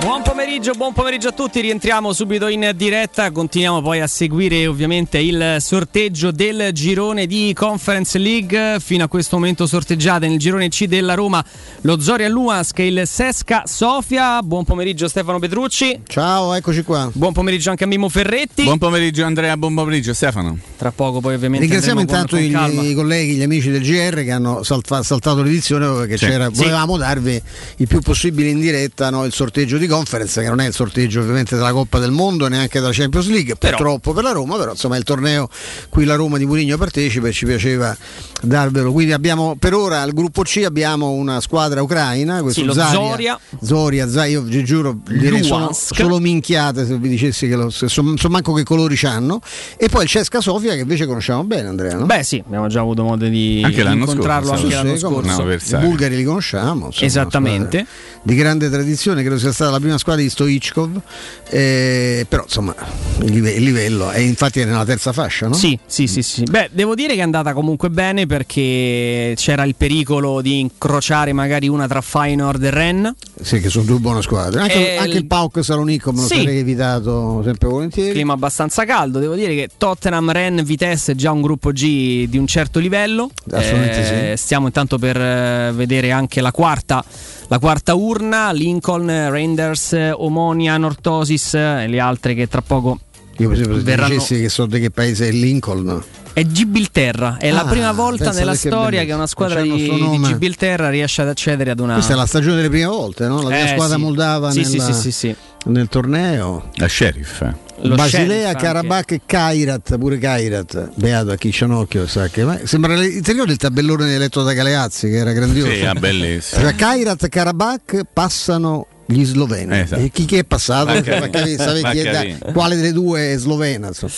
Buon pomeriggio, buon pomeriggio a tutti, rientriamo subito in diretta, continuiamo poi a seguire ovviamente il sorteggio del girone di Conference League, fino a questo momento sorteggiate nel girone C della Roma lo Zoria Luask e il Sesca Sofia, buon pomeriggio Stefano Petrucci. Ciao, eccoci qua. Buon pomeriggio anche a Mimmo Ferretti. Buon pomeriggio Andrea, buon pomeriggio Stefano. Tra poco poi ovviamente Ringraziamo intanto con, i, con i, colleghi, gli amici del GR che hanno salta, saltato l'edizione perché sì. volevamo sì. darvi il più possibile in diretta no, il sorteggio di Conference che non è il sorteggio ovviamente della Coppa del Mondo e neanche della Champions League, però. purtroppo per la Roma, però insomma è il torneo cui la Roma di Murigno partecipa e ci piaceva darvelo. Quindi abbiamo per ora al gruppo C abbiamo una squadra ucraina, questo sì, Zaria, Zoria. Zoria, Zaria, io vi giuro, direi sono solo minchiate se vi dicessi che lo, se so, so manco che colori hanno. E poi il Cesca Sofia che invece conosciamo bene Andrea. No? Beh sì, abbiamo già avuto modo di, anche incontrarlo scorso, anche l'anno scorso. No, I bulgari li conosciamo. Insomma, Esattamente. Di grande tradizione, credo sia stata la prima squadra di Stoichkov, eh, però insomma il livello, il livello è infatti nella terza fascia, no? Sì, sì, sì, sì. Beh, devo dire che è andata comunque bene perché c'era il pericolo di incrociare magari una tra Feyenoord e Rennes. Sì, che sono due buone squadre. Anche, anche il PAOK Salonico me lo sì. sarei evitato sempre volentieri. Clima abbastanza caldo, devo dire che Tottenham, Rennes, Vitesse è già un gruppo G di un certo livello. Assolutamente eh, sì. Stiamo intanto per eh, vedere anche la quarta la quarta urna, Lincoln, Renders, Omonia, Nortosis e le altre che tra poco io per esempio verranno... dicessi che so di che paese è Lincoln. È Gibilterra, è ah, la prima volta nella storia che una squadra di, di, Gibilterra riesce ad accedere ad una. Questa è la stagione delle prime volte, no? La prima eh, squadra sì. moldava sì, nella, sì, sì, nel torneo. La sheriff. Lo Basilea, Karabakh e Kairat, pure Kairat, beato a chi c'è un occhio, sa che ma sembra il del tabellone eletto da Galeazzi che era grandioso. Sì, bellissimo. Cioè, Kairat e Karabakh passano gli sloveni. Esatto. E chi, chi, è passato? quale delle due è slovena? Insomma.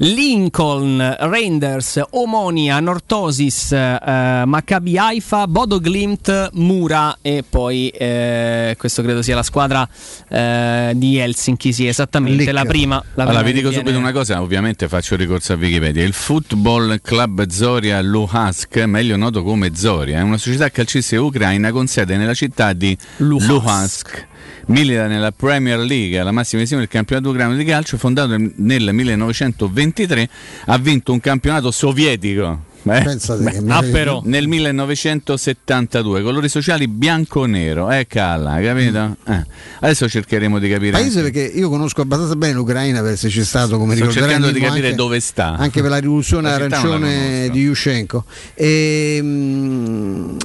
Lincoln, Reinders, Omonia, Nortosis, eh, Maccabi Haifa, Bodo Glimt, Mura e poi eh, questo credo sia la squadra eh, di Helsinki, sì, esattamente, la prima. La allora vi dico viene... subito una cosa, ovviamente faccio ricorso a Wikipedia. Il Football Club Zoria Luhansk, meglio noto come Zoria, è una società calcistica ucraina con sede nella città di Luhansk. Luhansk milita nella Premier League, la massima edizione del campionato ucraino di calcio, fondato nel 1923, ha vinto un campionato sovietico. Eh? Beh, ah, però. Nel 1972, colori sociali bianco-nero, ecco là, capito? Eh. Adesso cercheremo di capire. Paese anche. perché io conosco abbastanza bene l'Ucraina per esserci stato come Sto cercando di capire anche, dove sta. Anche per la rivoluzione la arancione di Yushchenko. E,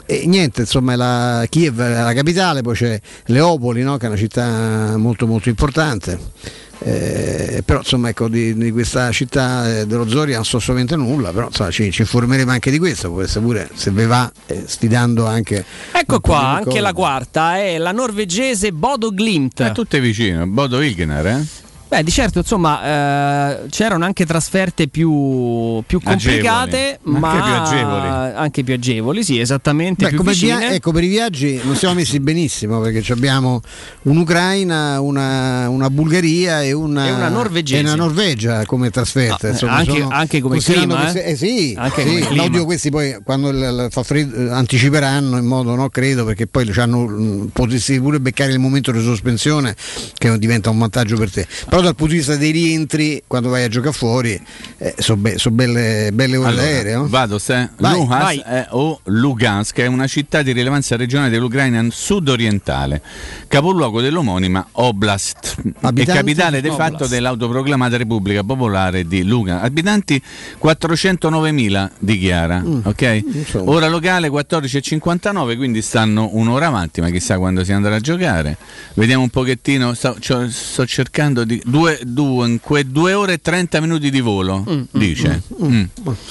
e, niente, insomma, la Kiev è la capitale, poi c'è Leopoli, no? che è una città molto molto importante. Eh, però insomma ecco di, di questa città eh, dello Zoria non so assolutamente nulla però insomma, ci, ci, informeremo anche di questo può essere pure se ve va eh, sfidando anche ecco qua anche la quarta è la norvegese Bodo Glimt è tutte vicino Bodo Ilgener eh? Beh, di certo, insomma, eh, c'erano anche trasferte più, più complicate, agevoli. ma anche più agevoli. Anche più agevoli, sì, esattamente. Beh, più via- ecco, per i viaggi non siamo messi benissimo perché abbiamo un'Ucraina, una, una Bulgaria e una, e una. E una Norvegia come trasferte. No, insomma, anche, sono, anche, come clima. Queste, eh? eh sì, anche sì. Come l'audio questi poi quando l- l- fa freddo anticiperanno in modo, no, credo, perché poi hanno, potresti pure beccare il momento di sospensione che diventa un vantaggio per te. Però dal punto di vista dei rientri quando vai a giocare fuori eh, sono be- so belle, belle ore allora, d'aereo vado se Vai, Luhansk vai. è, o Lugansk è una città di rilevanza regionale dell'Ucraina sud-orientale capoluogo dell'omonima Oblast Abitanti? e capitale de Oblast. fatto dell'autoproclamata Repubblica Popolare di Lugansk abitanti 409.000 dichiara Mm. ok? Insomma. ora locale 14.59 quindi stanno un'ora avanti ma chissà quando si andrà a giocare vediamo un pochettino sto, cioè, sto cercando di due, dunque due ore e 30 minuti di volo dice Mm.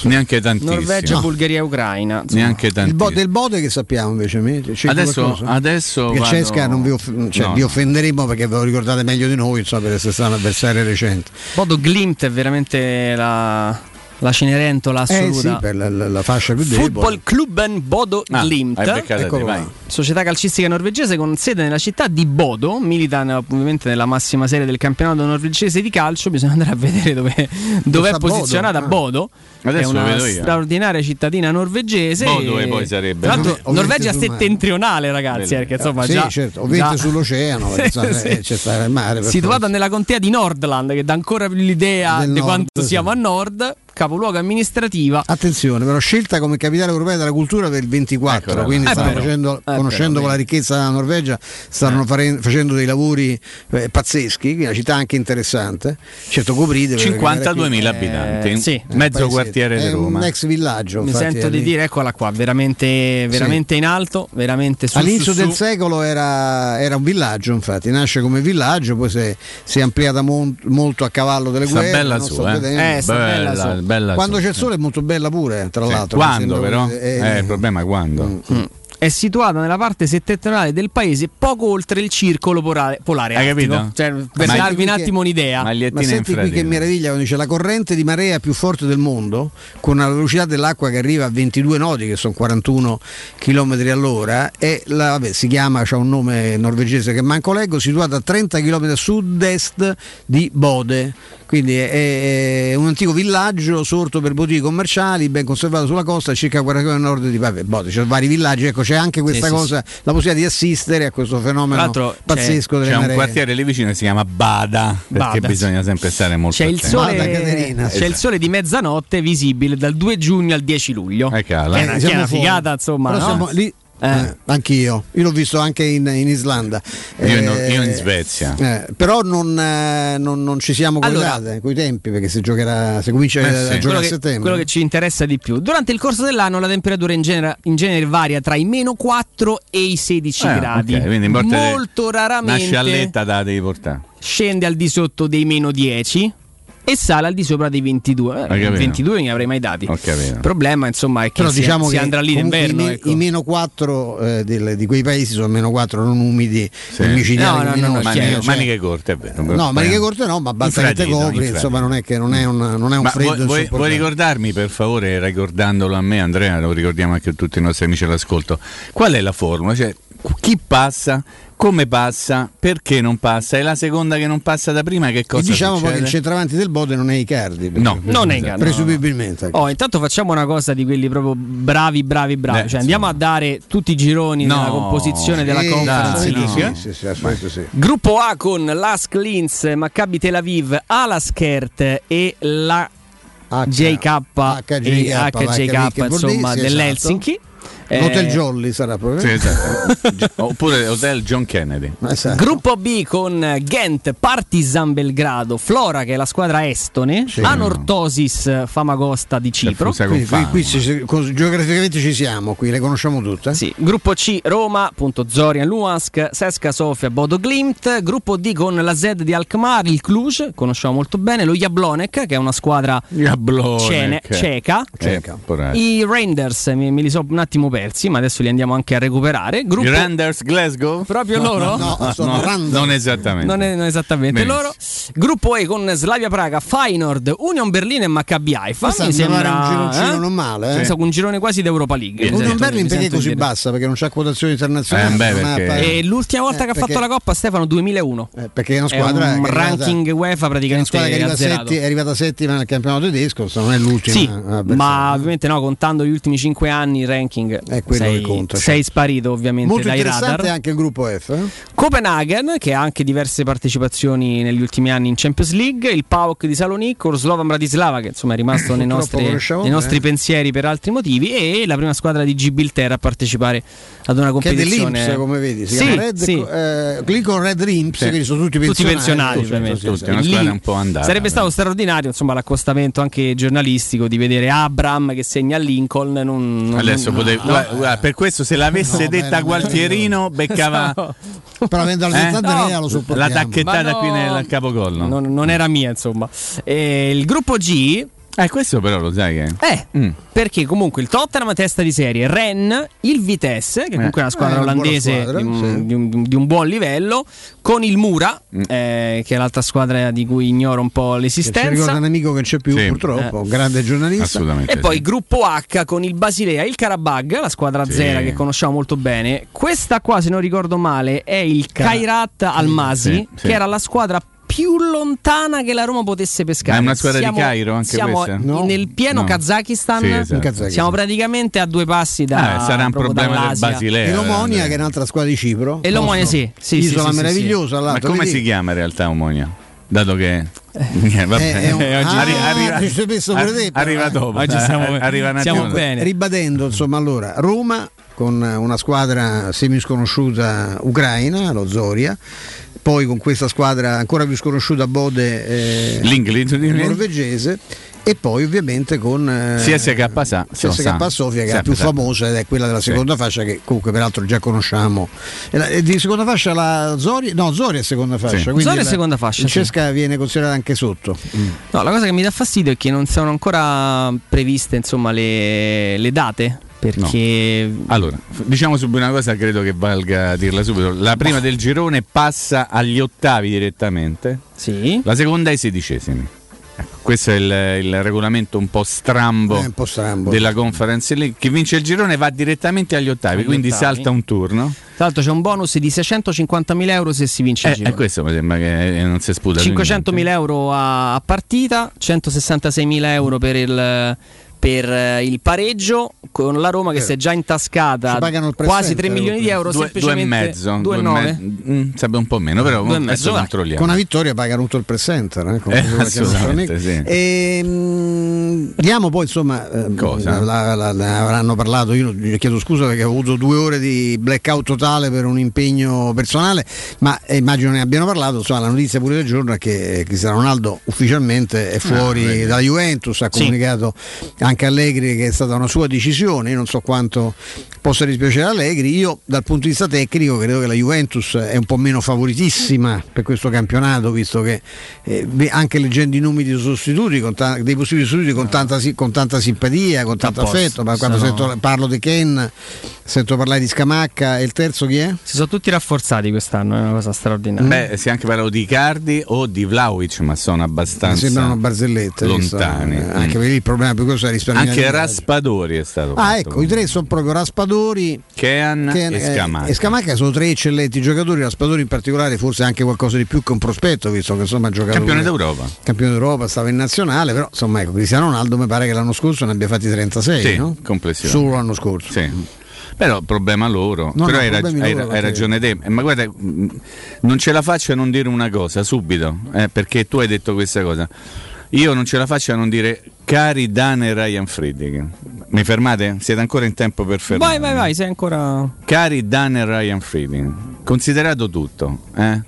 neanche tantissimo Norvegia, Bulgaria, Ucraina. insomma. neanche il tantissimo bo- del Bode che sappiamo invece adesso, adesso vado- Cesca non vi, off- cioè, No, vi no. offenderemo perché ve lo ricordate meglio di noi insomma, per essere stato un avversario recente Bodo Glimt è veramente la, la Cenerentola eh assoluta. sì per la, la- la fascia più debole Football Cluben Bodo Ah, Glimt. qua. società calcistica norvegese con sede nella città di Bodo, milita ovviamente nella massima serie del campionato norvegese di calcio, bisogna andare a vedere dove, dove è posizionata Bodo. Bodo. Adesso è una straordinaria cittadina norvegese. Bodo e poi sarebbe. Tra l'altro, Norvegia settentrionale, ragazzi, perché insomma sì, già, certo, ovviamente già... sull'oceano, sì. Eh, c'è stare il mare. Situata nella contea di Nordland, che dà ancora più l'idea di quanto siamo a nord capoluogo amministrativa. Attenzione, però scelta come capitale europea della cultura per il 24, ecco, quindi eh stanno però, facendo, eh conoscendo però, con la ricchezza della Norvegia, stanno eh. fare, facendo dei lavori eh, pazzeschi, quindi una città anche interessante. Certo, coprite 52.000 abitanti, sì. Eh, mezzo quartiere di Roma. un ex villaggio. Mi sento di dire, eccola qua, veramente, veramente sì. in alto, veramente su, All'inizio su, del su. secolo era, era, un villaggio, infatti, nasce come villaggio, poi si è, si è ampliata mon- molto a cavallo delle guerre. Bella su, eh. Eh, bella, bella, bella Quando su, c'è il sole è molto bella pure, tra sì. l'altro. Quando però? Eh, eh, il problema è quando. Mm. Mm è situata nella parte settentrionale del paese, poco oltre il circolo polare. polare Hai capito? Cioè, per darvi un attimo un'idea. Ma senti qui che meraviglia quando dice la corrente di marea più forte del mondo, con una velocità dell'acqua che arriva a 22 nodi, che sono 41 km all'ora, e la, vabbè, si chiama, ha un nome norvegese che manco leggo, situata a 30 km a sud-est di Bode. Quindi è, è, un antico villaggio sorto per bottiglie commerciali, ben conservato sulla costa, circa 40 km a nord di vabbè, Bode. C'è vari villaggi, ecco c'è anche questa sì, cosa, sì. la possibilità di assistere a questo fenomeno pazzesco. C'è, c'è un quartiere lì vicino che si chiama Bada, perché Bada. bisogna sempre stare molto c'è il sole, Caterina, c'è il sole di mezzanotte visibile dal 2 giugno al 10 luglio. Eh. Che è una, che è una figata, insomma. No? Siamo, lì, eh. Eh, anch'io, io l'ho visto anche in, in Islanda. Io, eh, in, io in Svezia. Eh, però non, eh, non, non, ci siamo collegati allora, coi tempi perché si giocherà, si comincia eh, a sì. giocare a settembre. Quello che ci interessa di più. Durante il corso dell'anno la temperatura in genere, in genere varia tra i meno 4 e i 16 gradi. Okay, Molto raramente. Una scialletta da devi portare. Scende al di sotto dei meno 10 e sale al di sopra dei 22. Eh, 22 non ne avrei mai dati. Il problema insomma è che Però si, diciamo si che andrà lì d'inverno. I, me, ecco. i meno 4 eh, del, di quei paesi sono meno 4 non umidi sì. micidiali. No, no, no, no, maniche, cioè, maniche corte, è vero. No, maniche corte no, ma basta che te copri, insomma non è, che non è, una, non è un ma freddo. Vuoi, vuoi ricordarmi per favore, ricordandolo a me Andrea, lo ricordiamo anche a tutti i nostri amici all'ascolto, qual è la formula? Cioè, chi passa come passa, perché non passa, è la seconda che non passa da prima, che cosa e diciamo succede? poi che il centravanti del Bode non è Icardi. No, non è Icardi. Presumibilmente. Ecco. Oh, intanto facciamo una cosa di quelli proprio bravi, bravi, bravi. Beh, cioè, andiamo a dare tutti i gironi no, della composizione sì, della conference dai, League. Sì, sì, sì, sì, Gruppo A con Lask Linz, Maccabi Tel Aviv, Alaskert e la H, JK HJK, e HJK insomma dell'Helsinki. Esatto. Eh, Hotel Jolly sarà proprio. Sì, esatto. Oppure Hotel John Kennedy. Esatto. Gruppo B con Ghent, Partizan Belgrado, Flora che è la squadra estone, sì. Anortosis Famagosta di Cipro. Quindi, qui, qui ci, geograficamente ci siamo, qui le conosciamo tutte. Sì. Gruppo C Roma, appunto Zorian Luansk, Sesca Sofia, Bodo Glimt. Gruppo D con la Z di Alkmaar, il Cluj, conosciamo molto bene, lo Jablonek che è una squadra cene, ceca. ceca. I Rangers, mi, me li so un attimo persi, ma adesso li andiamo anche a recuperare. Gruppo... Randers Glasgow? Proprio loro? No, no, no non esattamente. Non, è, non esattamente Benissimo. loro. Gruppo E con Slavia Praga, Feyenoord, Union Berlin e Maccabi Haifa. Mi sembra un gironcino eh? non male. Eh? Sì. un girone quasi d'Europa League. Union Berlin perché è così dire. bassa? Perché non c'è quotazione internazionale. Eh, beh, perché... E l'ultima volta eh, che ha fatto la Coppa Stefano 2001. Eh, perché è una squadra è un ranking arrivata, UEFA praticamente è, che setti, è arrivata settima nel campionato tedesco, non è l'ultima. Sì, ma ovviamente no, contando gli ultimi 5 anni il ranking è quello sei, che conta. Sei cioè. sparito ovviamente Molto dai interessante radar. anche il gruppo F. Eh? Copenaghen che ha anche diverse partecipazioni negli ultimi anni in Champions League, il PAOK di Salonicco, Slovan Bratislava che insomma è rimasto nei nostri, nei nostri pensieri per altri motivi e la prima squadra di Gibilterra a partecipare ad una competizione. Che è come vedi, si sì, Red, sì. eh, Lincoln Red Rimps, sì. che sono tutti pensionati. Tutti pensionati, ovviamente. Tutti, tutti, un po' andata. Sarebbe stato straordinario insomma l'accostamento anche giornalistico di vedere Abram che segna a Lincoln. Non, non, Adesso no, potevi, no, guarda, guarda, per questo se l'avesse no, detta Gualtierino beccava però avendo la eh? no, lo la tacchettata qui nel capocollo non, non, era mia insomma. E il gruppo G Eh, questo però lo sai che. Eh, mm. perché comunque il Tottenham testa di serie, Ren, il Vitesse, che comunque è una squadra eh, olandese squadra, di, un, sì. di, un, di, un, buon livello, con il Mura, mm. eh, che è l'altra squadra di cui ignoro un po' l'esistenza. Ci ricorda un amico che c'è più, sì. purtroppo, eh. grande giornalista. Assolutamente. E sì. poi gruppo H con il Basilea, il Karabag, la squadra zera che conosciamo molto bene. Questa qua, se non ricordo male, è il Kairat Almasi, che era la squadra più lontana che la Roma potesse pescare. è una squadra siamo, di Cairo anche siamo questa? No. nel pieno no. Kazakistan. Sì, esatto. Siamo praticamente a due passi da ah, sarà un problema del Basilea. E l'Omonia eh. che è un'altra squadra di Cipro. E l'Omonia sì, sì, Isola sì, meravigliosa. Ma come vedi? si chiama in realtà Omonia? Dato che eh, vabbè, eh, un... oggi ah, arriva, arriva, arriva dopo. Oggi siamo, arriva siamo bene. Ribadendo, insomma, allora, Roma con una squadra semi sconosciuta ucraina, lo Zoria, poi con questa squadra ancora più sconosciuta Bode eh, norvegese e poi ovviamente con eh, CSK, Sa, CSK Sofia che è la più famosa ed è quella della seconda sì. fascia che comunque peraltro già conosciamo e di seconda fascia la Zoria no Zoria è seconda fascia sì. Zoria è seconda fascia il Cesca sì. viene considerata anche sotto mm. no la cosa che mi dà fastidio è che non sono ancora previste insomma le, le date perché no. allora diciamo subito una cosa credo che valga dirla subito la prima del girone passa agli ottavi direttamente sì. la seconda ai sedicesimi questo è il, il, regolamento un po' strambo, un po strambo della conference League. Chi vince il girone va direttamente agli ottavi, agli quindi ottavi. salta un turno. Tra l'altro c'è un bonus di 650.000 euro se si vince eh, il girone. E questo mi sembra che non si sputa. 500.000 euro a, a partita, 166.000 euro per il per eh, il pareggio con la Roma che si è già intascata quasi 3 milioni di euro due, due e mezzo 2 me- mm, sarebbe un po' meno però due adesso controlliamo con una vittoria pagano tutto il presenter eh, eh, assolutamente sì. e, mh, diamo poi insomma eh, Cosa? La, la, la, avranno parlato io chiedo scusa perché ho avuto due ore di blackout totale per un impegno personale ma eh, immagino ne abbiano parlato insomma la notizia pure del giorno è che Cristiano Ronaldo ufficialmente è ah, fuori ah, dalla Juventus ha comunicato sì anche Allegri che è stata una sua decisione, io non so quanto possa dispiacere Allegri, io dal punto di vista tecnico credo che la Juventus è un po' meno favoritissima per questo campionato, visto che eh, anche leggendo i numeri dei sostituti, ta- dei possibili sostituti con tanta, con tanta simpatia, con tanto affetto, ma quando sento, parlo di Ken sento parlare di Scamacca e il terzo chi è? Si sono tutti rafforzati quest'anno, è una cosa straordinaria. Beh, si è anche parlato di Cardi o di Vlaovic, ma sono abbastanza mi sembrano barzellette lontani. Visto, eh, anche perché il problema più grosso è risparmiare. Anche Raspadori è stato Ah, ecco, i tre sono proprio Raspadori, Kean, Kean e Scamacca. E Scamacca sono tre eccellenti giocatori, Raspadori in particolare forse anche qualcosa di più che un prospetto, visto che insomma ha giocato Campione d'Europa. Campione d'Europa, stava in nazionale, però insomma ecco, Cristiano Ronaldo mi pare che l'anno scorso ne abbia fatti 36, sì, no? complessivamente. Solo l'anno scorso. Sì. Però problema loro. No, Però no, hai, rag- hai, loro hai ragione te. Ma guarda, non ce la faccio a non dire una cosa subito, eh, perché tu hai detto questa cosa. Io non ce la faccio a non dire cari Dan e Ryan Friedrich. Mi fermate? Siete ancora in tempo per fermare? Vai, vai, vai, sei ancora. Cari Dan e Ryan Friedrich, considerato tutto, eh?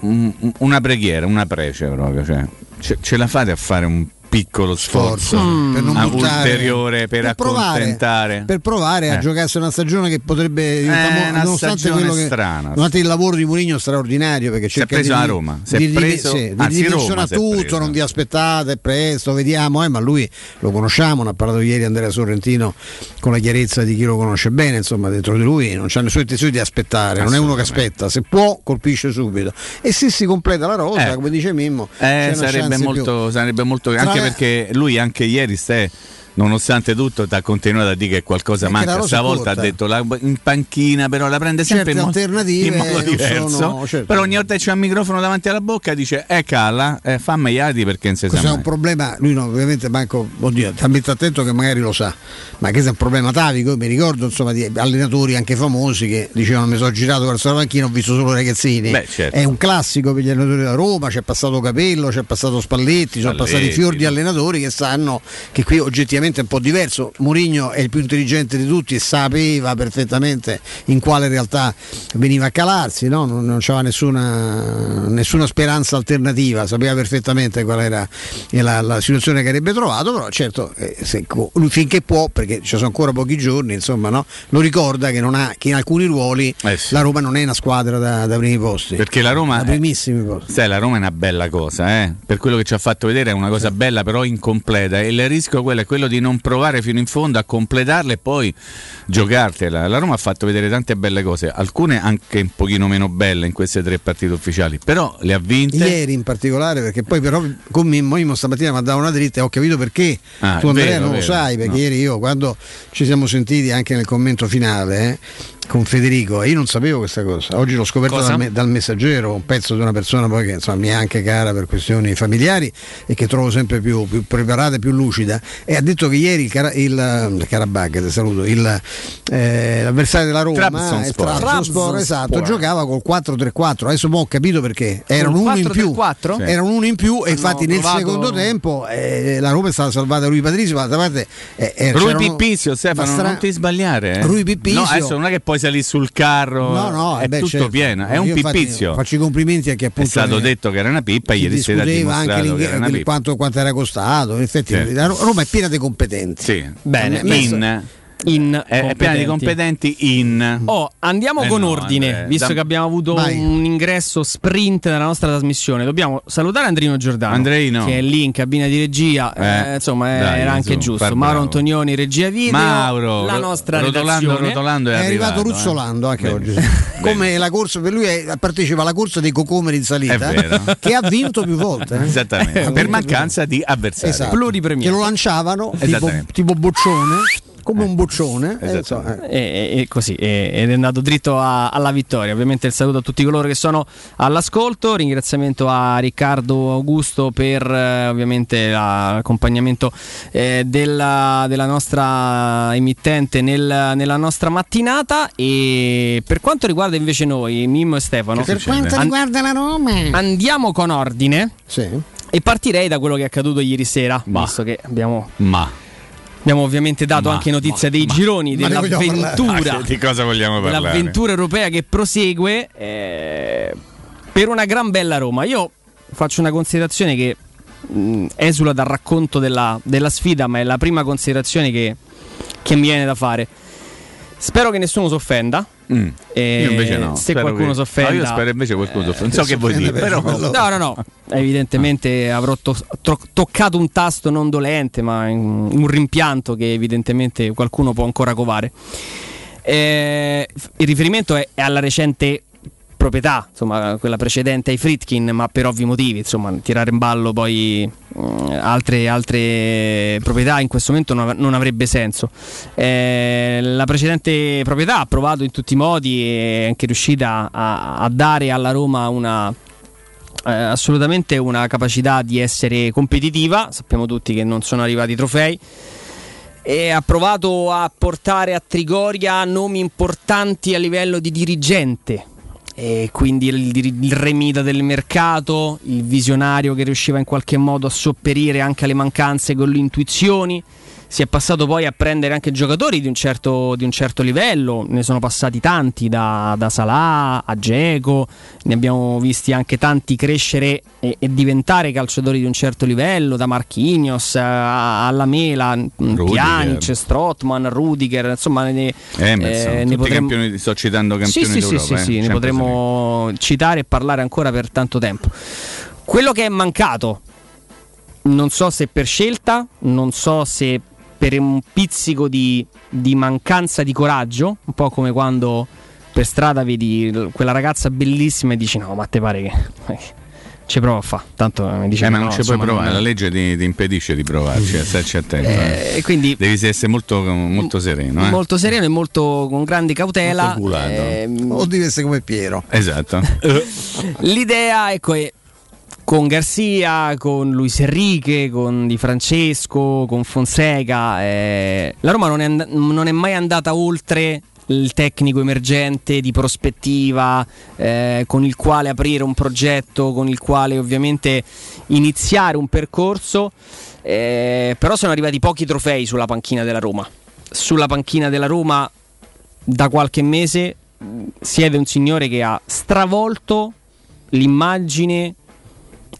una preghiera, una prece proprio, cioè, ce, ce la fate a fare un piccolo sforzo, sforzo mm. per non buttare, ulteriore per, per accontentare provare, per provare eh. a giocarsi una stagione che potrebbe diventare eh, nonostante quello che strana. nonostante il lavoro di Mourinho straordinario perché si è preso di, a Roma si di, è preso, di, anzi, Roma tutto non vi aspettate è presto vediamo eh, ma lui lo conosciamo ne ha parlato ieri Andrea Sorrentino con la chiarezza di chi lo conosce bene insomma dentro di lui non c'ha nessuna intenzione di aspettare non è uno che aspetta se può colpisce subito e se si completa la rosa eh. come dice Mimmo eh, sarebbe molto, sarebbe molto perché lui anche ieri stai nonostante tutto ti ha continuato a dire che qualcosa Perché manca. stavolta ha detto la, in panchina però la prende sempre in, mo- in, modo diverso sono, certo. però ogni volta che c'è un microfono davanti alla bocca dice eh calla eh, fammi iati perché non si questo sa è un problema lui no, ovviamente manco oddio messo attento che magari lo sa ma questo è un problema tavico mi ricordo insomma di allenatori anche famosi che dicevano mi sono girato verso la panchina ho visto solo ragazzini. Beh, certo. è un classico per gli allenatori della Roma c'è passato Capello c'è passato Spalletti, Spalletti sono passati fior di allenatori che sanno che qui oggettivamente ovviamente un po' diverso. Mourinho è il più intelligente di tutti e sapeva perfettamente in quale realtà veniva a calarsi, no? non, non c'era nessuna, nessuna, speranza alternativa, sapeva perfettamente qual era la, la situazione che avrebbe trovato, però certo eh, se, lui finché può, perché ci sono ancora pochi giorni, insomma, no? lo ricorda che, ha, che, in alcuni ruoli eh sì. la Roma non è una squadra da, da primi posti. Perché la Roma, è, sai, la Roma è una bella cosa, eh? per quello che ci ha fatto vedere è una cosa sì. bella però incompleta e il rischio quello è quello di non provare fino in fondo a completarla e poi giocartela. La Roma ha fatto vedere tante belle cose, alcune anche un pochino meno belle in queste tre partite ufficiali, però le ha vinte. Ieri in particolare, perché poi però con Mimmo, Mimmo stamattina mi ha dato una dritta e ho capito perché. Ah, tu Andrea vero, non vero. lo sai, perché no. ieri io quando ci siamo sentiti anche nel commento finale, eh, con Federico e io non sapevo questa cosa. Oggi l'ho scoperto dal, dal, messaggero, un pezzo di una persona poi che insomma, mi è anche cara per questioni familiari e che trovo sempre più, più preparata e più lucida. E ha detto che ieri il, Cara, il, Karabag, ti saluto, il, eh, l'avversario della Roma, Trabzon il Trabzonspor, esatto, giocava col 4-3-4. Adesso ho capito perché erano uno in più. Sì. Erano uno in più e infatti nel provato... secondo tempo eh, la Roma è stata salvata Rui Patrizio, ma d'altra parte eh, Rui Pippizio, Stefano, stra... non ti sbagliare. Eh. Rui Pippizio. No, adesso non è che poi salì sul carro, no, no, è beh, tutto certo. pieno, è un pippizio. Faccio i complimenti a chi appunto è stato detto che era una pippa, ieri sera anche che era una. Quanto, quanto era costato, in effetti sì. Roma è piena di competenze. Sì. Bene, in in è piena di competenti in oh, andiamo eh con no, ordine Andrea. visto da... che abbiamo avuto Vai. un ingresso sprint nella nostra trasmissione dobbiamo salutare Andrino Giordano Andreino. che è lì in cabina di regia eh, eh, insomma Dai, era anche su, giusto Mauro Antonioni regia video Mauro la nostra rotolando, rotolando è, è arrivato, arrivato eh. ruzzolando anche Bene. oggi come la corsa per lui è, partecipa alla corsa dei cocomeri in salita che ha vinto più volte eh. esattamente per mancanza di avversari esatto. pluripremiati che lo lanciavano tipo, tipo boccione come un boccione eh, esatto. eh, e, e, così ed è andato dritto a, alla vittoria. Ovviamente il saluto a tutti coloro che sono all'ascolto. Ringraziamento a Riccardo Augusto per eh, ovviamente l'accompagnamento eh, della, della, nostra emittente nel, nella nostra mattinata. E per quanto riguarda invece noi Mimmo e Stefano per quanto an- riguarda la Roma. andiamo con ordine sì. e partirei da quello che è accaduto ieri sera ma. visto che abbiamo ma Abbiamo ovviamente dato ma, anche notizia ma, dei ma, gironi, dell'avventura, ah, di cosa vogliamo parlare? dell'avventura europea che prosegue eh, per una gran bella Roma. Io faccio una considerazione che mh, esula dal racconto della, della, sfida, ma è la prima considerazione che, che mi viene da fare. Spero che nessuno si offenda. Mm. io invece no. Se spero qualcuno che... si offenda. No, io spero invece qualcuno si offenda. Non so che vuoi dire, però. No, no, no. Evidentemente avrò to- to- toccato un tasto non dolente, ma un rimpianto che evidentemente qualcuno può ancora covare. Eh, il riferimento è alla recente proprietà, insomma, quella precedente ai Fritkin, ma per ovvi motivi, insomma, tirare in ballo poi mm, altre, altre, proprietà in questo momento non, non avrebbe senso. Eh, la precedente proprietà ha provato in tutti i modi e è anche riuscita a, a dare alla Roma una, eh, assolutamente una capacità di essere competitiva, sappiamo tutti che non sono arrivati i trofei. E ha provato a portare a Trigoria nomi importanti a livello di dirigente e quindi il, il, remida del mercato, il visionario che riusciva in qualche modo a sopperire anche alle mancanze con le intuizioni si è passato poi a prendere anche giocatori di un certo, di un certo livello, ne sono passati tanti, da, da Salah a Geco, ne abbiamo visti anche tanti crescere e, e, diventare calciatori di un certo livello, da Marquinhos alla Mela, Pjanic, Strottman, Rudiger, insomma ne, Emerson, eh, ne potremmo... campioni, sto citando campioni sì, d'Europa. Sì, sì, sì, eh, ne potremmo citare e parlare ancora per tanto tempo. Quello che è mancato non so se per scelta, non so se per un pizzico di, di, mancanza di coraggio, un po' come quando per strada vedi quella ragazza bellissima e dici no, ma te pare che... ci provo a fare, tanto mi dice eh, ma non no, ci puoi provare, non... la legge ti, ti, impedisce di provarci, eh, starci attento. Eh, eh. Quindi, Devi essere molto, molto sereno. Eh? Molto sereno e molto con grande cautela. Eh, o devi essere come Piero. Esatto. L'idea ecco, è con Garcia, con Luis Enrique, con Di Francesco, con Fonseca. Eh, la Roma non è, and- non è, mai andata oltre il tecnico emergente di prospettiva eh, con il quale aprire un progetto, con il quale ovviamente iniziare un percorso, eh, però sono arrivati pochi trofei sulla panchina della Roma. Sulla panchina della Roma da qualche mese siede un signore che ha stravolto l'immagine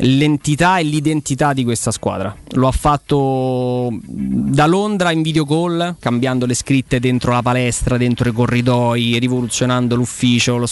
l'entità e l'identità di questa squadra. Lo ha fatto da Londra in video call, cambiando le scritte dentro la palestra, dentro i corridoi, rivoluzionando l'ufficio, lo,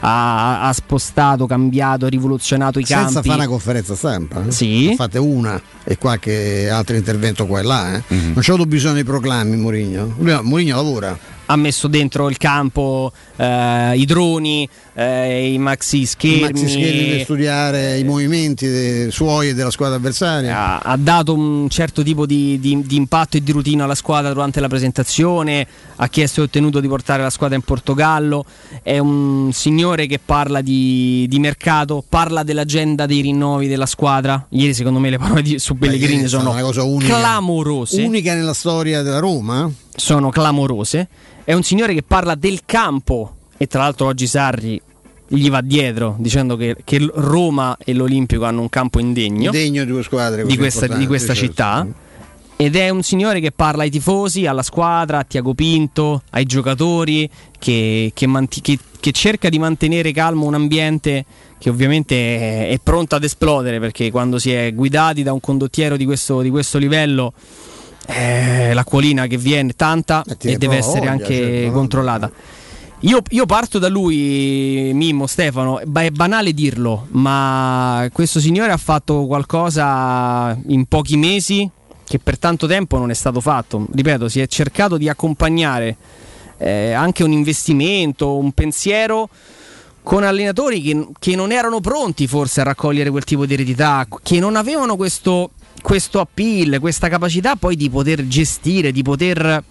ha, ha, spostato, cambiato, rivoluzionato i Senza campi. Senza fare una conferenza stampa. Eh? Sì. Fate una e qualche altro intervento qua e là. Eh? Mm-hmm. Non c'è avuto bisogno di proclami Mourinho. Mourinho lavora ha messo dentro il campo eh, i droni, eh, i maxi schermi. I maxi schermi per studiare i movimenti dei suoi e della squadra avversaria. Ha, ha dato un certo tipo di, di, di, impatto e di routine alla squadra durante la presentazione, ha chiesto e ottenuto di portare la squadra in Portogallo. È un signore che parla di, di mercato, parla dell'agenda dei rinnovi della squadra. Ieri secondo me le parole di, su Pellegrini sono unica, clamorose. Unica nella storia della Roma? Sono clamorose è un signore che parla del campo e tra l'altro oggi Sarri gli va dietro dicendo che, che Roma e l'Olimpico hanno un campo indegno, indegno di, squadre di questa, di questa certo. città. Ed è un signore che parla ai tifosi, alla squadra, a Tiago Pinto, ai giocatori, che, che, manti- che, cerca di mantenere calmo un ambiente che ovviamente è, è, pronto ad esplodere perché quando si è guidati da un condottiero di questo, di questo livello eh, l'acquolina che viene tanta e, e deve essere voglia, anche certo, controllata. Io, io, parto da lui, Mimmo, Stefano, è banale dirlo, ma questo signore ha fatto qualcosa in pochi mesi che per tanto tempo non è stato fatto. Ripeto, si è cercato di accompagnare eh, anche un investimento, un pensiero con allenatori che, che non erano pronti forse a raccogliere quel tipo di eredità, che non avevano questo questo appeal, questa capacità poi di poter gestire, di poter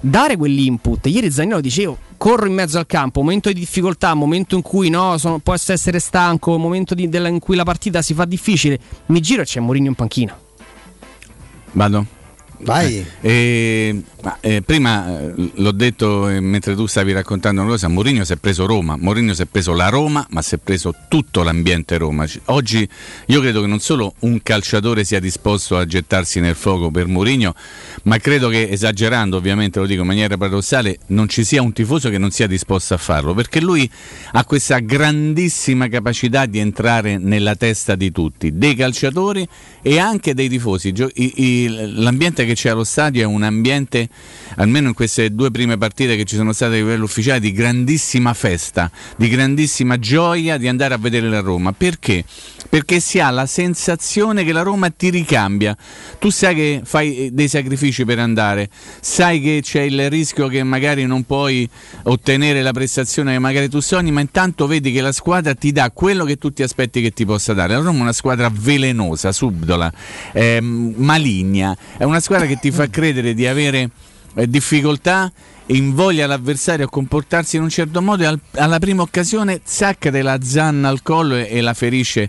dare quell'input. Ieri Zagnolo dicevo, corro in mezzo al campo, momento di difficoltà, momento in cui no, sono, posso essere stanco, momento di, della, in cui la partita si fa difficile, mi giro e c'è Mourinho in panchina. Vado. Vai. Eh, ma, eh, prima eh, l'ho detto eh, mentre tu stavi raccontando una cosa, Mourinho si è preso Roma, Mourinho si è preso la Roma, ma si è preso tutto l'ambiente Roma. Oggi io credo che non solo un calciatore sia disposto a gettarsi nel fuoco per Mourinho, ma credo che esagerando, ovviamente lo dico in maniera paradossale, non ci sia un tifoso che non sia disposto a farlo, perché lui ha questa grandissima capacità di entrare nella testa di tutti, dei calciatori e anche dei tifosi. L'ambiente che c'è allo stadio è un ambiente almeno in queste due prime partite che ci sono state a livello ufficiale, di grandissima festa, di grandissima gioia di andare a vedere la Roma. Perché? Perché si ha la sensazione che la Roma ti ricambia. Tu sai che fai eh, dei sacrifici per andare, sai che c'è il rischio che magari non puoi ottenere la prestazione che magari tu sogni, ma intanto vedi che la squadra ti dà quello che tu ti aspetti che ti possa dare. La Roma è una squadra velenosa, subdola, eh, maligna, è una squadra che ti fa credere di avere eh, difficoltà invoglia l'avversario a comportarsi in un certo modo e al, alla prima occasione zacca della zanna al collo e, e, la ferisce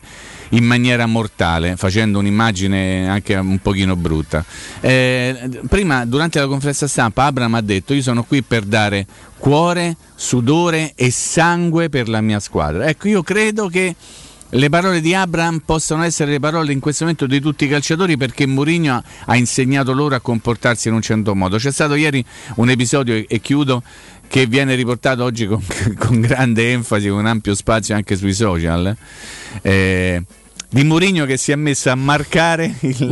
in maniera mortale facendo un'immagine anche un pochino brutta. Eh, prima durante la conferenza stampa Abram ha detto io sono qui per dare cuore, sudore e sangue per la mia squadra ecco io credo che le parole di Abraham possono essere le parole in questo momento di tutti i calciatori perché Mourinho ha insegnato loro a comportarsi in un certo modo. C'è stato ieri un episodio, e chiudo, che viene riportato oggi con, con grande enfasi, con ampio spazio anche sui social. Eh, di Mourinho che si è messo a marcare il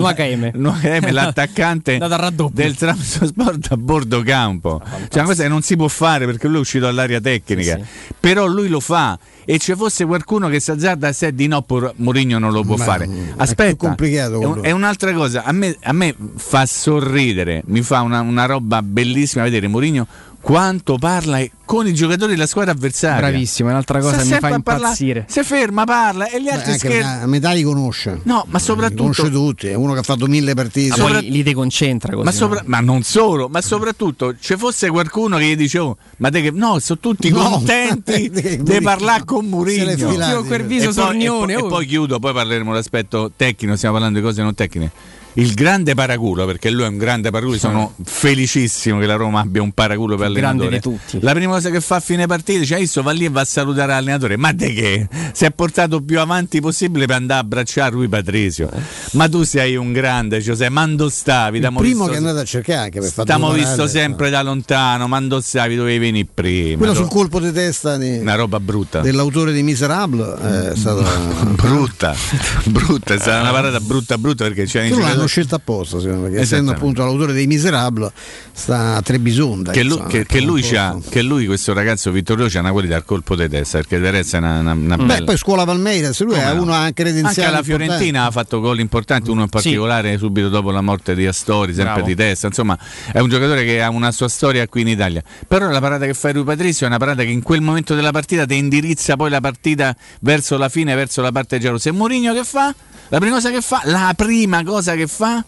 Nuakeme, l'attaccante del Trabzonsport a bordo campo. Cioè, una cosa che non si può fare perché lui è uscito dall'area tecnica, sì, sì. però lui lo fa. E ci fosse qualcuno che si azzarda a sé di no, Mourinho non lo può Ma fare. Aspetta, è, complicato è, un'altra cosa, a me, a me, fa sorridere, mi fa una, una roba bellissima vedere Mourinho quanto parla con i giocatori della squadra avversaria. Bravissimo, è un'altra cosa che mi fa impazzire. Si ferma, parla e gli altri scherzano. A metà li conosce. No, ma soprattutto. Conosce tutti, è uno che ha fatto mille partite. Sopra... Poi li deconcentra così. Ma, sopra... ma, non solo, ma soprattutto ci fosse qualcuno che gli dice: oh, ma te che. No, sono tutti no, contenti di parlare con Murigno. Io quel viso e sornione. E, poi, oh. e poi chiudo, poi parleremo dell'aspetto tecnico, stiamo parlando di cose non tecniche il grande paraculo, perché lui è un grande paraculo, sono felicissimo che la Roma abbia un paraculo per allenatore. La prima cosa che fa a fine partita dice adesso va lì e va a salutare l'allenatore. Ma di che? Si è portato più avanti possibile per andare a abbracciare lui Patrizio. Ma tu sei un grande, Giuseppe, mando stavi? Primo visto, che è andato a cercare anche per Stiamo visto sempre da lontano, mando stavi, dovevi venire prima. Quello sul colpo di testa di, una roba brutta. Dell'autore di Miserable è stata brutta, brutta, è stata una parata brutta brutta perché c'è l'hanno scelto apposta, secondo me, essendo appunto l'autore dei Miserable, sta a Trebisonda. Che, lui, che, che, lui che lui, questo ragazzo Vittorio, c'ha una qualità al colpo di testa, perché Terezza è una, una, una Beh, bella... poi scuola Palmeiras, lui Come è no? uno anche credenziale. Anche la Fiorentina ha fatto gol importanti, uno in particolare sì. subito dopo la morte di Astori, sempre Bravo. di testa. Insomma, è un giocatore che ha una sua storia qui in Italia. Però la parata che fa Rui Patrizio è una parata che in quel momento della partita ti indirizza poi la partita verso la fine, verso la parte gelosa. E Mourinho che fa? La prima cosa che fa, la prima cosa che fa,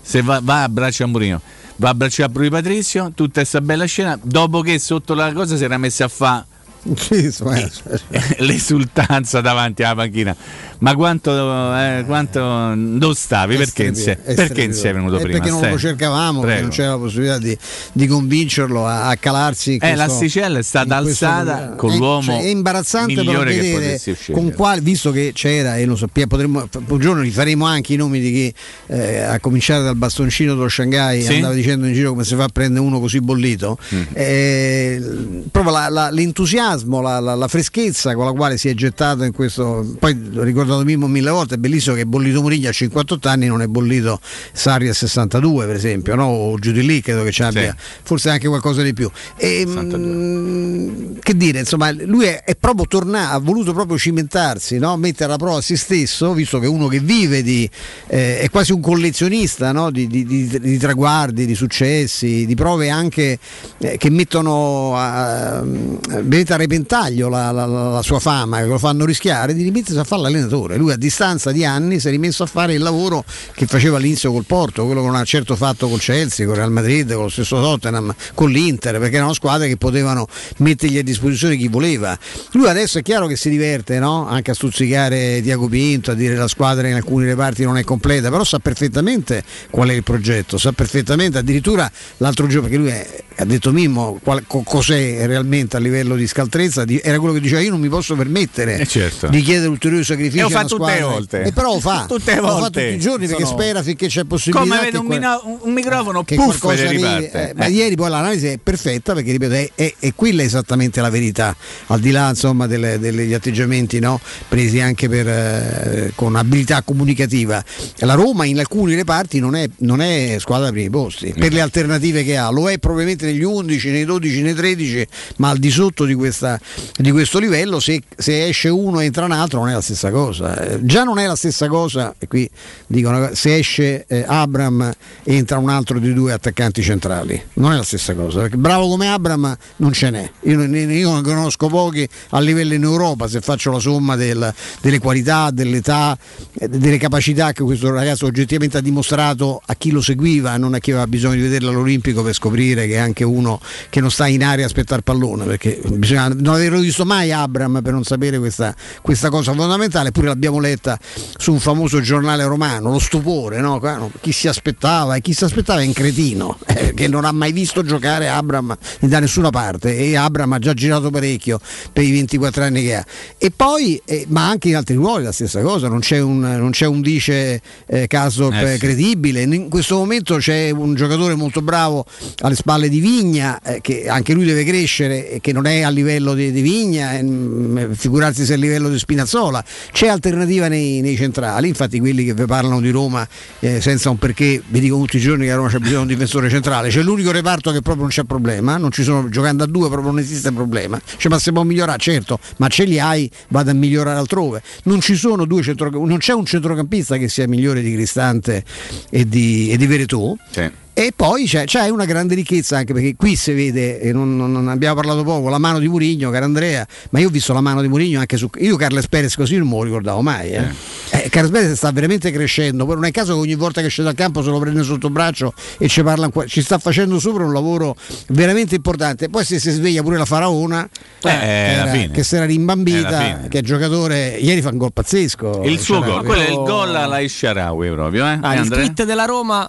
se va, va a braccio a Mourinho, va a braccio a Brui Patrizio, tutta questa bella scena, dopo che sotto la cosa si era messa a fare l'esultanza davanti alla panchina ma quanto, eh, quanto dove stavi? Perché, insieme, perché insieme è venuto eh, prima? Perché non lo cercavamo, non c'era la possibilità di, di convincerlo a, a calarsi. Eh, l'asticella è stata alzata con l'uomo. Cioè, è imbarazzante però vedere con quale, visto che c'era e lo sappiamo, potremmo, un giorno rifaremo anche i nomi di chi eh, a cominciare dal bastoncino dello Shanghai sì? andava dicendo in giro come si fa a prendere uno così bollito. Mm. Eh, proprio la, la, l'entusiasmo, la, la, freschezza con la quale si è gettato in questo. Poi ricordo ricordato Mimmo mille volte, è bellissimo che è bollito Muriglia a 58 anni, non è bollito Sarri a 62 per esempio, no? o giù di lì credo che ci abbia, sì. forse anche qualcosa di più. E, mh, mm, che dire, insomma, lui è, è proprio tornato, ha voluto proprio cimentarsi, no? mettere alla prova se stesso, visto che è uno che vive di, eh, è quasi un collezionista no? di, di, di, traguardi, di successi, di prove anche eh, che mettono a, a, a repentaglio la, la, la, la, sua fama, che lo fanno rischiare, di rimettersi a fare l'allenatore allenatore. Lui a distanza di anni si è rimesso a fare il lavoro che faceva all'inizio col Porto, quello che non ha certo fatto col Chelsea, con Real Madrid, con lo stesso Tottenham, con l'Inter, perché erano squadre che potevano mettergli a disposizione chi voleva. Lui adesso è chiaro che si diverte no? anche a stuzzicare Diago Pinto, a dire la squadra in alcuni reparti non è completa, però sa perfettamente qual è il progetto, sa perfettamente, addirittura l'altro giorno, perché lui è, ha detto Mimmo qual, cos'è realmente a livello di scaltrezza, di, era quello che diceva io non mi posso permettere eh certo. di chiedere ulteriori sacrifici e lo fa tutte le volte. E però lo fa. tutte le volte. Lo fa tutti i giorni perché Sono... spera finché c'è possibilità. Come vede un, mino- un, microfono, che puff, arrivi, eh, Ma ieri poi l'analisi è perfetta perché ripeto, è, è, è quella esattamente la verità. Al di là insomma delle, degli atteggiamenti no? presi anche per, eh, con abilità comunicativa. La Roma in alcuni reparti non è, non è squadra ai primi posti. Per le alternative che ha, lo è probabilmente negli 11, nei 12, nei 13, ma al di sotto di, questa, di questo livello se, se esce uno e entra un altro non è la stessa cosa cosa. Eh, già non è la stessa cosa, e qui dicono se esce eh, Abram entra un altro di due attaccanti centrali. Non è la stessa cosa, perché bravo come Abram non ce n'è. Io, io ne conosco pochi a livello in Europa, se faccio la somma del, delle qualità, dell'età, eh, delle capacità che questo ragazzo oggettivamente ha dimostrato a chi lo seguiva, non a chi aveva bisogno di vederlo all'Olimpico per scoprire che è anche uno che non sta in aria a aspettare pallone, perché bisogna non averlo visto mai Abram per non sapere questa, questa cosa fondamentale, pure l'abbiamo letta su un famoso giornale romano, lo stupore, no? chi si aspettava e chi si aspettava è un cretino eh, che non ha mai visto giocare Abram da nessuna parte e Abram ha già girato parecchio per i 24 anni che ha. E poi, eh, ma anche in altri ruoli la stessa cosa, non c'è un, non c'è un dice eh, caso eh, sì. credibile, in questo momento c'è un giocatore molto bravo alle spalle di Vigna, eh, che anche lui deve crescere e che non è a livello di, di Vigna, eh, figurarsi se è a livello di Spinazzola. C'è alternativa nei, nei, centrali, infatti quelli che vi parlano di Roma eh, senza un perché, vi dico tutti i giorni che a Roma c'è bisogno di un difensore centrale, c'è l'unico reparto che proprio non c'è problema, non ci sono, giocando a due proprio non esiste problema, cioè, ma se può migliorare certo, ma ce li hai, vado a migliorare altrove, non ci sono due centrocampisti, non c'è un centrocampista che sia migliore di Cristante e di, e di Veretù. Sì E poi c'è, c'è, una grande ricchezza anche perché qui si vede, e non, non, non, abbiamo parlato poco, la mano di Murigno, caro Andrea, ma io ho visto la mano di Murigno anche su... Io Carles Perez così non me lo ricordavo mai. Eh. Eh, Carles Perez sta veramente crescendo, poi non è caso che ogni volta che scende dal campo se lo prende sotto braccio e ci parla, ci sta facendo sopra un lavoro veramente importante. Poi se si sveglia pure la Faraona, eh, era, che si era rimbambita, che è giocatore, ieri fa un gol pazzesco. Il suo gol, quello è il gol alla Isharawi proprio. Eh? Ah, il tweet della Roma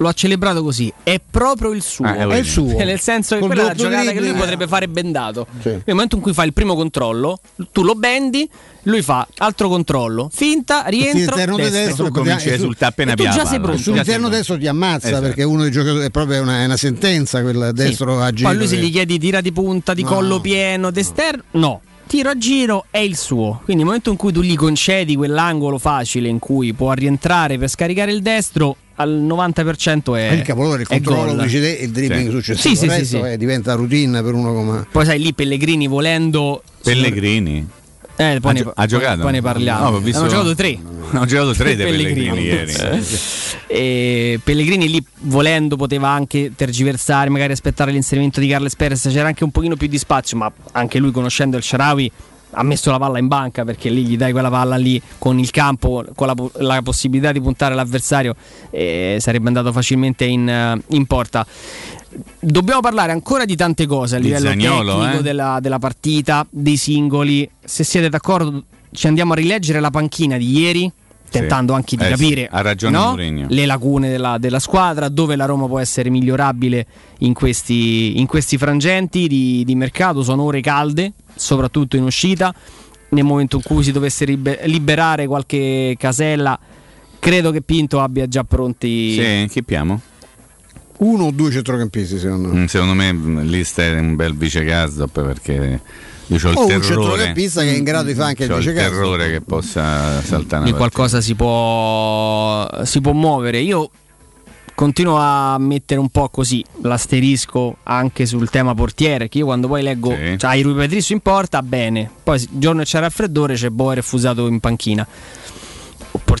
lo ha celebrato così. È proprio il suo. Ah, è il suo. Nel senso che Col quella è la giocata che lui potrebbe fare bendato. Sì. Nel momento in cui fa il primo controllo, tu lo bendi, lui fa altro controllo, finta, rientro, destro. destro tu cominci a esultare appena tu già sei pronto. Sull'interno destro ti ammazza esatto. perché uno dei giocatori è proprio una, è una sentenza quel destro sì. agito. Poi lui se gli chiedi tira di punta, di no. collo pieno, d'esterno, no tiro a giro è il suo. Quindi nel momento in cui tu gli concedi quell'angolo facile in cui può rientrare per scaricare il destro, al 90% è il capolavoro il controllo e il dribbling sì. successivo sì, sì, sì, sì. diventa routine per uno come poi sai lì Pellegrini volendo Pellegrini eh, poi, ha, ne, ha giocato? poi ne parliamo. No, visto... Hanno giocato tre. Hanno giocato tre dei Pellegrini, Pellegrini ieri. e Pellegrini lì volendo poteva anche tergiversare, magari aspettare l'inserimento di Carles Perez. C'era anche un pochino più di spazio, ma anche lui conoscendo il Sharawi ha messo la palla in banca perché lì gli dai quella palla lì con il campo, con la, la possibilità di puntare l'avversario, eh, sarebbe andato facilmente in, eh, in, porta. Dobbiamo parlare ancora di tante cose a di livello Zagnolo, tecnico eh? della, della partita, dei singoli. Se siete d'accordo, ci andiamo a rileggere la panchina di ieri tentando sì. anche di eh capire no? le lacune della, della, squadra, dove la Roma può essere migliorabile in questi, in questi frangenti di, di, mercato. Sono ore calde, soprattutto in uscita. Nel momento in cui si dovesse liberare qualche casella, credo che Pinto abbia già pronti. Sì, chi piamo? Uno o due centrocampisti, secondo me. Mm, secondo me Lista è un bel vice Gazzop perché io ho il o terrore. un centrocampista che è in grado di fare anche il vice il terrore che possa saltare una qualcosa si può, si può muovere. Io continuo a mettere un po' così l'asterisco anche sul tema portiere che io quando poi leggo sì. cioè, Rui Patricio in porta bene poi il giorno c'è raffreddore c'è Boer refusato in panchina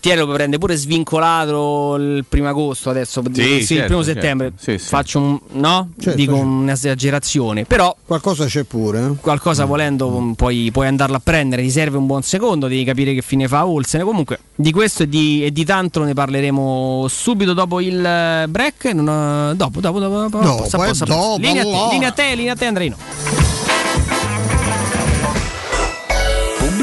portiere lo prende pure svincolato il primo agosto adesso sì, sì, certo, il primo certo. settembre sì, faccio un no certo, dico certo. un'esagerazione però qualcosa c'è pure eh? qualcosa mm. volendo puoi, puoi, andarlo a prendere ti serve un buon secondo devi capire che fine fa Olsen comunque di questo e di, e di tanto ne parleremo subito dopo il break non, dopo dopo dopo, dopo, dopo, possa, possa, dopo linea, te, linea a te linea a te Andreino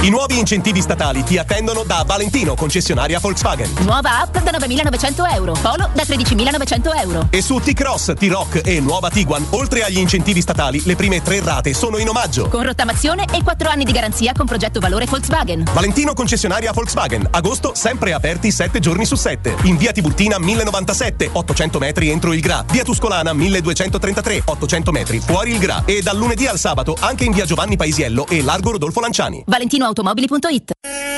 I nuovi incentivi statali ti attendono da Valentino, concessionaria Volkswagen. Nuova app da 9.900 euro, Polo da 13.900 euro. E su T-Cross, T-Rock e nuova Tiguan, oltre agli incentivi statali, le prime tre rate sono in omaggio. Con rottamazione e 4 anni di garanzia con progetto valore Volkswagen. Valentino, concessionaria Volkswagen. Agosto, sempre aperti 7 giorni su 7. In via Tiburtina 1097, 800 metri entro il Gra. Via Tuscolana 1233, 800 metri fuori il Gra. E dal lunedì al sabato anche in via Giovanni Paisiello e Largo Rodolfo Lanciani. ValentinoAutomobili.it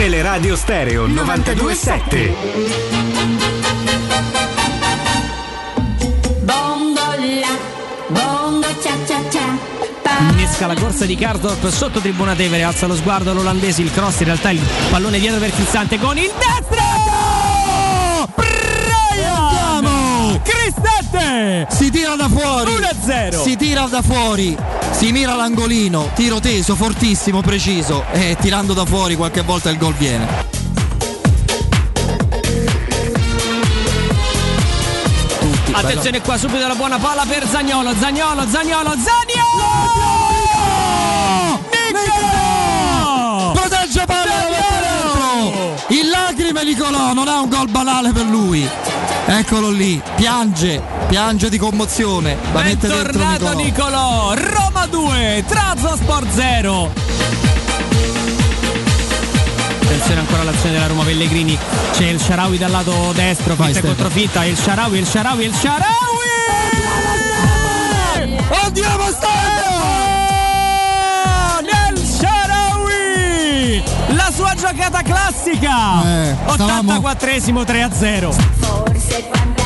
Teleradio Stereo 927. Bongola, bongo cia cia cia. Innesca la corsa di Karsdorp sotto tribuna Tevere, alza lo sguardo l'olandese, il cross in realtà il pallone dietro per Cristante con il destro! Si tira da fuori. 1-0 Si tira da fuori. Si mira l'angolino. Tiro teso, fortissimo, preciso. E tirando da fuori qualche volta il gol viene. Attenzione qua subito la buona palla per Zagnolo, Zagnolo, Zagnolo, Zagnolo! Nicolò! Protegge palla In lacrime Nicolò Non è un gol banale per lui Eccolo lì Piange Piange di commozione La Bentornato Nicolò Nicolò, Roma 2, Trabzonspor 0. Attenzione ancora all'azione della Roma Pellegrini, c'è il Sharawi dal lato destro, Vai, fitta contro fitta, il Sharawi, il Sharawi, il Sharawi! Andiamo Nel Sharawi! La sua giocata classica! Eh, stavamo- 84esimo 3-0. Forse fantasia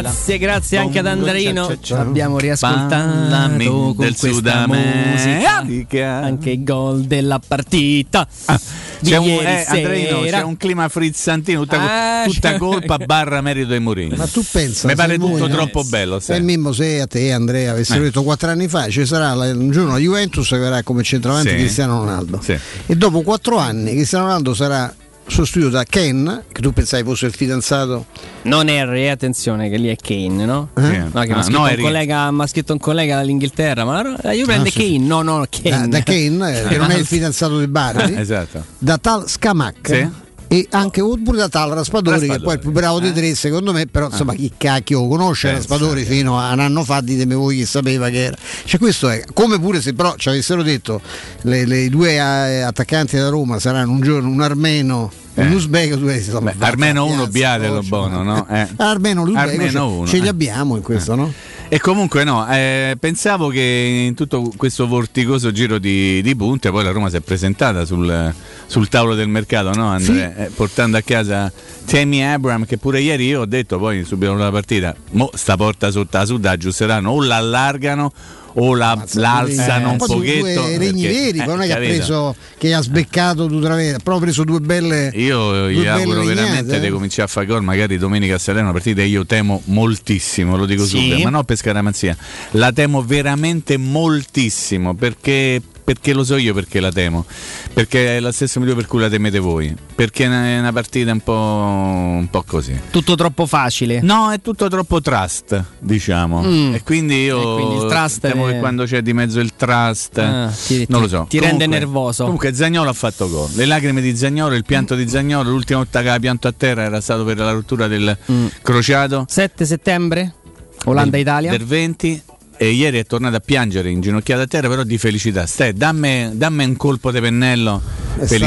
Grazie, grazie anche ad Andreino. Ci abbiamo riascoltato con questa musica anche i gol della partita. di C'è un, eh, Andreino, c'è un clima frizzantino, tutta, Ah, tutta colpa barra merito di Mourinho. Ma tu pensa, Mi pare se tutto voi- troppo bello. Se sai. Mimmo, se a te Andrea avessero Eh. detto quattro anni fa ci sarà la- un giorno la Juventus che verrà come centravanti Sì. Cristiano Ronaldo Sì. e dopo quattro anni Cristiano Ronaldo sarà sostituito da Ken che tu pensavi fosse il fidanzato Non Harry, attenzione che lì è Kane, no? Eh? Sì. No, che mi Ah, ha scritto, no, un collega, m'ha scritto un collega dall'Inghilterra, ma io prende Ah, sì, Kane, no, no, da, Kane. da Kane eh, che non è il fidanzato di Bardi Esatto. da tal Scamac Sì. E anche pure da tal Raspadori che poi è il più bravo dei tre secondo me però insomma chi cacchio lo conosce Pensa, Raspadori fino a un anno fa ditemi voi chi sapeva che era cioè questo è come pure se però ci avessero detto le, le- due eh, attaccanti da Roma saranno un giorno un armeno Eh. un uzbeko hai detto, Beh, "Ma almeno va, uno Biadelo conosci". buono, no? Eh. almeno l'uzbeko Almeno ce, uno, ce li eh. abbiamo in questo no? E comunque no, eh, pensavo che in tutto questo vorticoso giro di, di punte poi la Roma si è presentata sul, sul tavolo del mercato, no Andrea? Eh, portando a casa Tammy Abram che pure ieri io ho detto poi subito dopo la partita, mo sta porta sotto la sud aggiusteranno o la allargano o la, l'alzano eh, un pochetto. due regni perché- veri eh, non è che ha preso che ha sbeccato due tre ha proprio preso due belle Io gli auguro veramente eh. di cominciare a fare gol, magari domenica a Salerno, una partita che io temo moltissimo, lo dico Sì. subito, ma non per scaramanzia, la temo veramente moltissimo perché perché lo so io perché la temo. Perché è lo stesso motivo per cui la temete voi. Perché è una, è una partita un po', un po' così. Tutto troppo facile. No, è tutto troppo trust, diciamo. Mm. E quindi io E quindi il trust temo è- che quando c'è di mezzo il trust, Ah, ti- non lo so. ti rende nervoso. Comunque Zagnolo ha fatto gol. Le lacrime di Zagnolo, il pianto di Zagnolo, l'ultima volta che aveva pianto a terra era stato per la rottura del Mm. crociato 7 settembre, Olanda-Italia. del 20 e ieri è tornato a piangere inginocchiato a terra però di felicità. Ste, dammi, dammi un colpo di pennello Per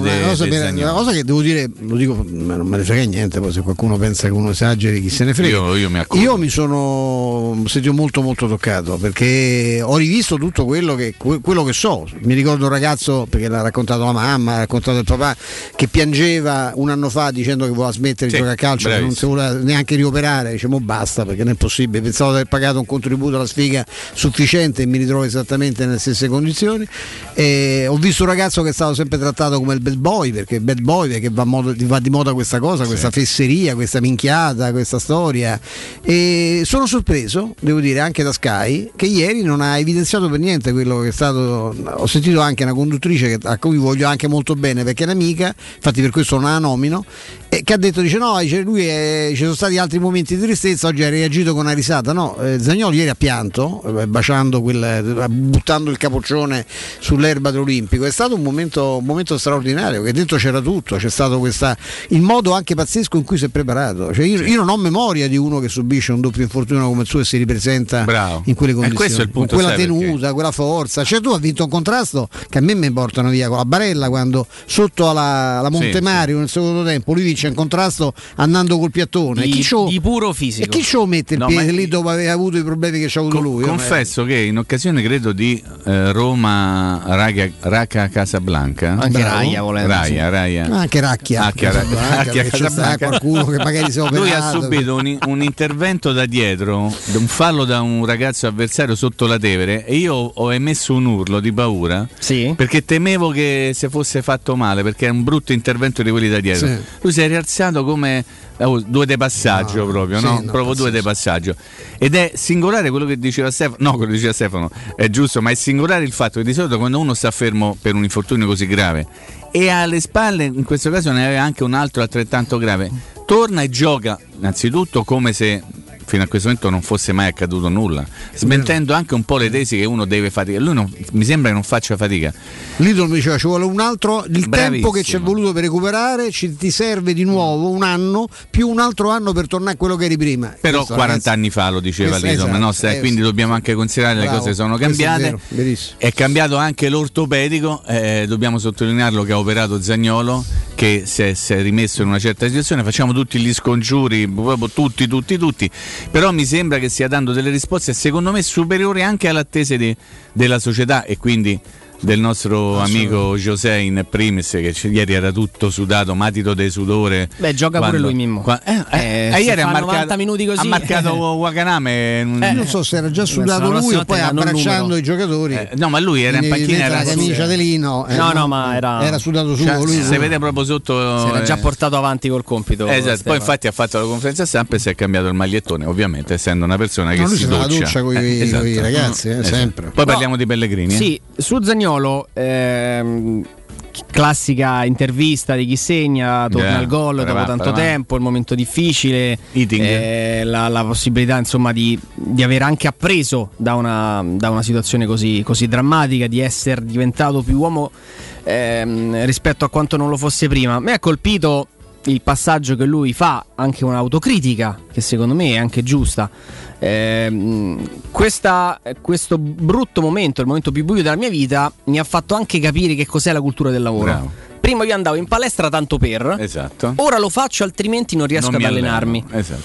una de- cosa, per- una cosa che devo dire, lo dico, non me ne frega niente, poi se qualcuno pensa che uno esageri, chi se ne frega. Io, io mi. Io mi sono sentito molto molto toccato perché ho rivisto tutto quello che, que- quello che so. Mi ricordo un ragazzo, perché l'ha raccontato la mamma, l'ha raccontato il papà, che piangeva un anno fa dicendo che voleva smettere Sì, di giocare a calcio, che non si voleva neanche rioperare. Diciamo basta perché non è possibile. Pensavo di aver pagato un contributo alla sfiga sufficiente e mi ritrovo esattamente nelle stesse condizioni. E ho visto un ragazzo che è stato sempre trattato come il bad boy, perché bad boy perché va, modo- va di moda questa cosa, questa fesseria, questa minchiata, questa storia. E sono sorpreso, devo dire, anche da Sky, che ieri non ha evidenziato per niente quello che è stato. Ho sentito anche una conduttrice a cui voglio anche molto bene perché è un'amica, infatti per questo non la nomino, e che ha detto: dice no, dice, lui è- ci sono stati altri momenti di tristezza, oggi ha reagito con una risata. No, eh, Zagnolo ieri ha pianto, eh, baciando quel, buttando il capoccione sull'erba dell'Olimpico. È stato un momento, un momento straordinario, che dentro c'era tutto, c'è stato questa, il modo anche pazzesco in cui si è preparato. Cioè, io, io non ho memoria di uno che subisce un doppio infortunio come il suo e si ripresenta Bravo. in quelle E condizioni. con quella sai perché? tenuta, quella forza. Cioè, tu hai vinto un contrasto che a me mi portano via con la barella quando sotto alla, alla Monte Sì, Mario nel secondo tempo lui vince un contrasto andando col piattone. Di, e chi c'ho- di puro e fisico. chi ce lo mette il No, piede lì dopo aver avuto i problemi che ci ha avuto Co- lui? Confesso che in occasione credo di eh, Roma Raga, Raca Casablanca Anche Bravo. Raia volendo. Raia, Raia. Anche Racchia, Racchia, Casablanca, Racchia, Casablanca. qualcuno che magari si è operato. Lui ha subito un, un intervento da dietro, un fallo da un ragazzo avversario sotto la Tevere e io ho emesso un urlo di paura Sì. perché temevo che si fosse fatto male perché è un brutto intervento di quelli da dietro. Sì. Lui si è rialzato come due de passaggio No, proprio, sì, no? no, proprio due de passaggio. Ed è singolare quello che diceva Stefano, no, quello che diceva Stefano, è giusto, ma è singolare il fatto che di solito quando uno sta fermo per un infortunio così grave e alle spalle, in questo caso ne aveva anche un altro altrettanto grave, torna e gioca innanzitutto come se fino a questo momento non fosse mai accaduto nulla, smentendo anche un po' le tesi che uno deve faticare. Lui non- mi sembra che non faccia fatica. Lidl mi diceva ci vuole un altro il tempo Bravissimo. che ci è voluto per recuperare ci, ti serve di nuovo un anno più un altro anno per tornare a quello che eri prima Però Questo, 40 ragazzi, anni fa lo diceva Lidl, esatto, no? Eh, quindi dobbiamo anche considerare le Bravo, cose sono è cambiate. vero, verissimo. È cambiato anche l'ortopedico, eh, dobbiamo sottolinearlo che ha operato Zagnolo, che si è, si è rimesso in una certa situazione, facciamo tutti gli scongiuri, proprio tutti, tutti, tutti, però mi sembra che stia dando delle risposte secondo me superiori anche alle attese della società e quindi del nostro amico José in primis che ieri era tutto sudato, matito di sudore. Beh, gioca pure lui, Mimmo. qua- eh, eh, Eh, eh, ieri ha marcato, 90 minuti così, ha marcato Wakaname. Io non so se era già sudato lui o poi abbracciando i giocatori Eh, no, ma lui era in panchina, Evidentemente era la camicia di Lino eh, No, no, ma era- sudato su Cioè, lui si vede proprio sotto. Si era già eh, portato avanti col compito. Esatto, poi infatti ha fatto la conferenza stampa e si è cambiato il magliettone, ovviamente, essendo una persona che No, lui si doccia. coi- Eh, esatto. ragazzi, eh, Esatto. sempre. Poi parliamo di Pellegrini. eh. Sì, su Zagnolo, ehm, classica intervista di chi segna, torna Yeah, al gol dopo parava, tanto parava. tempo, il momento difficile, eh, la, la possibilità insomma di, di aver anche appreso da una, da una situazione così, così drammatica, di essere diventato più uomo ehm, rispetto a quanto non lo fosse prima. Mi ha colpito il passaggio che lui fa, anche un'autocritica, che secondo me è anche giusta. Ehm, questa- questo brutto momento, il momento più buio della mia vita, mi ha fatto anche capire che cos'è la cultura del lavoro. Bravo. Prima io andavo in palestra tanto per, Esatto. ora lo faccio altrimenti non riesco Non ad allenarmi. Esatto.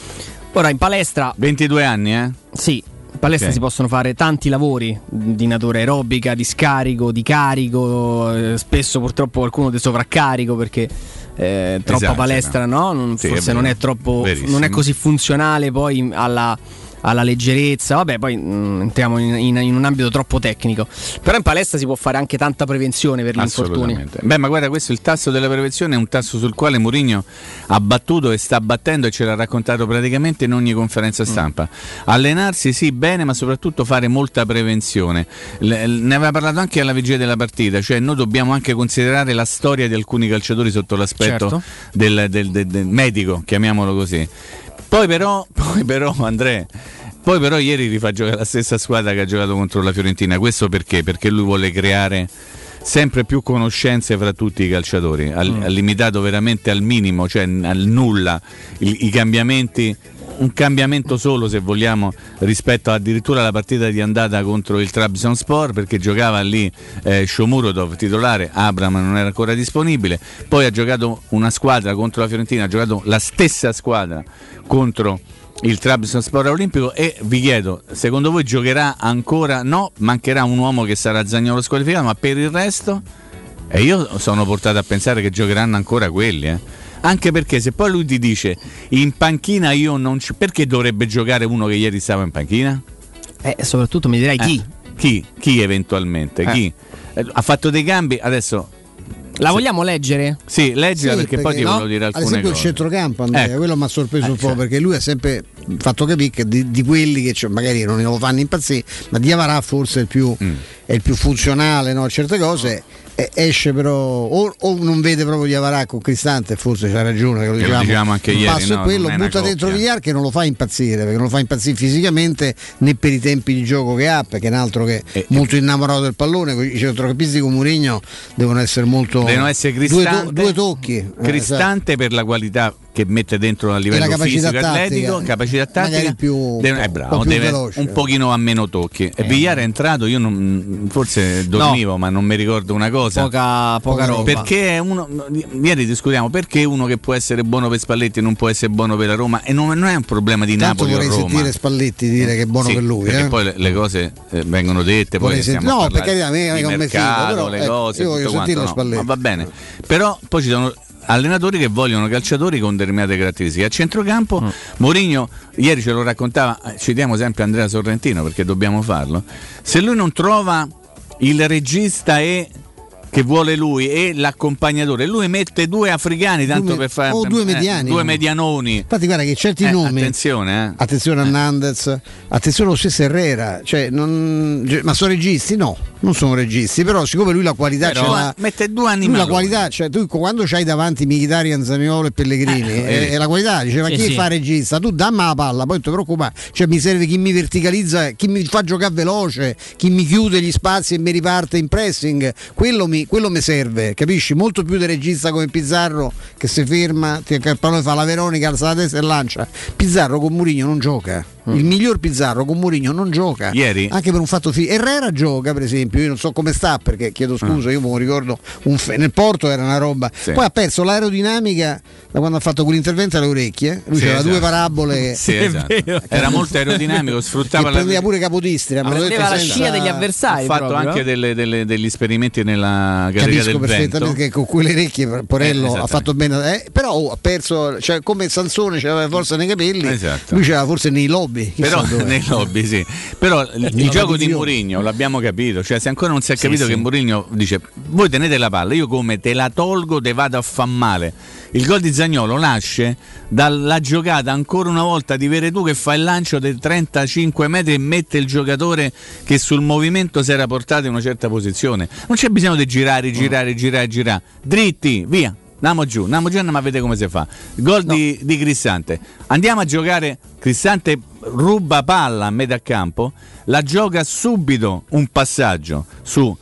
Ora in palestra 22 anni, eh? sì, in palestra Ok. si possono fare tanti lavori di natura aerobica, di scarico, di carico, eh, spesso purtroppo qualcuno di sovraccarico perché eh, troppa Esagera. palestra no? Non- Sì, è forse vero. non è troppo non è così funzionale poi alla, alla leggerezza. Vabbè, poi mh, entriamo in, in- in un ambito troppo tecnico. Però in palestra si può fare anche tanta prevenzione per gli infortuni. Beh, ma guarda, questo il tasso della prevenzione è un tasso sul quale Mourinho ha battuto e sta battendo e ce l'ha raccontato praticamente in ogni conferenza stampa. Allenarsi sì, bene, ma soprattutto fare molta prevenzione. Le- ne aveva parlato anche alla vigilia della partita, cioè noi dobbiamo anche considerare la storia di alcuni calciatori sotto l'aspetto Certo. del, del- del- del medico, chiamiamolo così. Poi però, poi però Andrea, poi però ieri rifà giocare la stessa squadra che ha giocato contro la Fiorentina. Questo perché? Perché lui vuole creare sempre più conoscenze fra tutti i calciatori. Ha, ha limitato veramente al minimo, cioè al nulla, i, i cambiamenti. Un cambiamento solo, se vogliamo, rispetto addirittura alla partita di andata contro il Trabzonspor, perché giocava lì eh, Shomurodov titolare, Abram non era ancora disponibile. Poi ha giocato una squadra contro la Fiorentina, ha giocato la stessa squadra contro il Trabzonspor Olimpico e vi chiedo, secondo voi giocherà ancora? No, mancherà un uomo che sarà Zagnolo squalificato, ma per il resto? E io sono portato a pensare che giocheranno ancora quelli, eh. Anche perché se poi lui ti dice in panchina io non ci... perché dovrebbe giocare uno che ieri stava in panchina? Eh, soprattutto mi direi chi. Eh, chi? Chi eventualmente? Eh. Chi? Eh, Ha fatto dei cambi, adesso La vogliamo leggere? sì, leggila Sì, perché, poi ti no? volevo dire Ad alcune esempio cose. il centrocampo, Andrea, Ecco. quello mi ha sorpreso Eh, un po' cioè. perché lui ha sempre fatto capire che di, di quelli che c'è- magari non lo fanno impazzire, ma Diavarà forse è il più, Mm. è il più funzionale no? a certe cose. E esce però o, o non vede proprio Diavarà con Cristante, forse c'ha ragione, che lo Che lo dicevamo, dicevamo anche ieri, passo no? è quello, butta dentro. Villar che non lo fa impazzire, perché non lo fa impazzire fisicamente né per i tempi di gioco che ha, perché è un altro che è E- molto innamorato del pallone, i centrocampisti con Mourinho devono essere molto Devono essere due, to- Cristante, due tocchi. Eh, Cristante per la qualità che mette dentro a livello fisico tattica. atletico, capacità Magari tattica. più- deve- è un bravo, po' più deve- veloce. un pochino a meno tocchi. E Villar è entrato, io non- forse dormivo, ma non mi ricordo una cosa. Poca, poca roba. Perché è uno, ieri discutiamo perché uno che può essere buono per Spalletti non può essere buono per la Roma e non, non è un problema di Tanto Napoli o vorrei Roma. sentire Spalletti dire che è buono Sì, per lui. perché eh. poi le, le cose eh, vengono dette, poi Vorrei stiamo senti- no, perché a me- mi fido, mercato, però, le ecco, cose, io voglio no, Spalletti. ma va bene. Però poi ci sono allenatori che vogliono calciatori con determinate caratteristiche. A centrocampo Mm. Mourinho ieri ce lo raccontava, eh, citiamo sempre Andrea Sorrentino perché dobbiamo farlo. Se lui non trova il regista e che vuole lui e l'accompagnatore, lui mette due africani tanto me- per fare o due eh, mediani. due medianoni. Infatti, guarda che certi Eh, nomi. attenzione, eh. Attenzione a Nandez, attenzione allo stesso Herrera, cioè, non- ma sono registi? No, non sono registi, però siccome lui la qualità Però ce l'ha, mette due animali. la qualità, cioè tu quando c'hai davanti Mkhitaryan, Zaniolo e Pellegrini Eh, e, e la qualità, dice ma Sì, chi sì. fa regista? Tu dammi la palla, poi non ti preoccupare, cioè mi serve chi mi verticalizza, chi mi fa giocare veloce, chi mi chiude gli spazi e mi riparte in pressing, quello mi, quello mi serve, capisci? Molto più del regista come Pizzarro che si ferma, ti- che il fa la Veronica, alza la testa e lancia. Pizzarro con Murigno non gioca. Il miglior Pizzarro con Murigno non gioca. Ieri? Anche per un fatto fisico. Herrera gioca, per esempio, io non so come sta perché chiedo scusa, io me lo ricordo un fe- nel porto era una roba. Sì. Poi ha perso l'aerodinamica da quando ha fatto quell'intervento alle orecchie. Lui Sì, aveva due esatto. parabole Sì, esatto. Era molto aerodinamico, sfruttava la prendeva pure Capodistria. detto Prendeva la senza- scia degli avversari. fatto proprio, anche eh? delle- delle- degli esperimenti nella galleria Capisco del perfettamente vento. che con quelle orecchie Porello Eh, ha fatto bene, eh, però oh, ha perso, cioè, come Sansone c'aveva forza nei capelli, Esatto. lui c'aveva forse nei lobby. Chissà Però nei lobby sì. Però il Nella gioco di. Mourinho l'abbiamo capito. Cioè, se ancora non si è capito sì. che Mourinho dice: Voi tenete la palla, io come te la tolgo, te vado a far male. Il gol di Zagnolo nasce dalla giocata ancora una volta di Veretù che fa il lancio dei 35 metri e mette il giocatore che sul movimento si era portato in una certa posizione. Non c'è bisogno di girare, girare, girare, girare. Dritti, via. Andiamo giù, andiamo giù andiamo a vedere come si fa. Gol di, di Cristante. Andiamo a giocare. Cristante ruba palla a metà campo, la gioca subito un passaggio su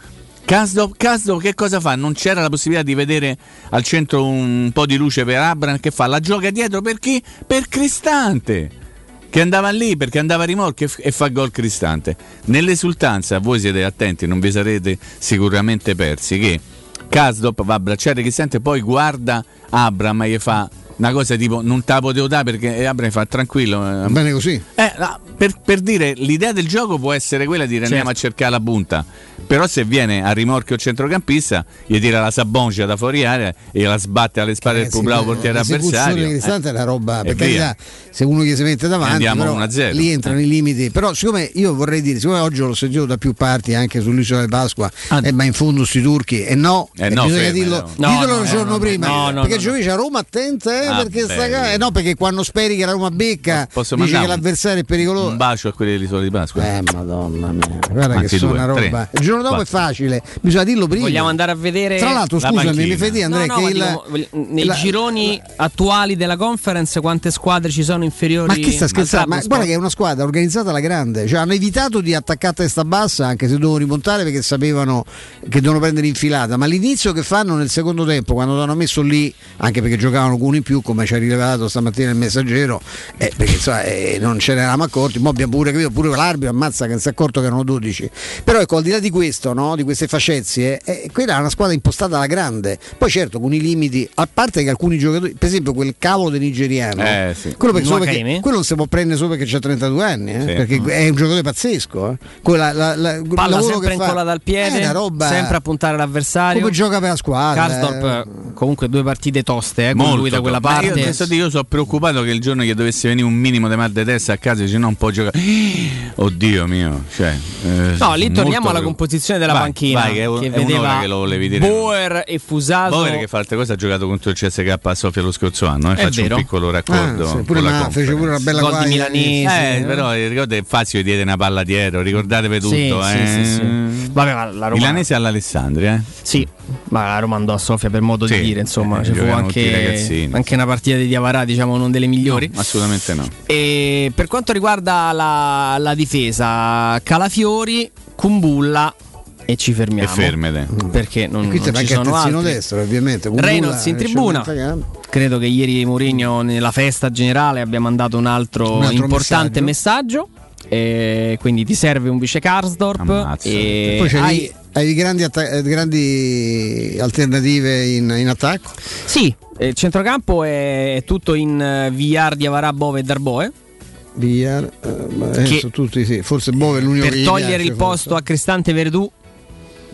Kasdov. Kasdov che cosa fa? Non c'era la possibilità di vedere al centro un po' di luce per Abram che fa? La gioca dietro per chi? Per Cristante che andava lì perché andava a rimorchio e e fa gol Cristante. Nell'esultanza, voi siete attenti, non vi sarete sicuramente persi che Kasdop va a abbracciare Cristante, poi guarda Abram e gli fa una cosa tipo non te la potevo dare perché eh, Abraham fa tranquillo. eh, Bene così. eh, no, per, per dire, l'idea del gioco può essere quella di dire andiamo a cercare la punta. Però se viene a rimorchio centrocampista, gli tira la saboncia da fuori area e la sbatte alle spalle del eh, portiere l'esecuzione avversario. Cristante Eh, è una roba, e per carità, se uno gli si mette davanti, Andiamo però 1-0. lì entrano i limiti. Però siccome io vorrei dire, siccome oggi l'ho sentito da più parti anche sull'isola di Pasqua, eh, ma in fondo sti turchi, e no, Eh e no, bisogna fermi, dirlo, no. ditelo No, no, il giorno no, prima, no, no, perché no, giovedì a Roma attenta, eh, Ah, perché sta ca- eh, no, perché quando speri che la Roma becca, Posso dici che l'avversario è pericoloso. Un bacio a quelli dell'isola di Pasqua. Eh, madonna mia, guarda Anzi, che sono due, una tre, roba. Il giorno dopo quattro. è facile, bisogna dirlo prima. Vogliamo andare a vedere. Tra l'altro, La scusami, mi fai dire Andrea No, no, che il, dico, voglio- nei la- gironi attuali della conference quante squadre ci sono inferiori Ma chi sta scherzando? Ma guarda che è una squadra organizzata alla grande, cioè hanno evitato di attaccare a testa bassa anche se dovevano rimontare perché sapevano che dovevano prendere infilata, ma l'inizio che fanno nel secondo tempo quando l'hanno messo lì, anche perché giocavano con uno in più come ci ha rilevato stamattina il messaggero, eh, perché insomma, eh, non ce ne eravamo accorti, ma abbiamo pure capito, pure l'arbitro ammazza che non si è accorto che erano 12. Però ecco, al di là di questo, no, di queste facezie, eh, quella è una squadra impostata alla grande. Poi certo con i limiti, a parte che alcuni giocatori, per esempio quel cavolo del nigeriano, Eh, sì. quello, perché- perché- quello non si può prendere solo perché ha 32 anni, eh, Sì. perché è un giocatore pazzesco. Eh. Quella- la- la- Palla sempre che fa- incollata al piede, roba, sempre a puntare l'avversario. come gioca per la squadra. Karsdorp eh. comunque due partite toste eh, con Molto lui da quella Ma parte. Io, adesso io sono preoccupato che il giorno che dovesse venire un minimo di mal di testa a casa dice no, non può giocare. Oddio mio. Cioè, eh, No, lì torniamo molto alla composizione della Vai, panchina vai, che è, un- che è un'ora vedeva che lo volevi dire. Boer e Fusato. Boer che fa altre cose ha giocato contro il CSK a Sofia lo scorso anno. Eh, È faccio vero. un piccolo raccordo. Ah, sì, pure con la Ma fece pure una bella di guaia. Milanese. Eh, però eh, ricorda che Fazio diede una palla dietro, ricordatevi tutto. Sì, eh. sì, sì, sì. Vabbè, ma la Roma Milanese all'Alessandria, eh. Sì, ma la Roma andò a Sofia per modo Sì, di dire, insomma, eh, ci fu anche, anche una partita di Diavarà, diciamo, non delle migliori. No, assolutamente no. E per quanto riguarda la, la difesa, Calafiori, Kumbulla e ci fermiamo. E fermete. Perché non, E qui non c'è ci sono altri. destro, ovviamente. con Reynolds in eh, tribuna. un- Credo che ieri Mourinho nella festa generale abbia mandato un altro, Un altro importante messaggio. E quindi ti serve un vice Karsdorp Ammazza. e Poi c'hai hai- hai grandi, atta- eh, grandi alternative in, in attacco. Sì, eh, il centrocampo è tutto in eh, VR di Avarà, Bove e Darboe. Via, eh, Che- tutti sì, forse Bove è l'unico che Per gli togliere piace, il posto a Cristante Verdù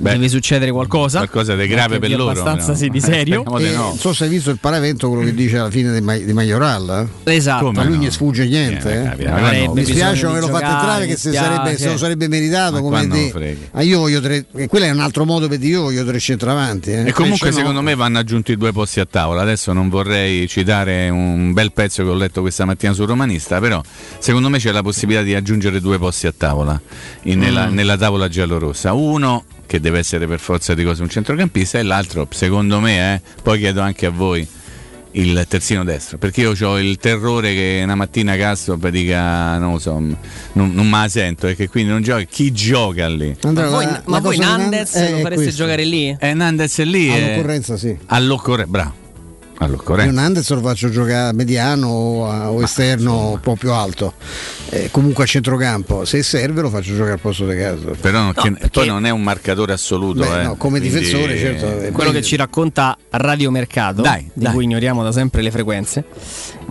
Beh, deve succedere qualcosa. Qualcosa di grave Anche per loro. abbastanza no? sì, di serio. Speriamo E di no. Non so se hai visto il paravento quello che dice alla fine di, Ma- di Majoral. eh? Esatto. Come A lui no? gli sfugge niente. Eh, eh. Mi spiace averlo fatto entrare che se, sarebbe, se lo sarebbe meritato Ma come di ah, io voglio tre e quello è un altro modo per dire io voglio tre centravanti eh. E comunque Invece no. secondo me vanno aggiunti due posti a tavola. Adesso non vorrei citare un bel pezzo che ho letto questa mattina sul romanista, però secondo me c'è la possibilità di aggiungere due posti a tavola in- nella, Mm. nella tavola giallorossa. Uno che deve essere per forza di cose un centrocampista e l'altro, secondo me, eh, poi chiedo anche a voi il terzino destro perché io ho il terrore che una mattina Castro dica non lo so non, non me la sento e che quindi non gioca chi gioca lì Andrea, Ma voi, la- ma la voi Nandez Nan- lo è fareste questo. giocare lì? e Nandez è lì è- all'occorrenza sì all'occorrenza bravo io all'occorrenza Nandez lo faccio giocare mediano o, a- o esterno un po' più alto Eh, comunque a centrocampo se serve lo faccio giocare al posto di caso però non- che- perché- poi non è un marcatore assoluto Beh, eh. no, come Quindi- difensore certo eh, Quello quindi- che ci racconta Radio Mercato, Dai, di dai. cui ignoriamo da sempre le frequenze.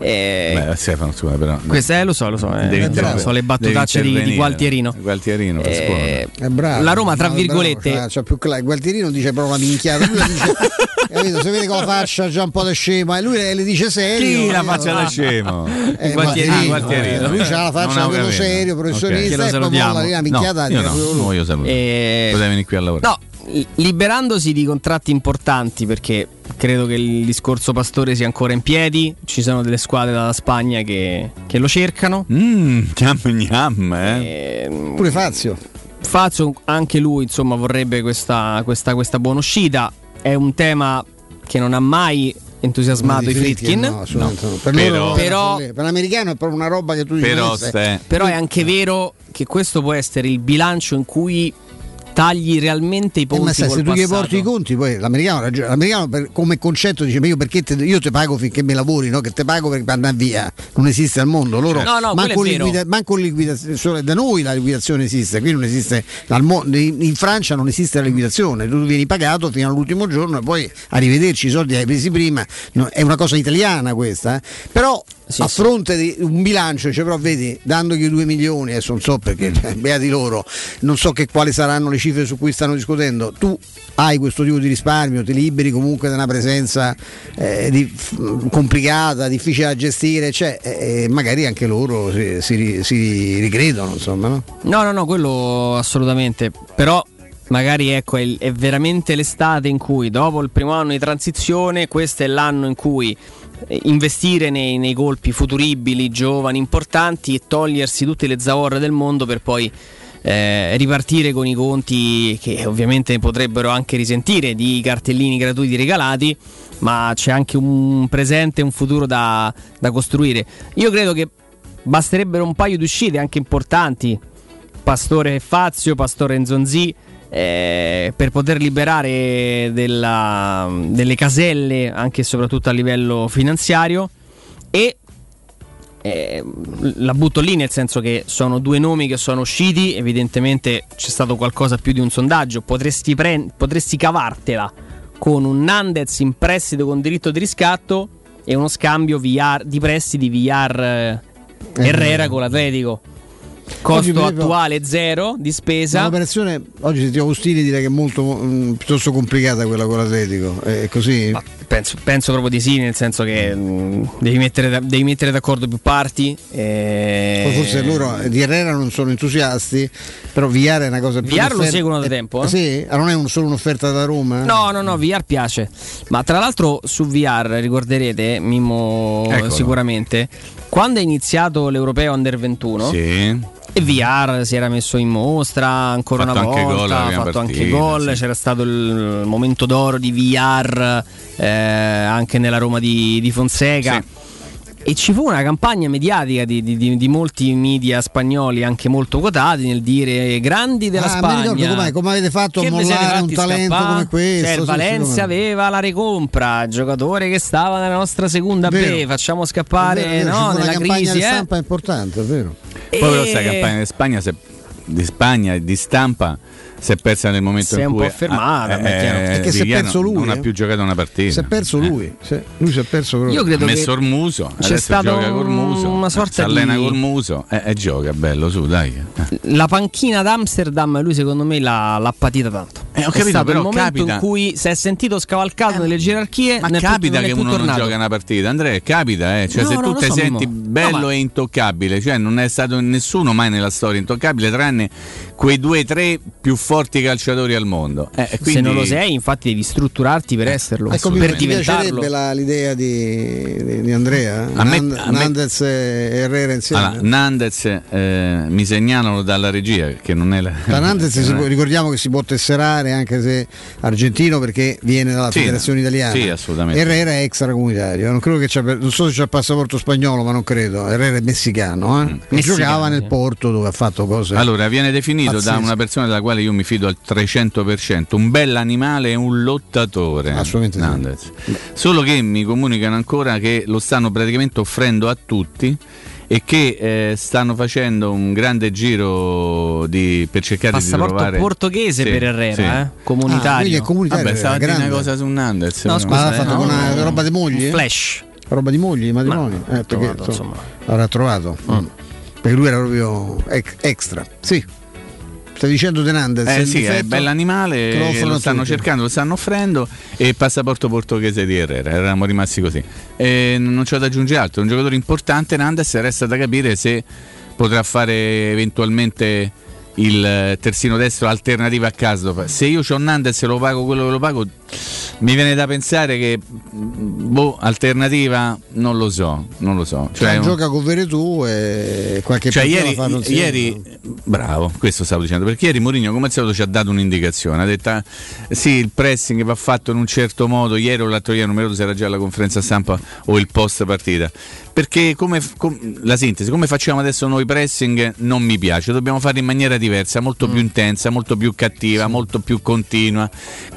E Beh, Stefano, scusa, però. Queste, eh, lo so, lo so, eh, Devi- so, so le battutacce di, di. Gualtierino. Gualtierino, per Eh. È bravo. La Roma, tra No, è bravo, virgolette, c'ha- c'ha più cla- Gualtierino dice proprio una minchiata. Lui dice, capito? Se vede con la faccia già un po' da scema, e lui le, le dice serio. Chi la faccia da scemo? Eh, Gualtierino, Gualtierino, Gualtierino. eh, Lui c'ha la faccia da quello serio, professionista, lo e poi salutiamo. molla lì la minchiata. No, io no, io saluto. Eh, Poteva venire qui a lavorare. No, liberandosi di contratti importanti perché credo che il discorso Pastore sia ancora in piedi, ci sono delle squadre dalla Spagna che, che lo cercano. Mmm, gnam eh. Ehm, Pure Fazio. Fazio anche lui insomma vorrebbe questa, questa, questa buona uscita, è un tema che non ha mai entusiasmato i Fritkin. No, no. Per, Però- Però- per l'americano è proprio una roba che tu dici Però "Ma che ste, Però è anche vero che questo può essere il bilancio in cui tagli realmente i Eh, ponti ma sai, col se tu gli porti i conti, poi l'americano, l'americano per- come concetto dice: Ma io perché te, io ti pago finché mi lavori, no? Che te pago per andare via. Non esiste al mondo. Loro No, no, manco, liquida- manco liquidazione, solo da noi la liquidazione esiste, qui non esiste. Mo- in Francia non esiste la liquidazione, tu vieni pagato fino all'ultimo giorno e poi arrivederci, i soldi li hai presi prima. No, è una cosa italiana questa, eh. però. Sì, a sì. fronte di un bilancio, cioè, però vedi, dandogli 2 milioni, adesso non so perché, beati loro, non so che quali saranno le cifre su cui stanno discutendo, tu hai questo tipo di risparmio, ti liberi comunque da una presenza eh, di- complicata, difficile da gestire, cioè, eh, magari anche loro si, si si ricredono, insomma, no? No, no, no, quello assolutamente. Però magari ecco, è, è veramente l'estate in cui dopo il primo anno di transizione, questo è l'anno in cui eh, investire nei, nei colpi futuribili, giovani, importanti e togliersi tutte le zavorre del mondo per poi eh, ripartire con i conti che ovviamente potrebbero anche risentire di cartellini gratuiti regalati, ma c'è anche un presente e un futuro da, da costruire. Io credo che basterebbero un paio di uscite anche importanti, Pastore Fazio, Pastore e eh, per poter liberare della- delle caselle anche e soprattutto a livello finanziario e eh, la butto lì nel senso che sono due nomi che sono usciti, evidentemente c'è stato qualcosa più di un sondaggio, potresti, pre- potresti cavartela con un Nandez in prestito con diritto di riscatto e uno scambio VR, di prestiti VR eh, Herrera con l'Atletico. Costo attuale zero di spesa. L'operazione, oggi sentivo Agostini dire che è molto mm, piuttosto complicata quella con l'Atletico, è così? Ma penso, penso proprio di sì, nel senso che mh, devi, mettere, devi mettere d'accordo più parti. e- Poi forse loro di Herrera non sono entusiasti, però Viare è una cosa più Villar lo seguono da tempo, eh? Sì, Ah, non è un- solo un'offerta da Roma? No, no, no, VR piace. Ma tra l'altro su VR ricorderete, Mimmo Eccolo. sicuramente, quando è iniziato l'Europeo Under 21 Sì. E VR si era messo in mostra ancora Fatto una anche volta, gol ha fatto anche partita, gol, sì. c'era stato il momento d'oro di VR eh, anche nella Roma di, di Fonseca. Sì. E ci fu una campagna mediatica di, di- di- di molti media spagnoli, anche molto quotati, nel dire grandi della Ah, mi Spagna. come avete fatto a mollare un talento scappare? come questo? Cioè, il Valencia aveva la recompra, giocatore che stava nella nostra seconda Vero. B. Facciamo scappare vero, no, nella campagna crisi. di eh. stampa importante, è vero. E- Poi però sta campagna di Spagna, se- di Spagna e di stampa si è persa nel momento Si è in un cui po' fermata, eh, beh, chiaro. eh, Perché si è perso lui, non ha eh. più giocato una partita. Si è perso Eh. lui, sì, lui si è perso proprio. Io credo Ha che messo Ormuso, c'è adesso stato gioca col Muso, una sorta si allena di- col Muso e e gioca, bello su, dai. Eh. la panchina d'Amsterdam lui secondo me l'ha, l'ha patita tanto. Eh, ho è capito, stato però il momento capita- in cui si è sentito scavalcato nelle gerarchie. Ma nel capita non è che uno non tornato. gioca una partita, Andrea, capita, eh. Cioè, No, se no, tu ti so, senti bello No, ma- e intoccabile, cioè non è stato nessuno mai nella storia intoccabile, tranne quei due o tre più forti calciatori al mondo. Eh, e quindi- Se non lo sei, infatti, devi strutturarti per esserlo. Ecco, mi per mi piacerebbe la- l'idea di, di- di Andrea, A me- Nan- a me- Nandez e Herrera insieme. Allora, Nandez eh, mi segnalano dalla regia che non è la Da Nandez può- ricordiamo che si può tesserare anche se argentino perché viene dalla Sì, federazione italiana. sì, assolutamente. Herrera è extracomunitario, non, credo che c'ha, non so se c'ha il passaporto spagnolo, ma non credo. Herrera è messicano, eh? e Messicano, giocava nel Porto dove ha fatto cose. Allora, viene definito da Pazzesco. una persona della quale io mi fido al 300%, un bell'animale e un lottatore. Assolutamente sì. Solo che mi comunicano ancora che lo stanno praticamente offrendo a tutti e che eh, stanno facendo un grande giro di- per cercare di Passaporto trovare portoghese Sì, per Herrera, sì. eh? Ah, comunitario. quindi è comunitario. Vabbè, stava dire una grande. cosa su Nandez. No, scusa, Ma l'ha eh, fatto no, con una no, roba di mogli? eh? Flash. Roba di mogli, di matrimoni? Ma- Eh, perché, trovato, insomma, insomma. l'avrà trovato. Mm. Perché lui era proprio ex- extra. Sì. Stai dicendo De Nandez? Eh sì, è difetto? bell'animale, che lo lo, stanno tutti. cercando, lo stanno offrendo e passaporto portoghese di Herrera, eravamo rimasti così. E non c'è da aggiungere altro, è un giocatore importante Nandes, resta da capire se potrà fare eventualmente il eh, terzino destro alternativa a Casdorp. Se io ho Nandes e lo pago quello che lo pago, Mi viene da pensare che boh, alternativa non lo so, non lo so. Cioè, un- gioca con Veretù e qualche cioè, ieri, ieri- bravo, questo stavo dicendo, perché ieri Mourinho come al solito ci ha dato un'indicazione, ha detto sì, il pressing va fatto in un certo modo, ieri o l'altro ieri, non mi ricordo se era già la conferenza stampa o il post partita, perché come, com- la sintesi, come facciamo adesso noi pressing non mi piace, dobbiamo fare in maniera diversa, molto Mm. più intensa, molto più cattiva, molto più continua,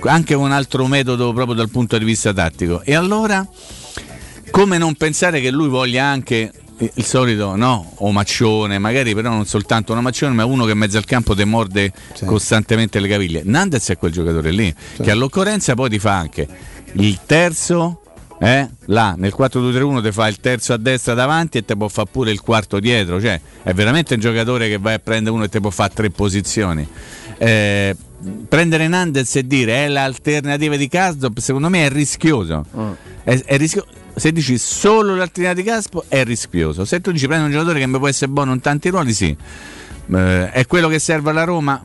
anche un altro metodo proprio dal punto di vista tattico. E allora come non pensare che lui voglia anche il solito no, omaccione, magari però non soltanto un omaccione, ma uno che in mezzo al campo ti morde costantemente le caviglie. Nandez è quel giocatore lì, che all'occorrenza poi ti fa anche il terzo. Eh? Là nel 4-2-3-1 ti fa il terzo a destra davanti e ti può fare pure il quarto dietro, cioè è veramente un giocatore che vai a prendere uno e ti può fare tre posizioni. Eh, prendere Nandez e dire è l'alternativa di Kasdorp, secondo me è rischioso. È, è rischio- Se dici solo l'alternativa di Kasdorp è rischioso. Se tu dici prendi un giocatore che mi può essere buono in tanti ruoli, sì. Eh, è quello che serve alla Roma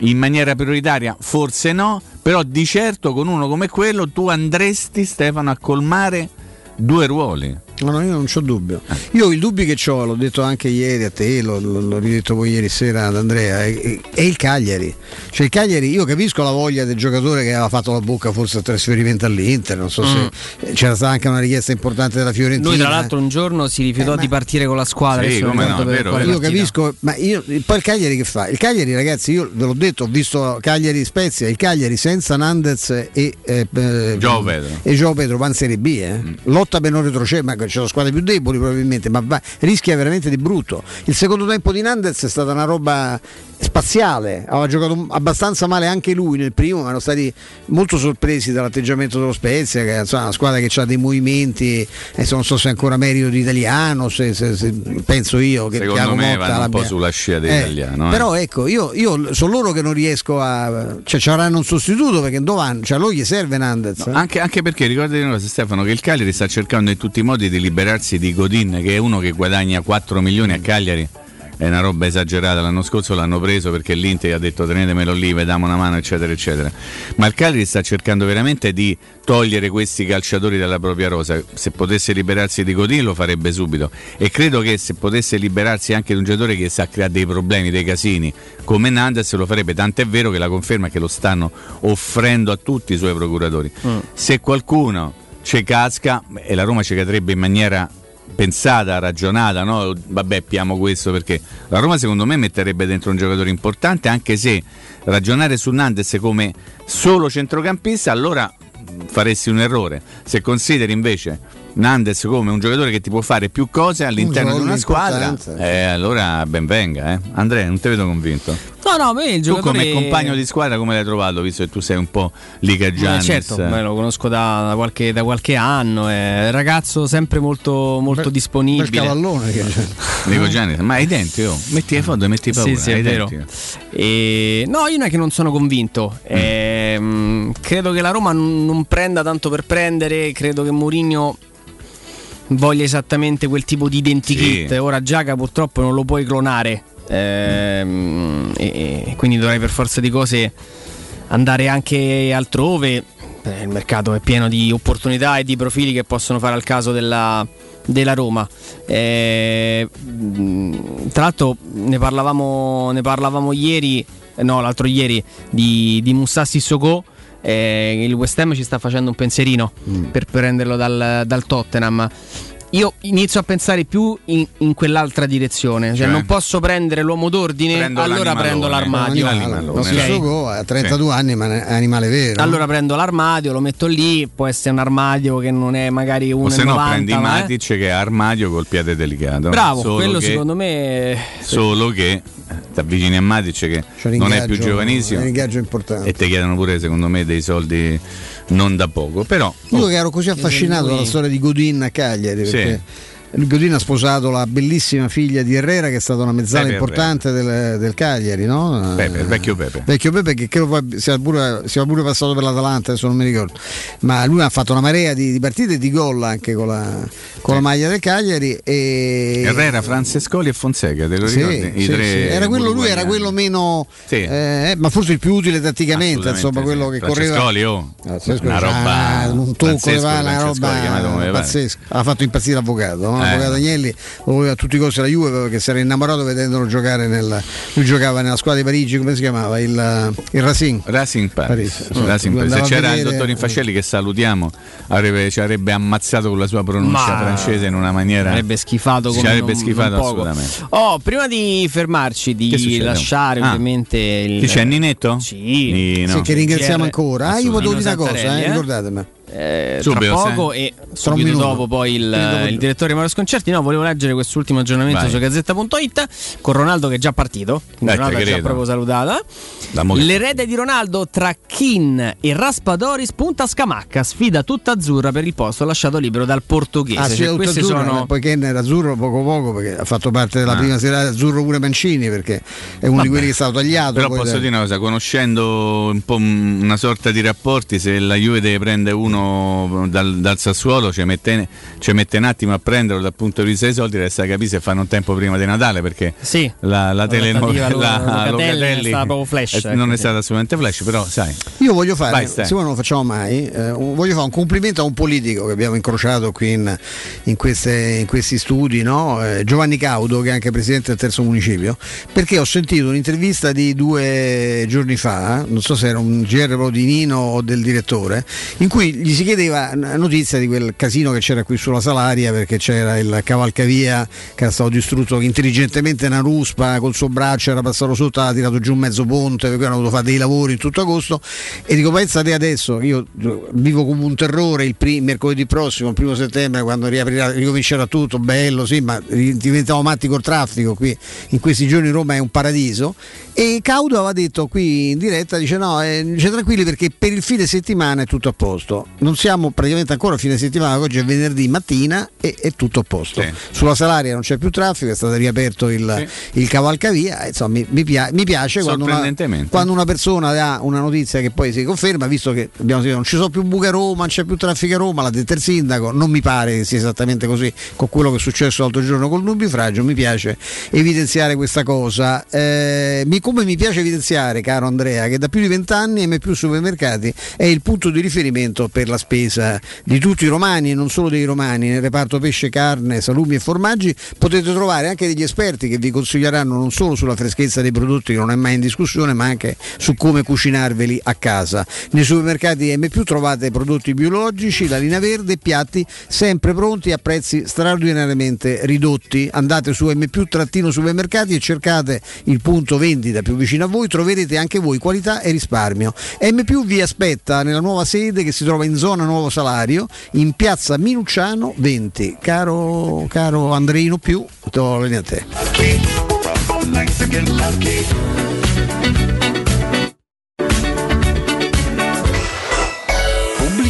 in maniera prioritaria? Forse no, però di certo con uno come quello tu andresti Stefano a colmare due ruoli. No, no, io non c'ho dubbio. Io i dubbi che ho, l'ho detto anche ieri a te, l'ho, l'ho- ridetto poi ieri sera ad Andrea, è, è- il Cagliari. Cioè il Cagliari, io capisco la voglia del giocatore che aveva fatto la bocca forse al trasferimento all'Inter, non so se eh, c'era stata anche una richiesta importante della Fiorentina. Lui, tra l'altro, un giorno si rifiutò Eh, ma- di partire con la squadra. Sì, come no, vero, Io partita. capisco, ma io, poi il Cagliari che fa? Il Cagliari, ragazzi, io ve l'ho detto, ho visto Cagliari Spezia, il Cagliari senza Nandez e, eh, eh, Gio Pedro. e Gio Pedro va in Serie B, eh. lotta per non retrocedere, ma c'è la squadra più deboli probabilmente, ma va- rischia veramente di brutto. Il secondo tempo di Nandez è stata una roba spaziale, aveva giocato abbastanza male anche lui nel primo, ma erano stati molto sorpresi dall'atteggiamento dello Spezia, che è una squadra che ha dei movimenti, adesso non so se è ancora merito di italiano, se, se- se- penso io che Secondo Thiago me Motta un po' sulla scia dell'italiano. eh. però ecco, io, io sono loro che non riesco a. cioè ci avranno un sostituto perché dove vanno? Cioè a loro gli serve Nandez. eh? Anche, anche perché ricordati una cosa Stefano che il Cagliari sta cercando in tutti i modi di liberarsi di Godin che è uno che guadagna 4 milioni a Cagliari. È una roba esagerata. L'anno scorso l'hanno preso perché l'Inter gli ha detto tenetemelo lì vediamo una mano eccetera eccetera. Ma il Cagliari sta cercando veramente di togliere questi calciatori dalla propria rosa. Se potesse liberarsi di Godin lo farebbe subito. E credo che se potesse liberarsi anche di un giocatore che sa creare dei problemi dei casini come Nandes lo farebbe. Tant'è vero che la conferma è che lo stanno offrendo a tutti i suoi procuratori. Se qualcuno ci casca e la Roma ci cadrebbe in maniera pensata, ragionata, no? Vabbè, piamo questo perché la Roma secondo me metterebbe dentro un giocatore importante, anche se ragionare su Nandes come solo centrocampista, allora faresti un errore. Se consideri invece Nandes come un giocatore che ti può fare più cose all'interno di una squadra, eh, allora ben venga. Eh. Andrea, non ti vedo convinto. No, no, me il Tu giocatore. come compagno di squadra come l'hai trovato, visto che tu sei un po' Liga Eh, Giannis? certo, beh, lo conosco da, da qualche, da qualche anno. È un ragazzo sempre molto, molto Bel disponibile. cavallone che c'è. Liga Giannis, ma hai i denti, oh. metti le foto e metti paura. Sì, sì, è vero. E, no, io non è che non sono convinto. Ehm, credo che la Roma non prenda tanto per prendere. Credo che Mourinho voglia esattamente quel tipo di identikit. Sì. Ora Giaca purtroppo non lo puoi clonare. Ehm, e, e quindi dovrai per forza di cose andare anche altrove. Eh, il mercato è pieno di opportunità e di profili che possono fare al caso della, della Roma. Eh, mh, tra l'altro ne parlavamo, ne parlavamo ieri, eh, no l'altro ieri, di, di Moussa Sissoko. Eh, il West Ham ci sta facendo un pensierino per prenderlo dal, dal Tottenham. Io inizio a pensare più in, in quell'altra direzione, cioè, Cioè? non posso prendere l'uomo d'ordine, Prendo allora prendo l'armadio. Lo stesso ha 32 anni, ma è animale vero. Allora prendo l'armadio, lo metto lì, può essere un armadio che non è magari O 1,90 se no prendi è- Matic che è armadio col piede delicato. Bravo, Solo quello che- secondo me Solo che ti avvicini a Matic che un non è più giovanissimo Un ingaggio importante. e ti chiedono pure secondo me dei soldi non da poco. Però Io oh, che ero così affascinato dalla storia di Godin a Cagliari, Sì. Godin ha sposato la bellissima figlia di Herrera che è stata una mezzala Pepe importante del, del Cagliari, no? Pepe, il vecchio Pepe. Vecchio Pepe che credo poi sia pure, sia pure passato per l'Atalanta, adesso non mi ricordo. Ma lui ha fatto una marea di, di partite e di gol anche con la, con la maglia del Cagliari. E... Herrera, Francescoli e Fonseca, te lo Sì, ricordi? I sì, tre sì. Era quello, lui era quello meno, Sì. eh, ma forse il più utile tatticamente, insomma, sì. quello che correva. Francescoli, oh, Francescoli, una roba ah, un tocco una roba pazzesca. Ha fatto impazzire l'avvocato, no? Eh. l'avvocato Agnelli lo voleva a tutti i costi la Juve perché si era innamorato vedendolo giocare nel, lui giocava nella squadra di Parigi, come si chiamava? Il, il Racing. Racing Paris, Paris. Racing Se c'era il vedere- dottor Infascelli che salutiamo, avrebbe, ci avrebbe ammazzato con la sua pronuncia Ma- francese in una maniera. Sarebbe schifato Ci come avrebbe non- schifato non assolutamente. Oh, prima di fermarci, di lasciare Ah. ovviamente il. Chi c'è Ninetto? Sì. Sì, che ringraziamo GR. ancora. Ah, io volevo dire una cosa, eh, eh? ricordatemi. Eh, Subito, tra poco sì. e subito minuto. dopo poi il, il direttore Mauro Sconcerti no volevo leggere quest'ultimo aggiornamento Vai. su Gazzetta.it con Ronaldo che è già partito Eh, Ronaldo te ha già proprio salutata l'erede di Ronaldo tra Kin e Raspadori spunta Scamacca sfida tutta azzurra per il posto lasciato libero dal portoghese Ah, sì, Cioè, tutto questi azzurro, sono poi Ken era azzurro poco poco perché ha fatto parte della Ah. prima serata azzurro pure Mancini perché è uno di quelli che è stato tagliato. Però poi posso da- dire una cosa, conoscendo un po' un- una sorta di rapporti, se la Juve deve prendere uno dal, dal Sassuolo ci mette, ci mette un attimo a prenderlo dal punto di vista dei soldi, resta da capire se fanno un tempo prima di Natale perché sì la, la telenovela Locatelli Locatelli è stata proprio flash, è- ecco, non è stata assolutamente flash, però sai. Io voglio fare, Vai, siccome non lo facciamo mai, eh, un- voglio fare un complimento a un politico che abbiamo incrociato qui in, in queste- in questi studi, no? Eh, Giovanni Caudo, che è anche presidente del terzo municipio, perché ho sentito un'intervista di due giorni fa, non so se era un GR proprio di Nino o del direttore, in cui gli si chiedeva notizia di quel casino che c'era qui sulla Salaria perché c'era il cavalcavia che era stato distrutto intelligentemente una ruspa col suo braccio era passato sotto ha tirato giù mezzo ponte perché hanno dovuto fare dei lavori in tutto agosto. E dico pensate adesso io vivo come un terrore il prim- mercoledì prossimo il primo settembre quando riaprirà ricomincerà tutto bello sì ma diventiamo matti col traffico qui in questi giorni Roma è un paradiso. E Caudo aveva detto qui in diretta dice no eh, dice tranquilli perché per il fine settimana è tutto a posto non siamo praticamente ancora a fine settimana oggi è venerdì mattina e è tutto a posto. Sì. sulla Salaria non c'è più traffico è stato riaperto il, il cavalcavia insomma mi, mi pia- mi piace quando una, quando una persona dà una notizia che poi si conferma visto che abbiamo sentito non ci sono più buche a Roma non c'è più traffico a Roma l'ha detto il sindaco non mi pare che sia esattamente così con quello che è successo l'altro giorno col nubifragio mi piace evidenziare questa cosa. Eh, mi- come mi piace evidenziare caro Andrea che da più di vent'anni M più supermercati è il punto di riferimento per la spesa di tutti i romani e non solo dei romani nel reparto pesce, carne, salumi e formaggi. Potete trovare anche degli esperti che vi consiglieranno non solo sulla freschezza dei prodotti che non è mai in discussione ma anche su come cucinarveli a casa. Nei supermercati M trovate prodotti biologici la linea verde e piatti sempre pronti a prezzi straordinariamente ridotti. Andate su M supermercati e cercate il punto vendita più vicino a voi. Troverete anche voi qualità e risparmio. M vi aspetta nella nuova sede che si trova in zona Nuovo Salario in piazza Minucciano 20 caro, caro Andreino più linea a te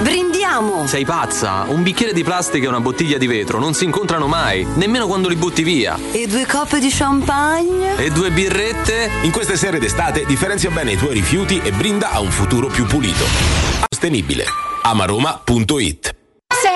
Brindiamo! Sei pazza? Un bicchiere di plastica e una bottiglia di vetro non si incontrano mai, nemmeno quando li butti via. E due coppe di champagne? E due birrette? In queste sere d'estate differenzia bene i tuoi rifiuti e brinda a un futuro più pulito. Sostenibile. amaroma.it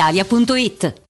brispalitalia.it.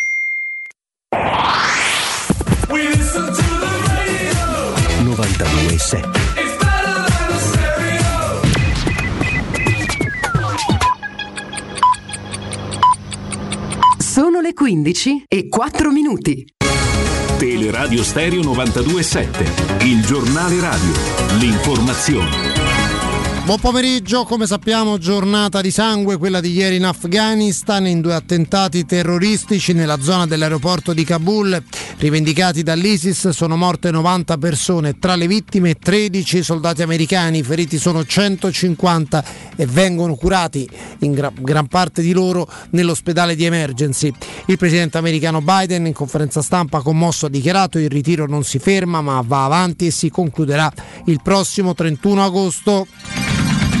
Le 15 e 4 minuti. Teleradio Stereo 92.7, il giornale radio, l'informazione. Buon pomeriggio, come sappiamo giornata di sangue quella di ieri in Afghanistan in due attentati terroristici nella zona dell'aeroporto di Kabul rivendicati dall'ISIS sono morte 90 persone, tra le vittime 13 soldati americani, i feriti sono 150 e vengono curati in gra- gran parte di loro nell'ospedale di emergency. Il presidente americano Biden in conferenza stampa commosso ha dichiarato il ritiro non si ferma ma va avanti e si concluderà il prossimo 31 agosto.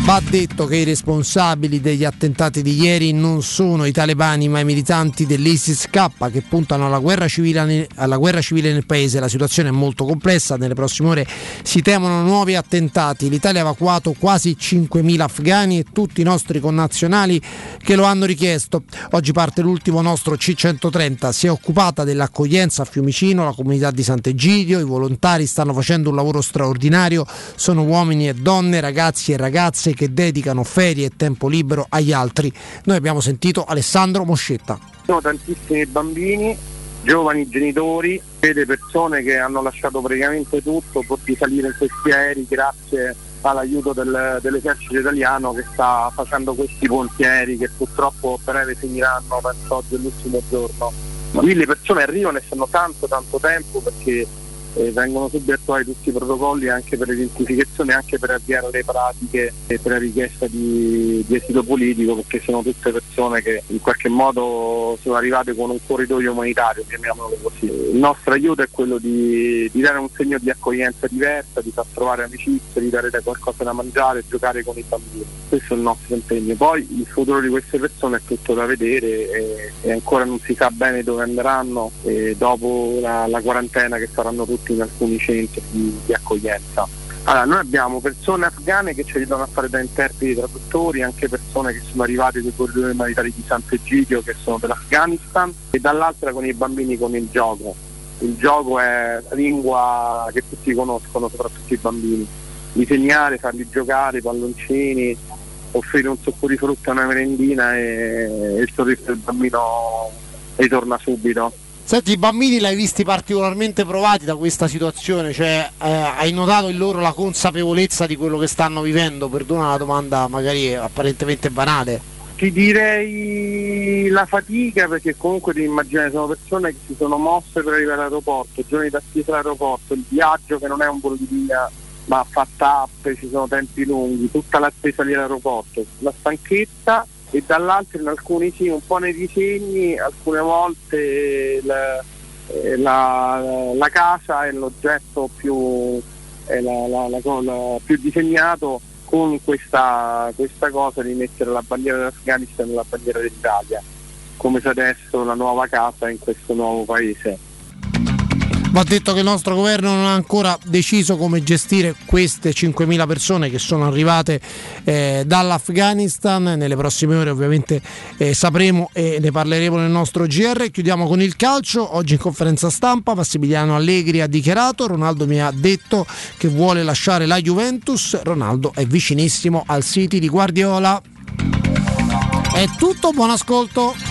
Va detto che i responsabili degli attentati di ieri non sono i talebani ma i militanti dell'ISIS-K che puntano alla guerra, civile, alla guerra civile nel paese. La situazione è molto complessa, nelle prossime ore si temono nuovi attentati. L'Italia ha evacuato quasi 5.000 afghani e tutti i nostri connazionali che lo hanno richiesto. Oggi parte l'ultimo nostro C-130, si è occupata dell'accoglienza a Fiumicino, la comunità di Sant'Egidio, i volontari stanno facendo un lavoro straordinario, sono uomini e donne, ragazzi e ragazze che dedicano ferie e tempo libero agli altri. Noi abbiamo sentito Alessandro Moscetta. Sono tantissimi bambini, giovani genitori, vede persone che hanno lasciato praticamente tutto di salire in questi aerei grazie all'aiuto del- dell'esercito italiano che sta facendo questi pontieri che purtroppo breve finiranno, penso oggi è l'ultimo giorno. Qui le persone arrivano e stanno tanto tanto tempo perché eh, vengono subito attuati tutti i protocolli anche per l'identificazione, anche per avviare le pratiche e per la richiesta di, di esito politico, perché sono tutte persone che in qualche modo sono arrivate con un corridoio umanitario, chiamiamolo così. Il nostro aiuto è quello di, di dare un segno di accoglienza diversa, di far trovare amicizie, di dare qualcosa da mangiare, giocare con i bambini. Questo è il nostro impegno. Poi il futuro di queste persone è tutto da vedere e, e ancora non si sa bene dove andranno dopo la, la quarantena che saranno tutti in alcuni centri di, di accoglienza. Allora, noi abbiamo persone afghane che ci aiutano a fare da interpreti traduttori, anche persone che sono arrivate dai corridoi umanitari di Sant'Egidio che sono dell'Afghanistan e dall'altra con i bambini con il gioco. il gioco è la lingua che tutti conoscono, soprattutto i bambini. Disegnare, farli giocare, palloncini, offrire un succo di frutta, una merendina e il sorriso del bambino ritorna subito. Senti, i bambini l'hai visti particolarmente provati da questa situazione, cioè eh, hai notato in loro la consapevolezza di quello che stanno vivendo? Perdona la domanda magari apparentemente banale. Ti direi la fatica perché comunque ti immagini sono persone che si sono mosse per arrivare all'aeroporto, giorni d'attesa all'aeroporto, il viaggio che non è un volo di via ma fa tappe, ci sono tempi lunghi, tutta l'attesa lì all'aeroporto, la stanchezza e dall'altro in alcuni sì, un po' nei disegni, alcune volte la, eh, la- la casa è l'oggetto più, è la- più disegnato con questa, questa cosa di mettere la bandiera dell'Afghanistan e la bandiera dell'Italia, come se adesso la nuova casa in questo nuovo paese. Va detto che il nostro governo non ha ancora deciso come gestire queste 5.000 persone che sono arrivate eh, dall'Afghanistan. Nelle prossime ore ovviamente eh, sapremo e ne parleremo nel nostro GR. Chiudiamo con il calcio. Oggi in conferenza stampa Massimiliano Allegri ha dichiarato Ronaldo mi ha detto che vuole lasciare la Juventus. Ronaldo è vicinissimo al City di Guardiola. È tutto, buon ascolto.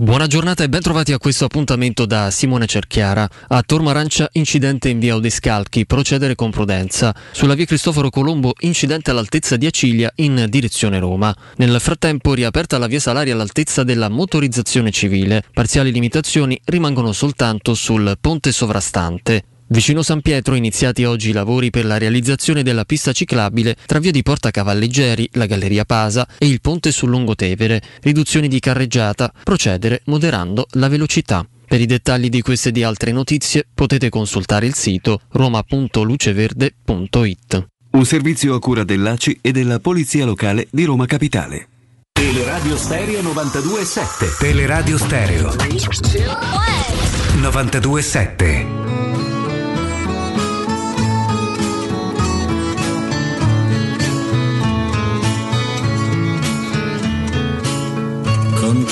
Buona giornata e ben trovati a questo appuntamento da Simone Cerchiara. A Tormarancia incidente in via Odescalchi, procedere con prudenza. Sulla via Cristoforo Colombo incidente all'altezza di Acilia in direzione Roma. Nel frattempo riaperta la via Salaria all'altezza della motorizzazione civile. Parziali limitazioni rimangono soltanto sul ponte sovrastante. Vicino San Pietro iniziati oggi i lavori per la realizzazione della pista ciclabile tra via di Porta Cavalleggeri, la Galleria Pasa e il ponte sul Lungotevere. Riduzioni di carreggiata, procedere moderando la velocità. Per i dettagli di queste e di altre notizie potete consultare il sito roma.luceverde.it. Un servizio a cura dell'ACI e della Polizia Locale di Roma Capitale. Teleradio Stereo 92.7. Teleradio Stereo 92.7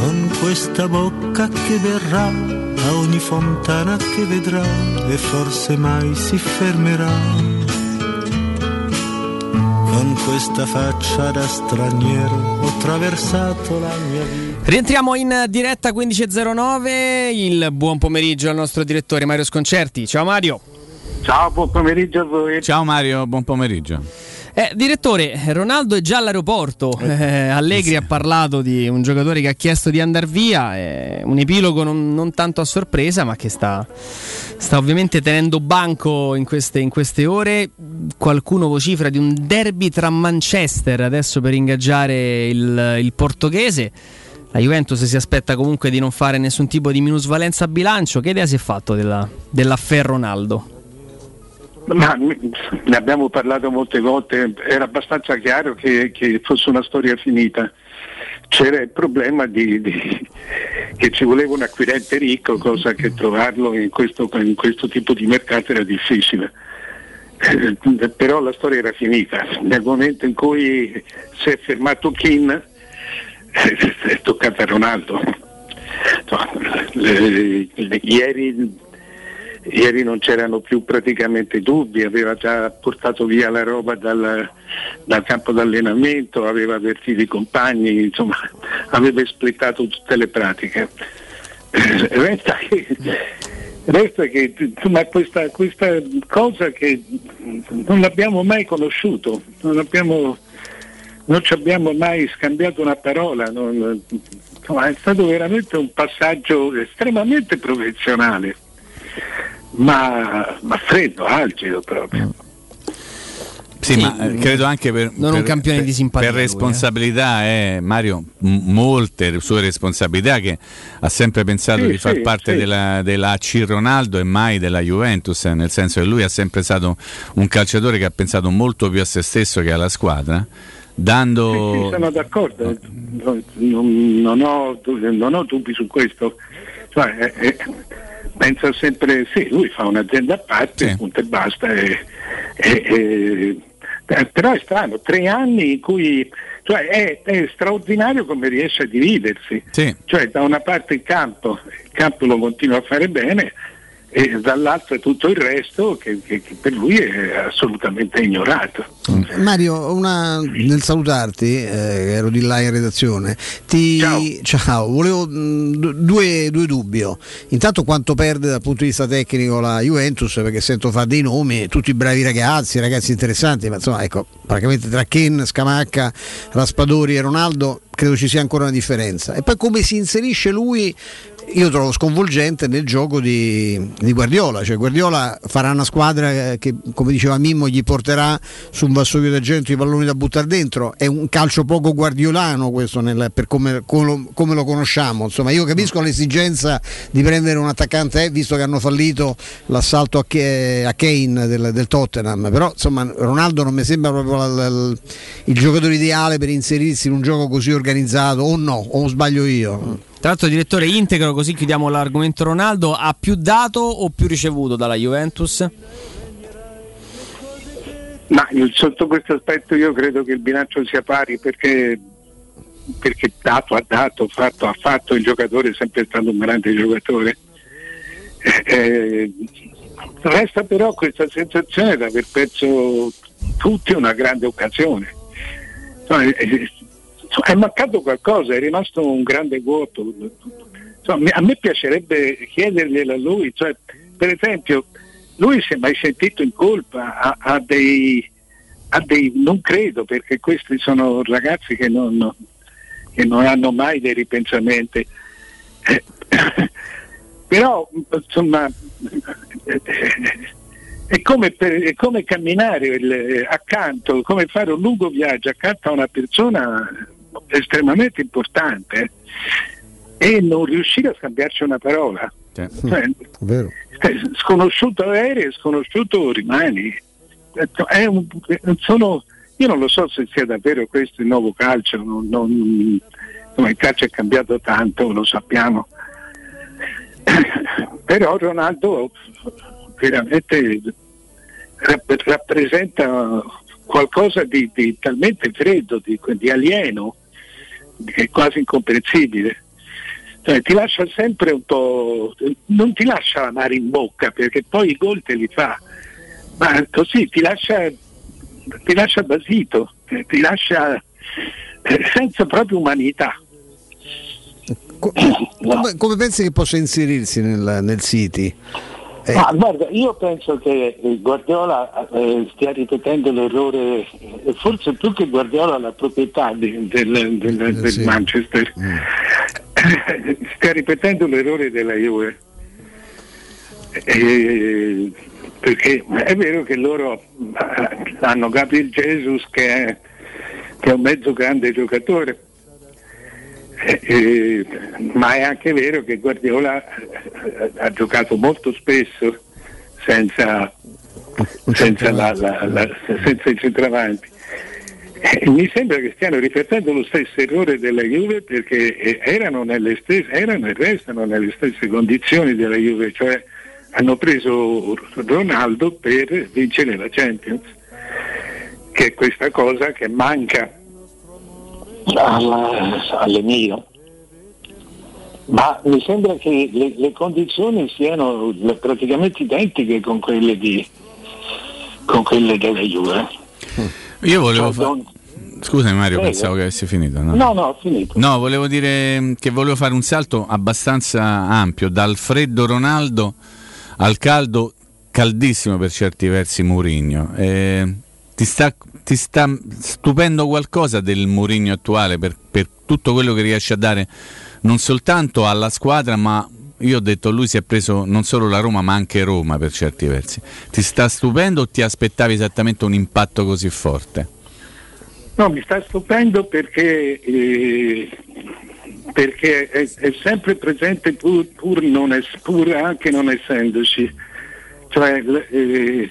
con questa bocca che verrà a ogni fontana che vedrà e forse mai si fermerà. Con questa faccia da straniero ho attraversato la mia vita. Rientriamo in diretta 15.09. Il buon pomeriggio al nostro direttore Mario Sconcerti. Ciao Mario. Ciao, buon pomeriggio a voi. Ciao Mario, buon pomeriggio. Eh, direttore, Ronaldo è già all'aeroporto. Eh, Allegri ha parlato di un giocatore che ha chiesto di andare via. eh, un epilogo non, non tanto a sorpresa, ma che sta, sta ovviamente tenendo banco in queste, in queste ore. Qualcuno vocifera di un derby tra Manchester adesso per ingaggiare il, il portoghese. La Juventus si aspetta comunque di non fare nessun tipo di minusvalenza a bilancio. Che idea si è fatto della, dell'affair Ronaldo? Ma ne abbiamo parlato molte volte, era abbastanza chiaro che, che fosse una storia finita. C'era il problema di, di- che ci voleva un acquirente ricco, cosa che trovarlo in questo, in questo tipo di mercato era difficile. Eh, però la storia era finita. Nel momento in cui si è fermato Kin, eh, è toccata a Ronaldo. Le- ieri Ieri non c'erano più praticamente dubbi, aveva già portato via la roba dal, dal campo d'allenamento, aveva avvertito i compagni, insomma aveva espletato tutte le pratiche. Eh, Resta che, resta che insomma, questa, questa cosa che non l'abbiamo mai conosciuto, non, abbiamo, non ci abbiamo mai scambiato una parola, non- insomma, è stato veramente un passaggio estremamente professionale ma, ma freddo, algido proprio. Sì, ma eh, credo anche per, non per, un campione per, di simpatia. Per lui, eh. responsabilità, eh, Mario, m- molte sue responsabilità che ha sempre pensato Sì, di far sì, parte sì. della, della AC Ronaldo e mai della Juventus, eh, nel senso che lui è sempre stato un calciatore che ha pensato molto più a se stesso che alla squadra, dando... Sì, sì, sono d'accordo, non, non- non ho, non ho dubbi su questo. Cioè, penso sempre, sì, lui fa un'azienda a parte, punto e basta. e- e- e- eh, però è strano, tre anni in cui cioè, è, è straordinario come riesce a dividersi. Sì. Cioè da una parte il campo, il campo lo continua a fare bene e dall'altra tutto il resto che, che- che per lui è assolutamente ignorato. Mario, una- nel salutarti, eh, ero di là in redazione, ti... Ciao, volevo mh, du- due, due dubbi. oh. Intanto quanto perde dal punto di vista tecnico la Juventus, perché sento fare dei nomi, tutti bravi ragazzi, ragazzi interessanti, ma insomma ecco, praticamente tra Ken, Scamacca, Raspadori e Ronaldo credo ci sia ancora una differenza. E poi come si inserisce lui io trovo sconvolgente nel gioco di, di Guardiola, cioè Guardiola farà una squadra che come diceva Mimmo gli porterà su un vassoio d'argento i palloni da buttare dentro, è un calcio poco guardiolano questo nel- per come, come- lo conosciamo, insomma io capisco l'esigenza di prendere un attaccante, eh, visto che hanno fallito l'assalto a, Ke- a Kane del, del Tottenham, però insomma Ronaldo non mi sembra proprio la- la- il giocatore ideale per inserirsi in un gioco così organizzato, o no, o sbaglio io? Tra l'altro, direttore integro, così chiudiamo l'argomento Ronaldo. Ha più dato o più ricevuto dalla Juventus? Ma sotto questo aspetto io credo che il bilancio sia pari perché, perché dato ha dato, fatto ha fatto, il giocatore è sempre stato un grande giocatore. Eh, eh, resta però questa sensazione di aver perso tutti una grande occasione. Insomma, è mancato qualcosa, è rimasto un grande vuoto. Insomma, a me piacerebbe chiederglielo a lui, cioè, per esempio, lui si è mai sentito in colpa, ha, ha dei, ha dei- non credo perché questi sono ragazzi che non, che non hanno mai dei ripensamenti. Eh, però insomma è come, per- è come camminare il- accanto, come fare un lungo viaggio accanto a una persona estremamente importante e non riuscire a scambiarci una parola. Cioè, Vero. eh, sconosciuto aereo e sconosciuto rimani. È un- sono- io non lo so se sia davvero questo il nuovo calcio, non- non- il calcio è cambiato tanto, lo sappiamo. Però Ronaldo veramente rapp- rappresenta qualcosa di, di talmente freddo, di, di alieno, che è quasi incomprensibile. Cioè, ti lascia sempre un po', non ti lascia la mare in bocca perché poi i gol te li fa, ma così ti lascia, ti lascia basito, eh, ti lascia eh, senza proprio umanità. Come, come pensi che possa inserirsi nel, nel City? Eh, Ma guarda, io penso che eh, Guardiola eh, stia ripetendo l'errore, eh, forse più che Guardiola la proprietà di- del, del- del Manchester, stia ripetendo l'errore della Juve. Eh, perché è vero che loro eh, hanno Gabriel Jesus che è, che è un mezzo grande giocatore, eh, eh, ma è anche vero che Guardiola ha giocato molto spesso senza, senza, la- la- la- senza i centravanti. Eh, mi sembra che stiano ripetendo lo stesso errore della Juve perché erano, nelle stesse, erano e restano nelle stesse condizioni della Juve, cioè hanno preso Ronaldo per vincere la Champions, che è questa cosa che manca alla- all'Emiro. Ma mi sembra che le, le condizioni siano praticamente identiche con quelle, di, con quelle della Juve. Io volevo Cioè, fare... Scusami Mario, Prego. pensavo che avessi finito. No? No, no, ho finito. No, volevo dire che volevo fare un salto abbastanza ampio, dal freddo Ronaldo al caldo, caldissimo per certi versi Mourinho. Eh, ti, sta, ti sta stupendo qualcosa del Mourinho attuale per, per tutto quello che riesce a dare non soltanto alla squadra, ma io ho detto lui si è preso non solo la Roma ma anche Roma per certi versi. Ti sta stupendo o ti aspettavi esattamente un impatto così forte? No, mi sta stupendo perché, eh, perché è, è, sempre presente pur, pur, es, pur, anche non essendoci. Cioè, eh,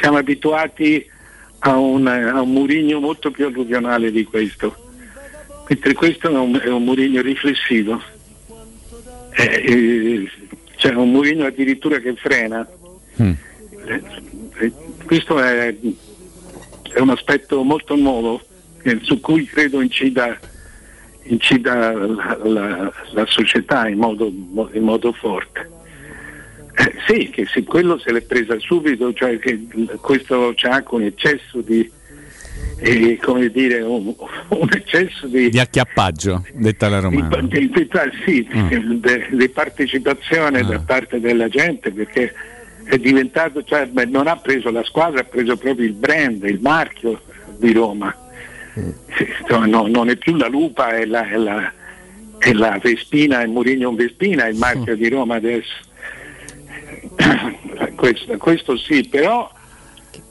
siamo abituati a un, a un Murigno molto più alluvionale di questo, mentre questo è un, è un Murigno riflessivo. Eh, eh, c'è un Murigno addirittura che frena. Mm. Eh, questo è, è un aspetto molto nuovo su cui credo incida, incida la, la, la, società in modo, in modo forte. Eh, sì, che se quello se l'è presa subito, cioè che questo c'è anche un eccesso di, eh, come dire, un, un, eccesso di, di acchiappaggio, detta la romana. Di, di, sì, mm. di partecipazione mm. da parte della gente perché è diventato, cioè, non ha preso la squadra, ha preso proprio il brand, il marchio di Roma no, non è più la lupa, è la, è la, è la Vespina, il Murigno Vespina, il marchio di Roma adesso. questo, questo, sì, però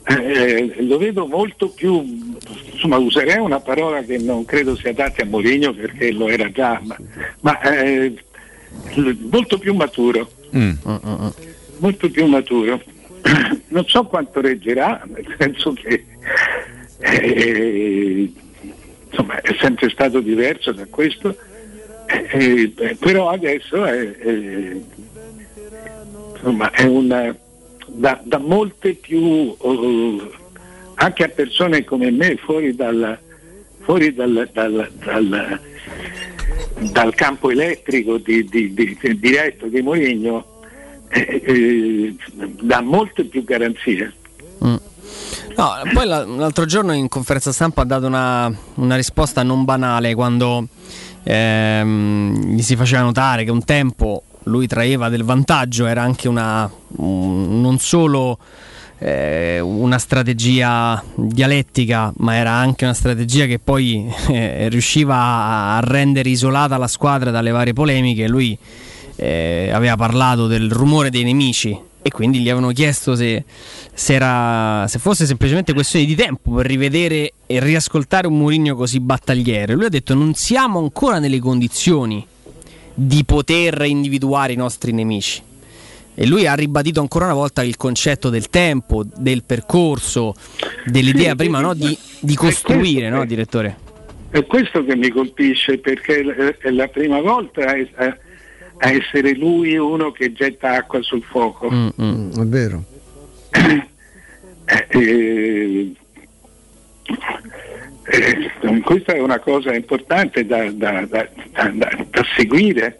eh, lo vedo molto più, insomma userei una parola che non credo sia adatta a Mourinho perché lo era già, ma, ma eh, molto più maturo. Mm. Molto più maturo. Non so quanto reggerà, nel senso che eh, insomma, è sempre stato diverso da questo, eh, eh, però adesso è, insomma, è una, da, da, molte più, uh, anche a persone come me fuori dal, fuori dal, dal, dal, dal campo elettrico di, di, di, diretto di Mourinho, eh, eh, dà molte più garanzie. Mm. No, poi l'altro giorno in conferenza stampa ha dato una, una risposta non banale quando ehm, gli si faceva notare che un tempo lui traeva del vantaggio, era anche una, un, non solo eh, una strategia dialettica, ma era anche una strategia che poi eh, riusciva a, rendere isolata la squadra dalle varie polemiche. Lui eh, aveva parlato del rumore dei nemici e quindi gli avevano chiesto se, se, era, se, fosse semplicemente questione di tempo per rivedere e riascoltare un Mourinho così battagliere. Lui ha detto non siamo ancora nelle condizioni di poter individuare i nostri nemici. E lui ha ribadito ancora una volta il concetto del tempo, del percorso, dell'idea sì, prima no, di, di, costruire, no, direttore? È questo che mi colpisce perché è la prima volta a essere lui uno che getta acqua sul fuoco. Mm, mm, è vero. Eh, eh, eh, questa è una cosa importante da, da, da, da, seguire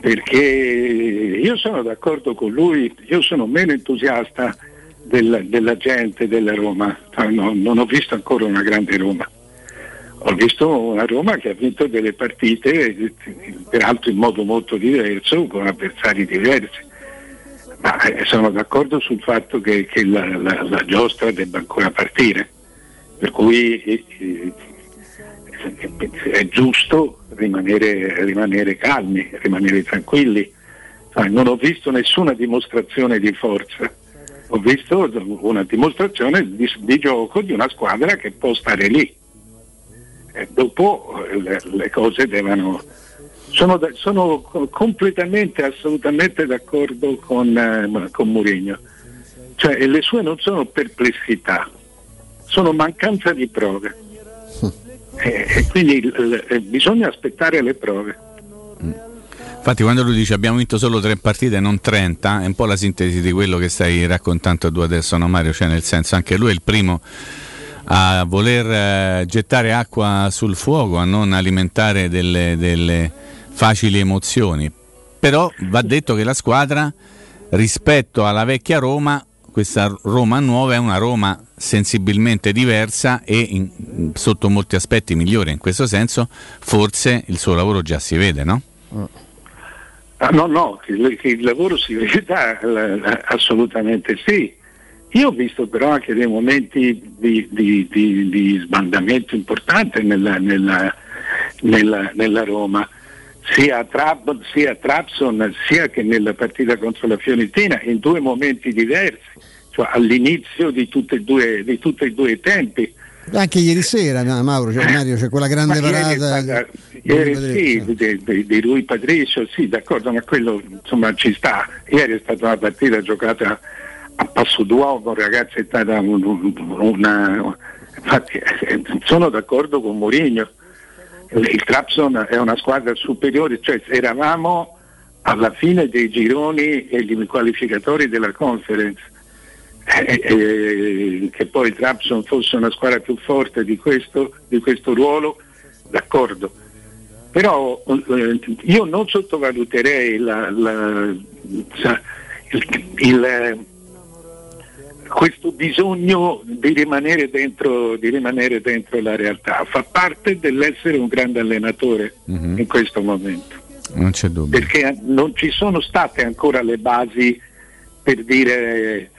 perché io sono d'accordo con lui, io sono meno entusiasta del, della gente della Roma, non, non ho visto ancora una grande Roma. Ho visto una Roma che ha vinto delle partite, peraltro in modo molto diverso, con avversari diversi. Ma eh, sono d'accordo sul fatto che, che la, la, la, giostra debba ancora partire, per cui è giusto rimanere, rimanere, calmi, rimanere tranquilli. Non ho visto nessuna dimostrazione di forza, ho visto una dimostrazione di, di gioco di una squadra che può stare lì eh, dopo eh, le, le, cose devono... Sono, sono, completamente, assolutamente d'accordo con, eh, con Mourinho. Cioè, le sue non sono perplessità, sono mancanza di prove. E, e quindi l, bisogna aspettare le prove. Infatti quando lui dice abbiamo vinto solo tre partite e non 30, è un po' la sintesi di quello che stai raccontando tu adesso, no Mario? Cioè nel senso anche lui è il primo a voler eh, gettare acqua sul fuoco, a non alimentare delle, delle facili emozioni. Però va detto che la squadra rispetto alla vecchia Roma questa Roma nuova è una Roma sensibilmente diversa e in, sotto molti aspetti migliore. In questo senso, forse il suo lavoro già si vede, no? Ah, no, no, che il, che il lavoro si vede assolutamente sì. Io ho visto però anche dei momenti di, di, di, di sbandamento importante nella, nella, nella, nella, Roma. Sia, Trab, sia Trabson sia che nella partita contro la Fiorentina in due momenti diversi, cioè all'inizio di, tutti e due, di tutti e due i tempi. Anche ieri sera, Mauro, cioè, Mario, c'è quella grande Ma parata. Ieri, stata, ieri sì, di, di, di lui Patricio, sì, d'accordo, ma quello insomma ci sta. Ieri è stata una partita giocata a passo d'uomo, ragazzi, è stata un, una. Infatti, eh, sono d'accordo con Mourinho il Trapson è una squadra superiore, cioè eravamo alla fine dei gironi e gli qualificatori della conference. Eh, eh, che poi il Trapson fosse una squadra più forte di questo, di questo ruolo, d'accordo. Però eh, io non sottovaluterei la, la, il, il, questo bisogno di rimanere, dentro, di rimanere, dentro, la realtà, fa parte dell'essere un grande allenatore mm-hmm. in questo momento. Non c'è dubbio. Perché non ci sono state ancora le basi per dire,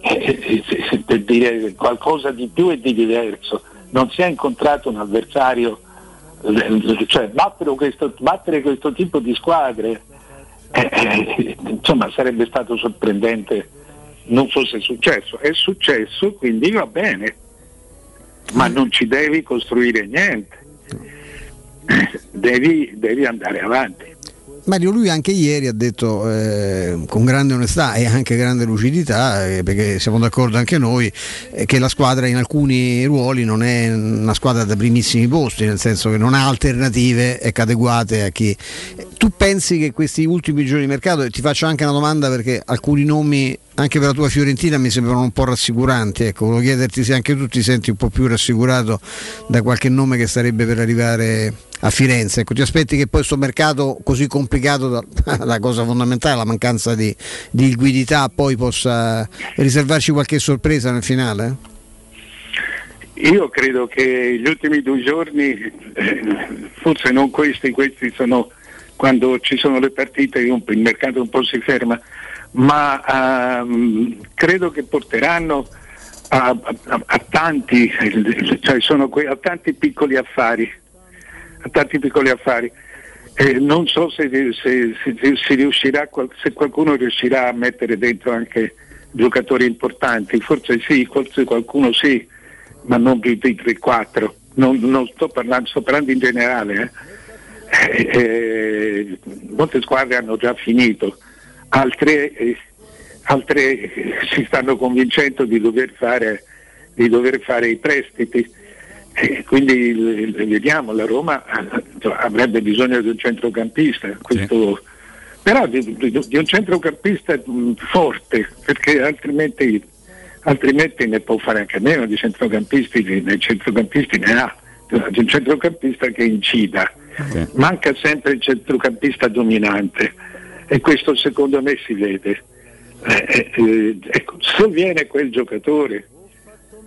eh, per dire qualcosa di più e di diverso. Non si è incontrato un avversario, cioè battere questo, battere questo tipo di squadre eh, eh, insomma sarebbe stato sorprendente non fosse successo. È successo, quindi va bene, ma non ci devi costruire niente, devi, devi andare avanti. Mario, lui anche ieri ha detto eh, con grande onestà e anche grande lucidità, eh, perché siamo d'accordo anche noi, eh, che la squadra in alcuni ruoli non è una squadra da primissimi posti, nel senso che non ha alternative ecco, adeguate a chi. Tu pensi che questi ultimi giorni di mercato, e ti faccio anche una domanda perché alcuni nomi anche per la tua Fiorentina mi sembrano un po' rassicuranti. Ecco, volevo chiederti se anche tu ti senti un po' più rassicurato da qualche nome che starebbe per arrivare a Firenze. Ecco, ti aspetti che poi questo mercato così complicato, la cosa fondamentale, la mancanza di, di liquidità, poi possa riservarci qualche sorpresa nel finale? Io credo che gli ultimi due giorni, eh, forse non questi, questi sono quando ci sono le partite il mercato un po' si ferma, ma ehm, credo che porteranno a, a, a tanti, cioè que- a tanti piccoli affari, tanti piccoli affari. Eh, non so se, se, se, se, riuscirà, se qualcuno riuscirà a mettere dentro anche giocatori importanti, forse sì, forse qualcuno sì, ma non più di 3-4. Non, non sto, parlando, sto parlando in generale. Eh. Eh, eh molte squadre hanno già finito altre, eh, altre eh, si stanno convincendo di dover fare, di dover fare i prestiti. Quindi vediamo, la Roma eh, avrebbe bisogno di un centrocampista, questo, sì. però di, di, di, un centrocampista mh, forte, perché altrimenti, altrimenti, ne può fare anche meno di centrocampisti, nei centrocampisti ne ha, di un centrocampista che incida. Sì. Manca sempre il centrocampista dominante e questo secondo me si vede. Eh, eh, eh, ecco, se viene quel giocatore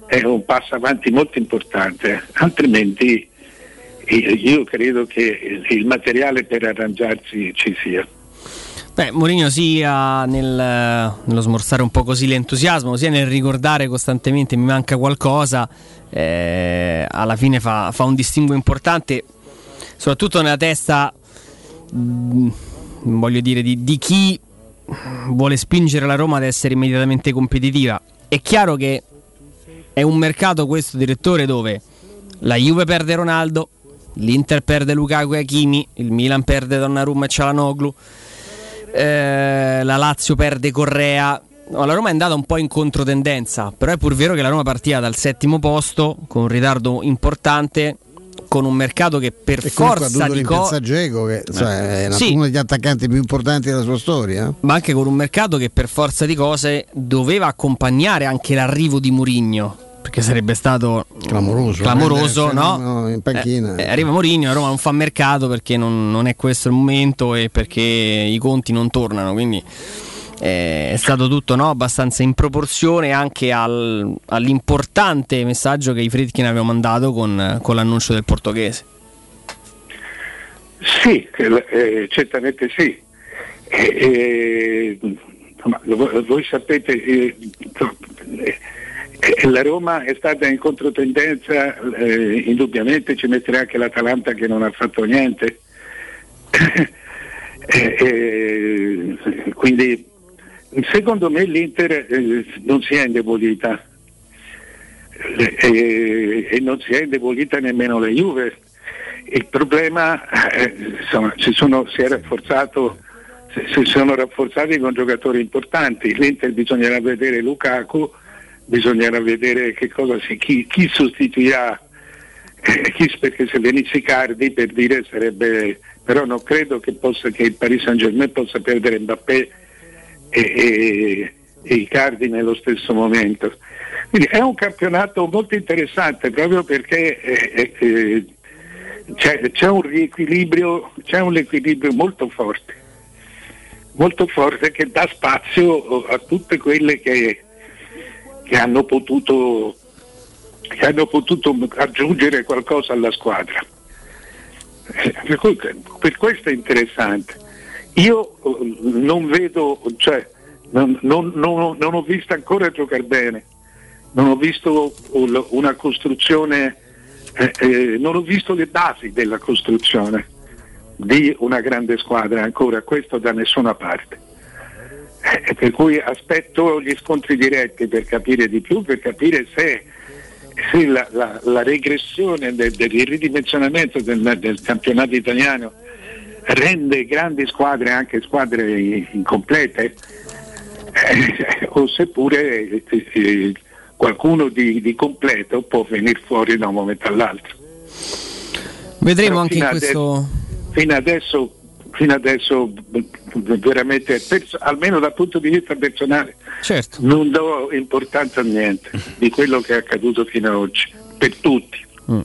è un passo avanti molto importante, altrimenti io credo che il materiale per arrangiarsi ci sia. Beh, Mourinho sia nel, nello smorzare un po' così l'entusiasmo, sia nel ricordare costantemente mi manca qualcosa, eh, alla fine fa, fa, un distinguo importante, soprattutto nella testa mh, voglio dire, di, di chi vuole spingere la Roma ad essere immediatamente competitiva. È chiaro che è un mercato questo direttore dove la Juve perde Ronaldo, l'Inter perde Lukaku e Hakimi, il Milan perde Donnarumma e Cialanoglu, eh, la Lazio perde Correa. No, la Roma è andata un po' in controtendenza, però è pur vero che la Roma partiva dal settimo posto con un ritardo importante con un mercato che per e forza di cose Geco che cioè, è sì. uno degli attaccanti più importanti della sua storia ma anche con un mercato che per forza di cose doveva accompagnare anche l'arrivo di Murigno perché sarebbe stato clamoroso, clamoroso no? no? in panchina. Eh, eh, arriva Mourinho, Roma non fa mercato perché non, non, è questo il momento e perché i conti non tornano, quindi eh, è stato tutto no, abbastanza in proporzione anche al, all'importante messaggio che i Fritkin aveva mandato con, con l'annuncio del portoghese. Sì, eh, certamente sì. Eh, voi, voi, sapete, eh, eh, la Roma è stata in controtendenza, eh, indubbiamente ci metterà anche l'Atalanta che non ha fatto niente Eh, eh, quindi secondo me l'Inter eh, non si è indebolita eh, eh, e non si è indebolita nemmeno la Juve. Il problema eh, insomma, si, sono, si, è rafforzato, si sono rafforzati con giocatori importanti. L'Inter bisognerà vedere Lukaku, bisognerà vedere cosa chi, chi sostituirà chi, perché se venisse Cardi per dire sarebbe però non credo che, possa, che il Paris Saint Germain possa perdere Mbappé e, e, e Icardi nello stesso momento. Quindi è un campionato molto interessante proprio perché eh, eh, c'è, c'è, un riequilibrio, c'è un equilibrio molto forte, molto forte che dà spazio a tutte quelle che, che, hanno, potuto, che hanno potuto aggiungere qualcosa alla squadra. Per, cui, per questo è interessante. Io eh, non vedo, cioè, non, non, non, non ho visto ancora giocare bene, non ho visto una costruzione, eh, eh, non ho visto le basi della costruzione di una grande squadra ancora, questo da nessuna parte. Eh, per cui aspetto gli scontri diretti per capire di più, per capire se sì, la, la, la, regressione del, del ridimensionamento del, del, campionato italiano rende grandi squadre, anche squadre incomplete, eh, o seppure eh, qualcuno di, di, completo può venire fuori da un momento all'altro. Vedremo Però anche in questo... Fino adesso fino adesso veramente, perso- almeno dal punto di vista personale, certo. non do importanza a niente di quello che è accaduto fino ad oggi, per tutti. Mm.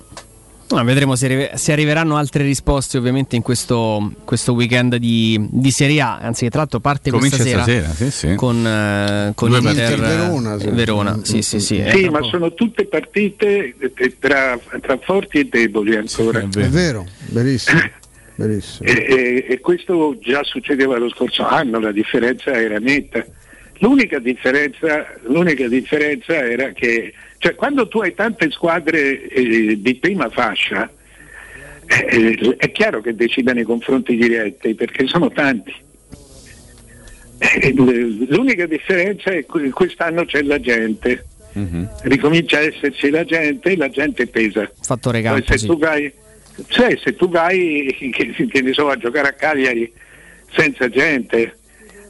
No, vedremo se, arri- se, arriveranno altre risposte ovviamente in questo, questo weekend di, di, Serie A, anzi tra l'altro parte Comincia questa sera, sì, sì. con, uh, con Inter, Inter Verona. Sì. Verona. Sì, sì, sì, sì ma sono tutte partite tra, tra forti e deboli ancora. è vero, è vero verissimo. E, e, e, questo già succedeva lo scorso anno, la differenza era netta. L'unica differenza, l'unica differenza era che cioè, quando tu hai tante squadre eh, di prima fascia, eh, è chiaro che decidano i confronti diretti perché sono tanti. Eh, l'unica differenza è che quest'anno c'è la gente. Mm-hmm. Ricomincia a esserci la gente e la gente pesa. Fattore campo, Poi se sì. tu vai cioè, se tu vai che, che so, a giocare a Cagliari senza gente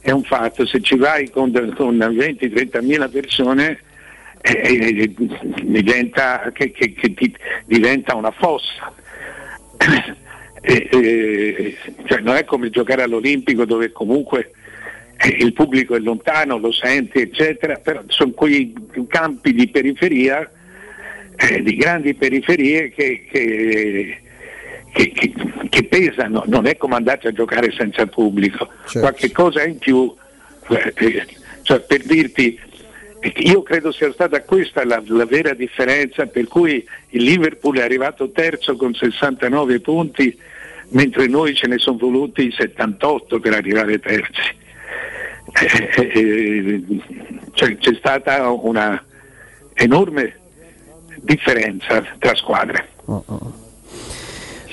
è un fatto, se ci vai con, con 20-30 mila persone eh, eh, diventa, che, che, che ti, diventa, una fossa. Eh, eh, cioè, non è come giocare all'Olimpico dove comunque eh, il pubblico è lontano, lo senti, eccetera, però sono quei campi di periferia, eh, di grandi periferie che, che che, che, pesano, non è come andarci a giocare senza pubblico, certo. qualche cosa in più, eh, eh, cioè per dirti, io credo sia stata questa la, la, vera differenza per cui il Liverpool è arrivato terzo con 69 punti, mentre noi ce ne sono voluti 78 per arrivare terzi. Eh, eh, cioè, c'è stata una enorme differenza tra squadre. Oh, oh.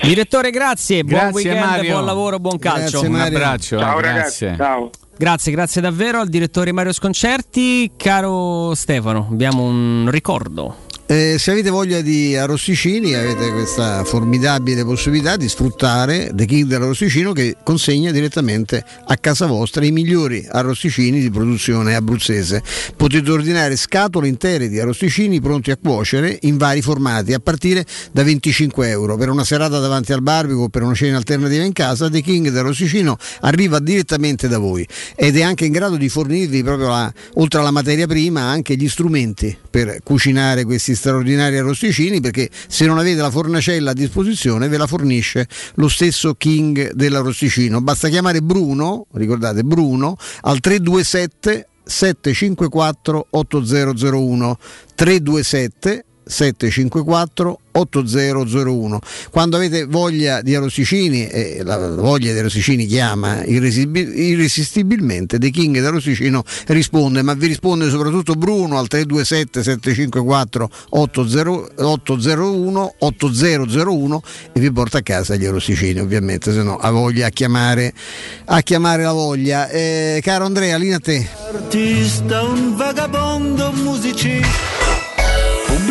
Direttore, grazie, buon grazie, weekend, Mario. buon lavoro, buon calcio. Grazie, Un abbraccio. Ciao ragazzi, grazie. ciao. Grazie, grazie davvero al direttore Mario Sconcerti. Caro Stefano, abbiamo un ricordo. Eh, se avete voglia di arrosticini avete questa formidabile possibilità di sfruttare The King dell'arrosticino che consegna direttamente a casa vostra i migliori arrosticini di produzione abruzzese. Potete ordinare scatole intere di arrosticini pronti a cuocere in vari formati a partire da 25 euro. Per una serata davanti al barbecue o per una cena alternativa in casa The King dell'arrosticino arriva direttamente da voi ed è anche in grado di fornirvi proprio la, oltre alla materia prima anche gli strumenti per cucinare questi straordinari arrosticini perché se non avete la fornacella a disposizione ve la fornisce lo stesso King dell'arrosticino. Basta chiamare Bruno, ricordate Bruno, al 327 754 8001 327 754 8001. Quando avete voglia di Arosicini, e la voglia di Arosicini chiama irresistibilmente, The King da Rosicino risponde, ma vi risponde soprattutto Bruno al 327 754 801 8001 e vi porta a casa gli Arosicini, ovviamente, se no ha voglia a chiamare, a chiamare la voglia. Eh, caro Andrea, linea a te. Artista, un vagabondo musicista.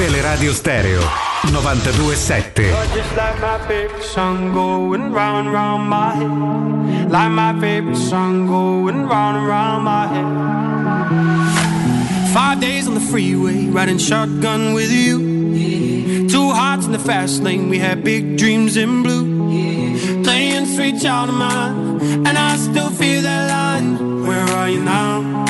Teleradio Stereo 927 Just like my favorite song going round round my head. Like my favorite song going round round my head. Five days on the freeway, riding shotgun with you. Two hearts in the fast lane, we had big dreams in blue. Playing sweet child of mine, and I still feel that line. Where are you now?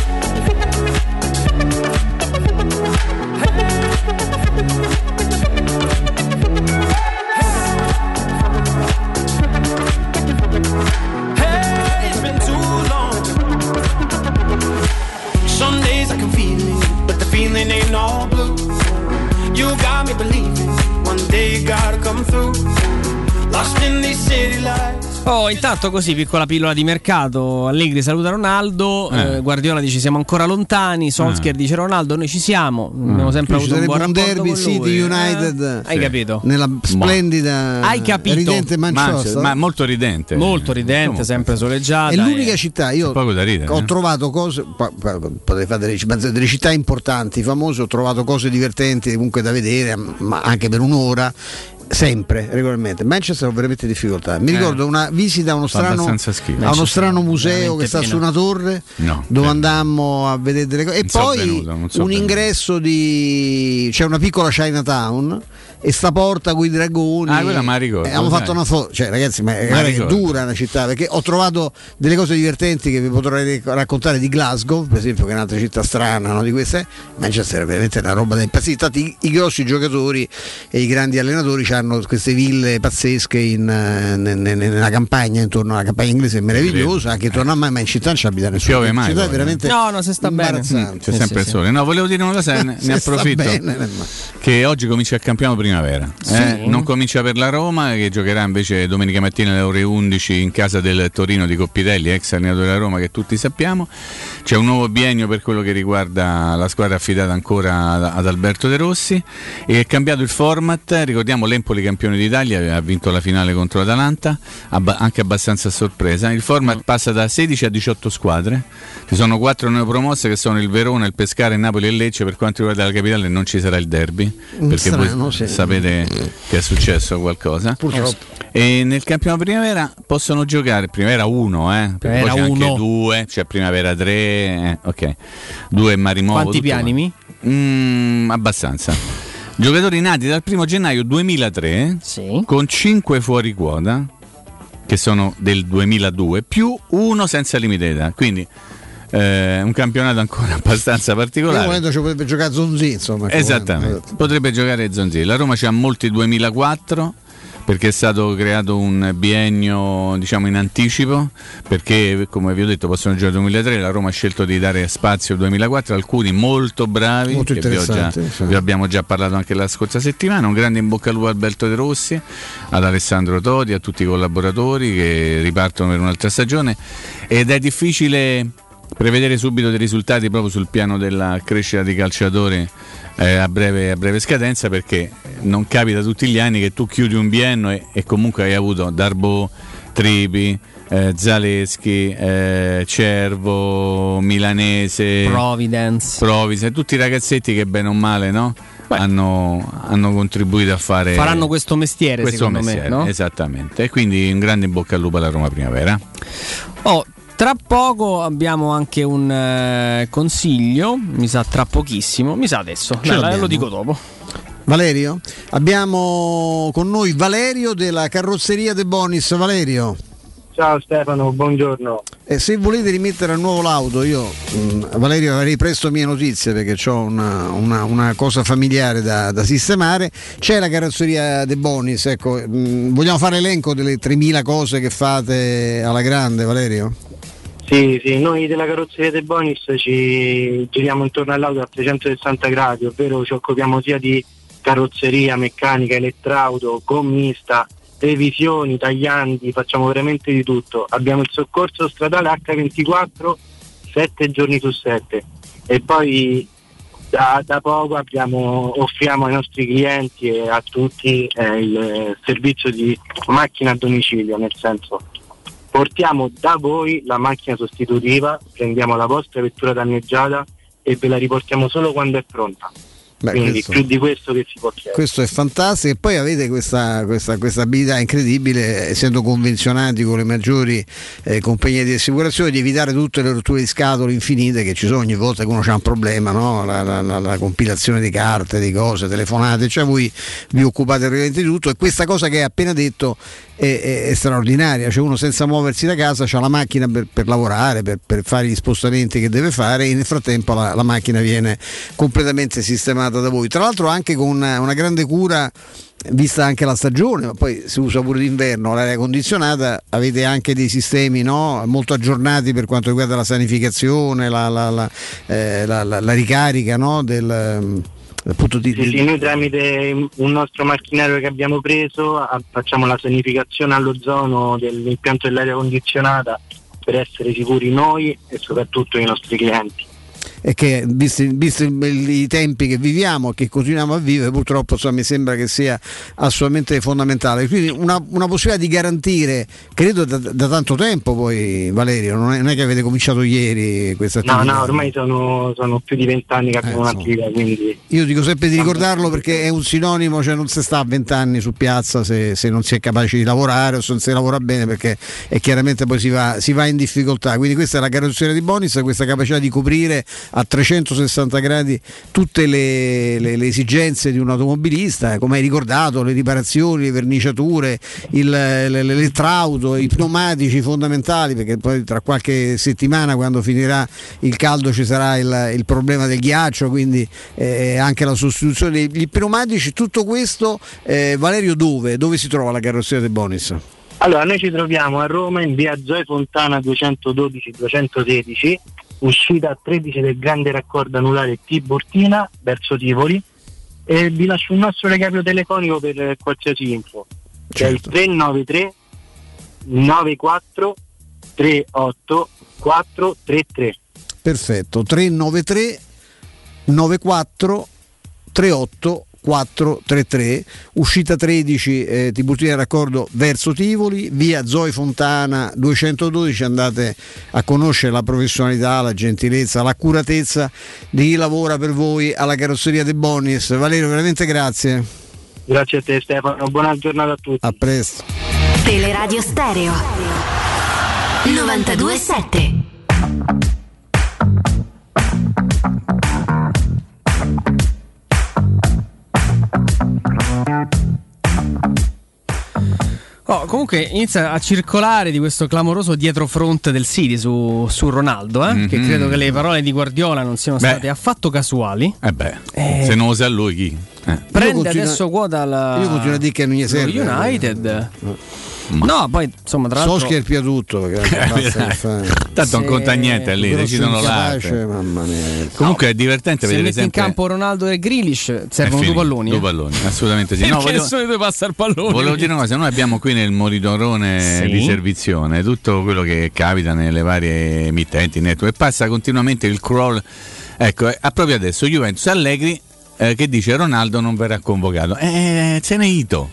got me believing. One day you gotta come through. Lost in these city lights. Oh, intanto così, piccola pillola di mercato. Allegri saluta Ronaldo. Eh. eh, Guardiola dice siamo ancora lontani. Solskjaer dice Ronaldo, noi ci siamo. Abbiamo sempre Qui ci avuto un sarebbe buon un derby con City lui. United Eh, Hai capito? nella splendida Hai capito? ridente Manchester. Ma molto ridente. Molto ridente, sempre soleggiata. è l'unica città, io poco da ridere, ho eh. trovato cose, potrei fare delle, delle città importanti, famose, ho trovato cose divertenti comunque da vedere, ma anche per un'ora. Sempre, regolarmente. Manchester ho veramente difficoltà. Mi Eh. ricordo una visita a uno strano, a uno strano museo che sta pieno. su una torre No, dove eh. andammo a vedere delle cose. E Non so poi venuto, non so un venuto. ingresso di. c'è una piccola Chinatown e sta porta con i dragoni. Ah, quella ricordo, Eh, abbiamo fatto una foto. Cioè, ragazzi, ma ricordo. dura una città perché ho trovato delle cose divertenti che vi potrei raccontare di Glasgow, per esempio, che è un'altra città strana no, di queste. Manchester è veramente una roba da impazzire. Infatti, i, i grossi giocatori e i grandi allenatori hanno queste ville pazzesche in, eh, ne- ne- nella campagna, intorno alla campagna inglese, è meravigliosa, anche intorno a me, ma in città non ci abita nessuno. Piove In mai, città è veramente No, no, se sta bene. C'è sempre il sole. No, volevo dire una cosa, ne, ne approfitto. bene, ma- Che oggi comincia il campionato primavera. eh? Non comincia per la Roma, che giocherà invece domenica mattina alle ore 11 in casa del Torino di Coppitelli, ex allenatore della Roma, che tutti sappiamo. C'è un nuovo biennio per quello che riguarda la squadra affidata ancora ad, Alberto De Rossi. E è cambiato il format. Ricordiamo l'Empoli campione d'Italia, ha vinto la finale contro l'Atalanta, anche abbastanza a sorpresa. Il format passa da 16 a 18 squadre. Ci sono quattro neopromosse che sono il Verona, il Pescara, il Napoli e il Lecce. Per quanto riguarda la capitale non ci sarà il derby, Mm, perché strano, voi sì. Sapete che è successo qualcosa. Purtroppo. E nel campionato primavera possono giocare primavera 1, eh, perché poi Primavera c'è anche uno. 2, c'è primavera 3, eh, ok. 2 Marimovo. Quanti pianimi? Mm, abbastanza. Giocatori nati dal 1 gennaio 2003 con 5 fuori quota che sono del 2002 più uno senza limite d'età. Quindi eh, un campionato ancora abbastanza particolare. volendo ci potrebbe giocare Zonzi, insomma. Esattamente, potrebbe giocare Zonzi. La Roma c'ha molti 2004 perché è stato creato un biennio diciamo in anticipo perché come vi ho detto possono giocare 2003 la Roma ha scelto di dare spazio al 2004 alcuni molto bravi Molto vi, già- sì. vi abbiamo già parlato anche la scorsa settimana un grande in bocca al lupo a Alberto De Rossi ad Alessandro Todi a tutti i collaboratori che ripartono per un'altra stagione ed è difficile prevedere subito dei risultati proprio sul piano della crescita di calciatori eh, a, breve, a breve scadenza perché non capita tutti gli anni che tu chiudi un biennio e, e comunque hai avuto Darbo, Tripi, eh, Zaleschi, eh, Cervo, Milanese, Providence. Providence, tutti i ragazzetti che bene o male no? hanno, hanno contribuito a fare Faranno questo mestiere, questo secondo mestiere, me. No? esattamente. E quindi un grande in bocca al lupo alla Roma Primavera. Oh, tra poco abbiamo anche un eh, consiglio, mi sa tra pochissimo, mi sa adesso, Ce Dai, lo dico dopo. Valerio? Abbiamo con noi Valerio della carrozzeria De Bonis. Valerio. Ciao Stefano, buongiorno. E se volete rimettere a nuovo l'auto, io mh, Valerio avrei presto mie notizie perché ho una, una- una cosa familiare da, da sistemare. C'è la carrozzeria De Bonis, ecco, mh, vogliamo fare elenco delle 3000 cose che fate alla grande, Valerio? Sì, sì, noi della carrozzeria De Bonis ci giriamo intorno all'auto a 360 gradi, ovvero ci occupiamo sia di carrozzeria, meccanica, elettrauto, gommista, revisioni, tagliandi, facciamo veramente di tutto. Abbiamo il soccorso stradale H24 7 giorni su 7 e poi da, da poco abbiamo- offriamo ai nostri clienti e a tutti eh, il servizio di macchina a domicilio, nel senso portiamo da voi la macchina sostitutiva, prendiamo la vostra vettura danneggiata e ve la riportiamo solo quando è pronta. Beh, Quindi questo- più di questo che si può chiedere. Questo è fantastico e poi avete questa, questa- questa abilità incredibile, essendo convenzionati con le maggiori eh, compagnie di assicurazione, di evitare tutte le rotture di scatole infinite che ci sono ogni volta che uno ha un problema, no? la, la- la- la compilazione di carte, di cose, telefonate, cioè voi vi occupate realmente di tutto e questa cosa che hai appena detto è, è- è straordinaria, cioè uno senza muoversi da casa ha la macchina per, per lavorare, per, per fare gli spostamenti che deve fare e nel frattempo la macchina viene completamente sistemata da voi. Tra l'altro anche con una, grande cura vista anche la stagione, ma poi si usa pure d'inverno, l'aria condizionata, avete anche dei sistemi no, molto aggiornati per quanto riguarda la sanificazione, la, la- la- eh, la- ricarica no, del, Di, sì, sì, noi tramite un nostro macchinario che abbiamo preso a, facciamo la sanificazione all'ozono dell'impianto dell'aria condizionata per essere sicuri noi e soprattutto i nostri clienti e che visti, visti, i tempi che viviamo, che continuiamo a vivere, purtroppo insomma, mi sembra che sia assolutamente fondamentale. Quindi una, una possibilità di garantire, credo da, da, tanto tempo poi Valerio, non è, non è, che avete cominciato ieri questa attività. No, no, ormai sono, sono più di vent'anni che abbiamo eh, un'attività. Quindi... Io dico sempre di ricordarlo perché è un sinonimo, cioè non si sta a vent'anni su piazza se, se, non si è capaci di lavorare o se non si lavora bene perché è chiaramente poi si va, si va in difficoltà. Quindi questa è la carrozzeria di Bonis, questa capacità di coprire a 360 gradi tutte le, le, le esigenze di un automobilista, come hai ricordato, le riparazioni, le verniciature, il, l'elettrauto, i pneumatici fondamentali, perché poi tra qualche settimana quando finirà il caldo ci sarà il, il problema del ghiaccio, quindi eh, anche la sostituzione dei pneumatici, tutto questo eh, Valerio dove? Dove si trova la carrozzeria De Bonis? Allora, noi ci troviamo a Roma in via Zoe Fontana 212-216 uscita 13 del grande raccordo anulare Tiburtina verso Tivoli. E vi lascio un nostro recapito telefonico per qualsiasi info che è il 393 94 38 433 perfetto 393 94 38 433, uscita 13 eh, Tiburtina Raccordo verso Tivoli, via Zoe Fontana 212, andate a conoscere la professionalità, la gentilezza, l'accuratezza di chi lavora per voi alla carrozzeria De Bonis. Valerio, veramente grazie. Grazie a te Stefano, buona giornata a tutti. A presto. Teleradio Stereo 927 Oh, comunque inizia a circolare di questo clamoroso dietrofront del City su, su Ronaldo, eh? mm-hmm. che credo che le parole di Guardiola non siano state affatto casuali. Eh beh, eh, se non usa lui chi? Eh. Prende continu- adesso quota la... Io continuo a dire che non gli serve. United. No. No, poi insomma, tra l'altro. Solskjaer pia tutto. Tanto non conta niente lì, decidono l'arte. Comunque è divertente se vedere sempre. in campo Ronaldo e Grealish servono due palloni. Due palloni, assolutamente sì. no, volevo... nessuno di due passa il pallone. Volevo dire una cosa: noi abbiamo qui nel monitorone sì. di servizione tutto quello che capita nelle varie emittenti network e passa continuamente il crawl. Ecco, eh, proprio adesso Juventus Allegri eh, che dice Ronaldo non verrà convocato. Eh, se ne ito.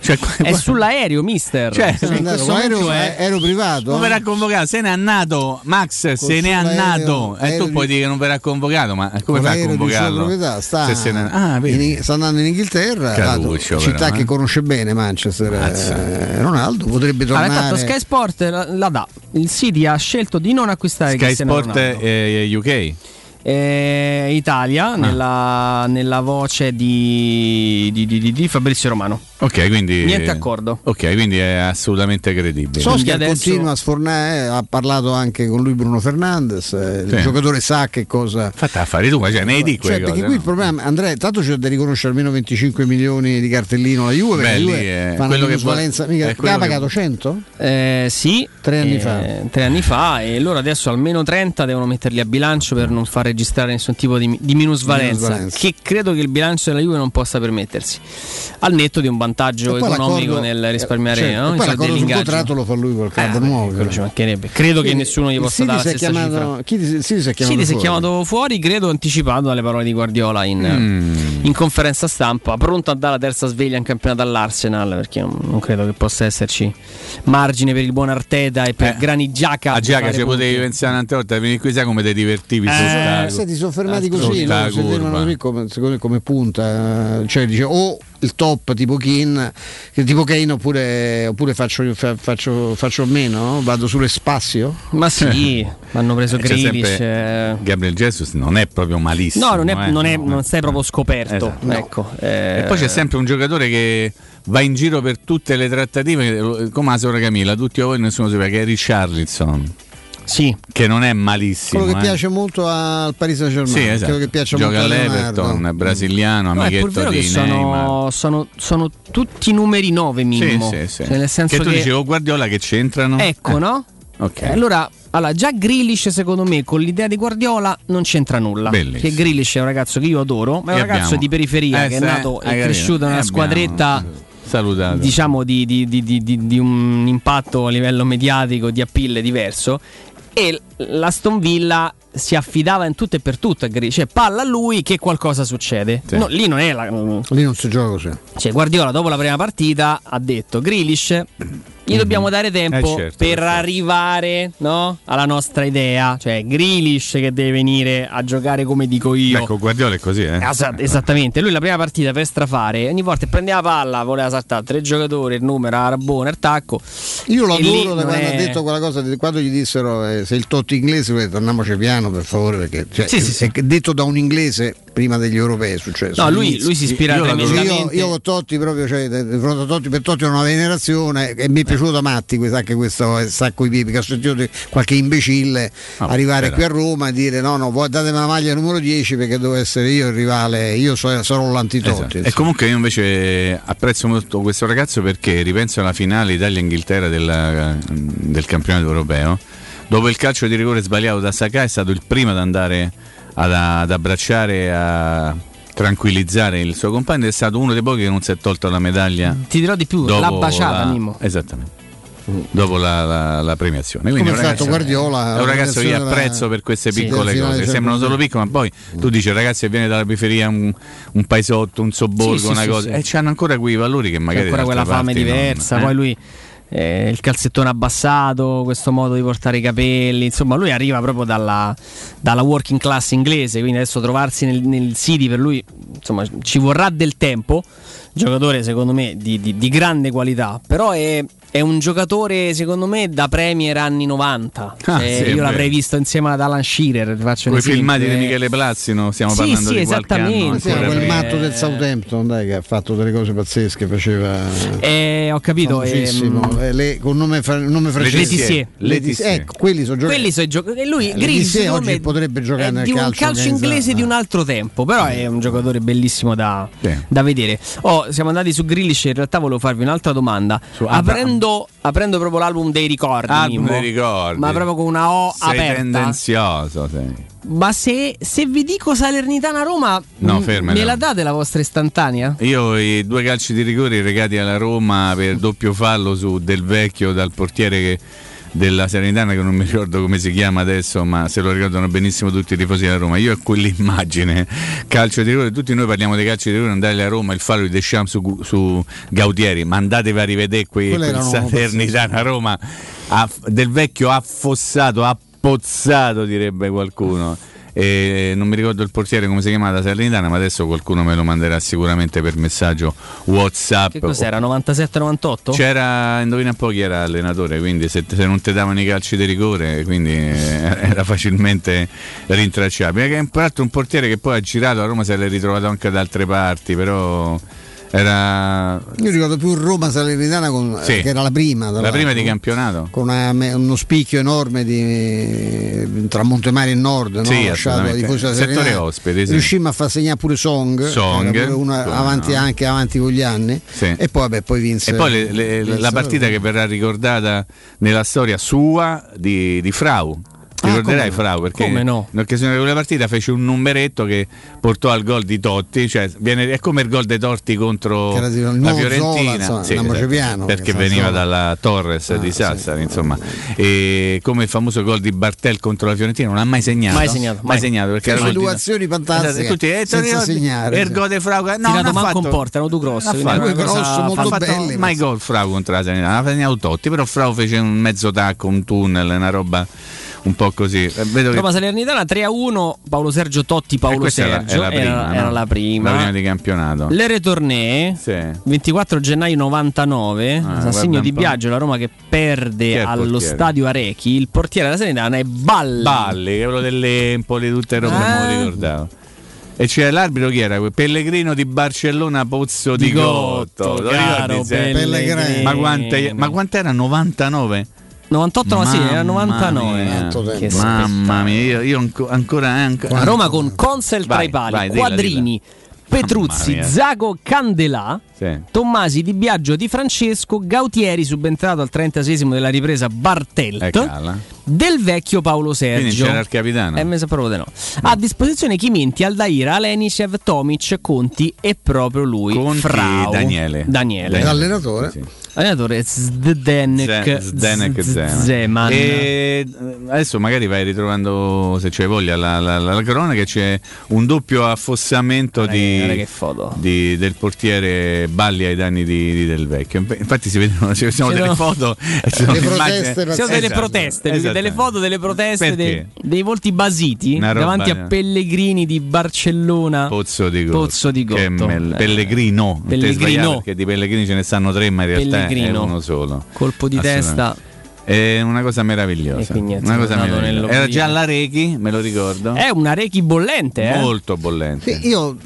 Cioè, è sull'aereo, mister. Cioè, aereo, è... aereo privato. Non verrà convocato. Se ne è andato, Max se ne è andato. E tu puoi dire che non verrà convocato, ma come fa a convocarlo? Sta, ne... ah, in, sta, andando in Inghilterra, Caruccio, città però, che eh? conosce bene Manchester. Eh, Ronaldo potrebbe tornare. Allora, intanto Sky Sport la, la, dà. Il City ha scelto di non acquistare Sky Sport eh, UK eh, Italia ah. nella, nella, voce di, di, di, di, Fabrizio Romano. Ok, quindi niente accordo. Ok, quindi è assolutamente credibile. Solskjaer adesso... continua a sfornare, eh, ha parlato anche con lui Bruno Fernandes, eh, sì. il giocatore sa che cosa. Fatta affari tu, ma cioè, ne dico cioè, perché qui il problema, Andrea, tanto c'è da riconoscere almeno 25 milioni di cartellino la Juve, perché Beh, Juve fa una minusvalenza, mica, che ha pagato 100? Eh, sì, tre anni eh, fa. Tre anni fa e loro adesso almeno 30 devono metterli a bilancio per non fare registrare nessun tipo di, di minusvalenza, minusvalenza, che credo che il bilancio della Juve non possa permettersi, al netto di un vantaggio economico nel risparmiare. Certo, no? Poi l'accordo sul contratto lo fa lui col club eh, nuovo. Ci mancherebbe. Credo Quindi, che nessuno gli possa dare la stessa chiamato, Chi si, si, si è chiamato, si è chiamato fuori, credo anticipato dalle parole di Guardiola in, mm. in, conferenza stampa, pronto a dare la terza sveglia in campionato all'Arsenal, perché non, non credo che possa esserci margine per il buon Arteta e per eh, Grani Giaca. A Giaca ci potevi pensare un'altra volta, vieni qui sai come ti divertivi eh, su sta, soffermati così, loro si fermano come, secondo me come punta, cioè dice o il top tipo Kane, tipo Kane oppure, oppure faccio, faccio, faccio, meno, vado sulle spazio? Ma sì, hanno preso Grealish. Eh. Gabriel Jesus non è proprio malissimo. No, non, è, eh. non, è, non sei proprio scoperto. Esatto. Ecco, eh. E poi c'è sempre un giocatore che va in giro per tutte le trattative, come la Sora Camilla, tutti voi nessuno sapeva che è Richarlison. Sì. Che non è malissimo. Quello che eh. piace molto al Paris Saint Germain. Sì, esatto. che piace Gioca molto all'Everton, brasiliano, no, amichetto di sono, sono, sono, tutti numeri 9 minimo. Sì, sì, sì. Cioè, nel senso che tu che... dicevo Guardiola che c'entrano. Ecco, eh. no? Ok. Allora, allora, già Grealish secondo me con l'idea di Guardiola non c'entra nulla. Bellissimo. Che Grealish è un ragazzo che io adoro, ma è un E ragazzo abbiamo- di periferia Eh, che è nato hai e cresciuto in una squadretta Salutato. diciamo di, di- di- di- di- di un impatto a livello mediatico, di appeal diverso. E l'Aston Villa si affidava in tutto e per tutto a Grealish, cioè palla a lui che qualcosa succede. Sì. No, lì non è la, Lì non si gioca così. cioè, Guardiola dopo la prima partita ha detto Grealish gli dobbiamo dare tempo Eh, certo, per arrivare no, alla nostra idea. Cioè, Grealish che deve venire a giocare come dico io. Ecco, Guardiola è così, eh. Esa- Esattamente, lui la prima partita per strafare, ogni volta che prendeva palla, voleva saltare tre giocatori, il numero, Arbone, il tacco. Io lo adoro da quando è- ha detto quella cosa, quando gli dissero eh, se il Totti inglese, andiamoci piano per favore, perché cioè, Sì, sì, sì. detto da un inglese prima degli europei è successo. No, lui, lui si ispira io, io, tremendamente. io con Totti proprio, cioè, di fronte a Totti, per Totti ho una venerazione e mi è piaciuto da matti questo- anche questo eh, sacco i piedi, che ho sentito di qualche imbecille Ah, arrivare qui a Roma e dire no, no, voi datemi la maglia numero 10 perché devo essere io il rivale, io so- sarò l'antitotti. Esatto. E comunque io invece apprezzo molto questo ragazzo perché ripenso alla finale Italia-Inghilterra della- del campionato europeo. Dopo il calcio di rigore sbagliato da Sakai è stato il primo ad andare ad, ad abbracciare, a tranquillizzare il suo compagno è stato uno dei pochi che non si è tolto la medaglia. Ti dirò di più, l'ha baciata, la- Mimmo. Esattamente. Dopo la, la- la premiazione, Quindi Come è un ragazzo- Guardiola, è un la ragazzo che io apprezzo della- per queste sì, piccole finale cose. Sembrano solo piccole, ma poi tu dici ragazzi che viene dalla periferia, un, un paesotto, un sobborgo, Sì, sì, una sì, cosa, sì. e hanno ancora quei valori che C'è magari ancora da quella fame parti non- diversa. eh? Poi lui eh, il calzettone abbassato, questo modo di portare i capelli. Insomma, lui arriva proprio dalla, dalla working class inglese. Quindi adesso trovarsi nel, nel City per lui insomma, ci vorrà del tempo. Giocatore, secondo me, di, di- di grande qualità. Però è, è un giocatore, secondo me, da Premier anni 90. Ah, Cioè, sì, io l'avrei visto insieme ad Alan Shearer. Faccio Quei esempio, filmati di eh. Michele Plazzino, stiamo Sì, parlando sì, di qualche anno esattamente. Sì, quel matto del Southampton dai, che ha fatto delle cose pazzesche, faceva Eh, ho capito. ehm, eh, le- con nome, fra- nome francese. Letizier. Ecco, quelli sono giocatori. Quelli sono i giocatori. E lui, Eh, secondo oggi potrebbe giocare nel di un calcio calcio inglese di un altro tempo. Però è un giocatore bellissimo da, Sì. da vedere. Oh, siamo andati su Grealish. In realtà volevo farvi un'altra domanda. Aprendo, aprendo proprio l'album dei ricordi, Album Mimmo, dei ricordi. ma proprio con una O Sei aperta. tendenzioso, sei. Ma se, se vi dico Salernitana Roma, No, fermati. me la date la vostra istantanea? Io i due calci di rigore regati alla Roma per doppio fallo su Del Vecchio dal portiere che- della Serenitana che non mi ricordo come si chiama adesso ma se lo ricordano benissimo tutti i tifosi della Roma. Io ho quell'immagine calcio di rigore tutti noi parliamo dei calci di rigore andare a Roma il fallo di Deschamps su, su Gautieri ma andatevi a rivedere Quelle quel Salernitana Roma. Ha- Del Vecchio affossato appozzato direbbe qualcuno e non mi ricordo il portiere come si chiama da Salernitana ma adesso qualcuno me lo manderà sicuramente per messaggio Whatsapp Che cos'era? 97-98? c'era, indovina un po' chi era allenatore, quindi se, se non ti davano i calci di rigore, quindi eh, era facilmente rintracciabile. Che è peraltro un portiere che poi ha girato, a Roma se l'è ritrovato anche da altre parti, però era... Io ricordo più Roma Salernitana con- Sì. che era la prima. La prima di campionato. Con una- uno spicchio enorme di, tra Montemare e Nord, no? Sì, lasciato ai assolutamente. tifosi della Settore ospite, sì. Riuscimmo a far segnare pure Song, Song, uno come avanti, no. anche avanti con gli anni. Sì. E poi, vabbè, poi vinse. E poi le- le- vinse la partita che verrà ricordata nella storia sua di, di Frau. Ti Ah, ricorderai come? Frau perché Come no? in occasione di quella partita fece un numeretto che portò al gol di Totti, cioè viene- è come il gol dei Totti contro la Fiorentina, Zola, insomma, Sì, esatto, piano, perché veniva Zola- dalla Torres Ah, di sì. Sassari, insomma. E come il famoso gol di Bartel contro la Fiorentina non ha mai segnato. Mai segnato, mai mai. segnato perché Fece era due azioni fantastiche, Esatto, e tutti, eh, senza segnare, E il sì. gol di Frau no, Tirato non ha manco fatto- un porta, erano due una Due cross molto ha fatto belli, mai ma- gol Frau contro la Serenità, ha segnato Totti, però Frau fece un mezzo tacco, un tunnel, una roba un po' così. Eh, Vedo che Roma Salernitana 3-1, Paolo Sergio Totti, eh, Paolo era- Sergio. era, la prima, era no? la prima. La prima di campionato. Le retournée, Sì. 24 gennaio 99, guarda assegno un di. Biagio, la Roma che perde il allo portiere? stadio Arechi. Il portiere della Serenitana è Balli. Balli, che è quello dell'Empoli, tutte robe, non me Eh. lo ricordavo. E c'era l'arbitro chi era? Pellegrino di Barcellona Pozzo di, Di Gotto. Gotto, Lo caro? Pellegrino. Ma, quante, ma quant'era? 99? 98, ma sì, era 99. mia. Mamma mia, io, io anco- ancora, anche A Roma con Consel tra i pali, vai, dilla, Quadrini, Petruzzi. Zago Candelà, Sì. Tommasi Di Biagio Di Francesco, Gautieri subentrato al 36 della ripresa Bartelt, Eh. Del vecchio Paolo Sergio. Quindi c'era il capitano. Eh, mi sa proprio di no. A disposizione Chiminti, Aldair, Alenicev, Tomic, Conti e proprio lui, Conti, Frau. Daniele. Daniele. L'allenatore? Allenatore Zdenek Z- Zdenek Z- Zeman. Zeman. E eh, adesso magari vai ritrovando, se c'è voglia, la, la, la, la cronaca. C'è un doppio affossamento di, guarda che foto. di- del portiere Balli ai danni di, di Del Vecchio. Infatti, si vedono, ci sono delle foto. e ci sono Le immagini- proteste Ci sono delle Esatto, proteste, perché delle foto delle proteste dei, dei volti basiti roba- davanti a Pellegrini di Barcellona. Pozzo di Gotto. Pozzo di Che Gotto. mel- Eh, Pellegrino. Pellegrino. Perché di Pellegrini ce ne stanno tre, ma in realtà è Pellegrino. uno solo. Colpo di testa. È una cosa meravigliosa. Una cosa meravigliosa. Era già alla Rechi, me lo ricordo. È una Rechi bollente, eh? Molto bollente. Sì, io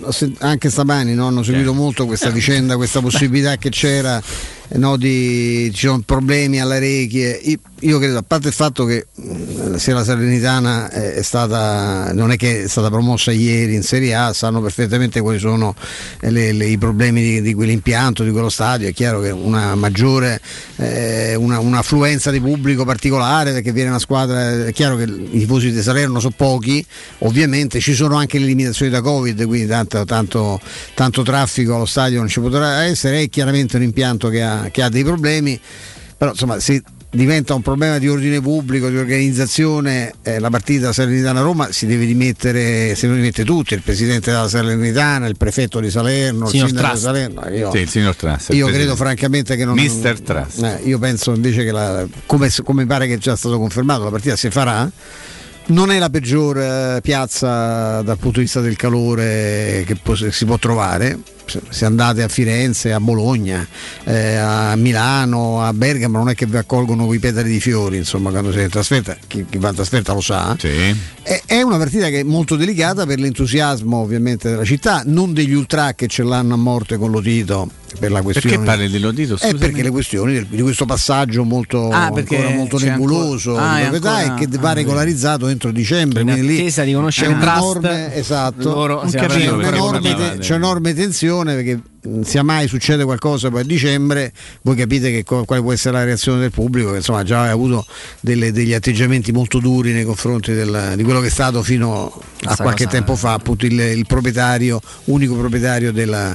anche stamani no, hanno seguito molto questa vicenda, questa possibilità che c'era eh, no, di ci sono problemi alla Rechi. Io, credo, a parte il fatto che mh, se la Salernitana è è stata, non è che è stata promossa ieri in Serie A, sanno perfettamente quali sono eh, le- le- i problemi di, di quell'impianto, di quello stadio. È chiaro che una maggiore eh, una, un'affluenza di pubblico particolare perché viene una squadra, è chiaro che i tifosi di Salerno sono pochi, ovviamente ci sono anche le limitazioni da Covid, quindi tanto, tanto, tanto traffico allo stadio non ci potrà essere, è chiaramente un impianto che ha, che ha dei problemi, però insomma se diventa un problema di ordine pubblico, di organizzazione, eh, la partita Salernitana-Roma si deve rimettere, si deve rimettere tutti, il presidente della Salernitana, il prefetto di Salerno, Signor il sindaco di. Salerno. Io, Sì, il signor il io presidente. credo francamente che non Mister Trust. eh, io penso invece che la- come, come pare che è già stato confermato la partita si farà non è la peggior eh, piazza dal punto di vista del calore che può- si può trovare se andate a Firenze, a Bologna, eh, a Milano, a Bergamo non è che vi accolgono quei petali di fiori insomma quando siete in trasferta. Chi, chi va in trasferta lo sa. È, è una partita che è molto delicata per l'entusiasmo ovviamente della città. Non degli ultra che ce l'hanno a morte con Lotito per la questione Perché parli è Scusami. perché le questioni del- di questo passaggio molto, Ah, ancora molto nebuloso ancora- ah, di è proprietà ancora- e che ah, va regolarizzato entro dicembre. In quindi lì attesa di conoscere c'è il una trust, enorme, esatto, loro c'è avranno una per enorme, parlare. te- c'è enorme tensione perché sia mai succede qualcosa poi a dicembre, voi capite che co- quale può essere la reazione del pubblico, che insomma già aveva avuto delle- degli atteggiamenti molto duri nei confronti del- di quello che è stato fino a Questa qualche cosa- tempo fa appunto il, il proprietario, unico proprietario della,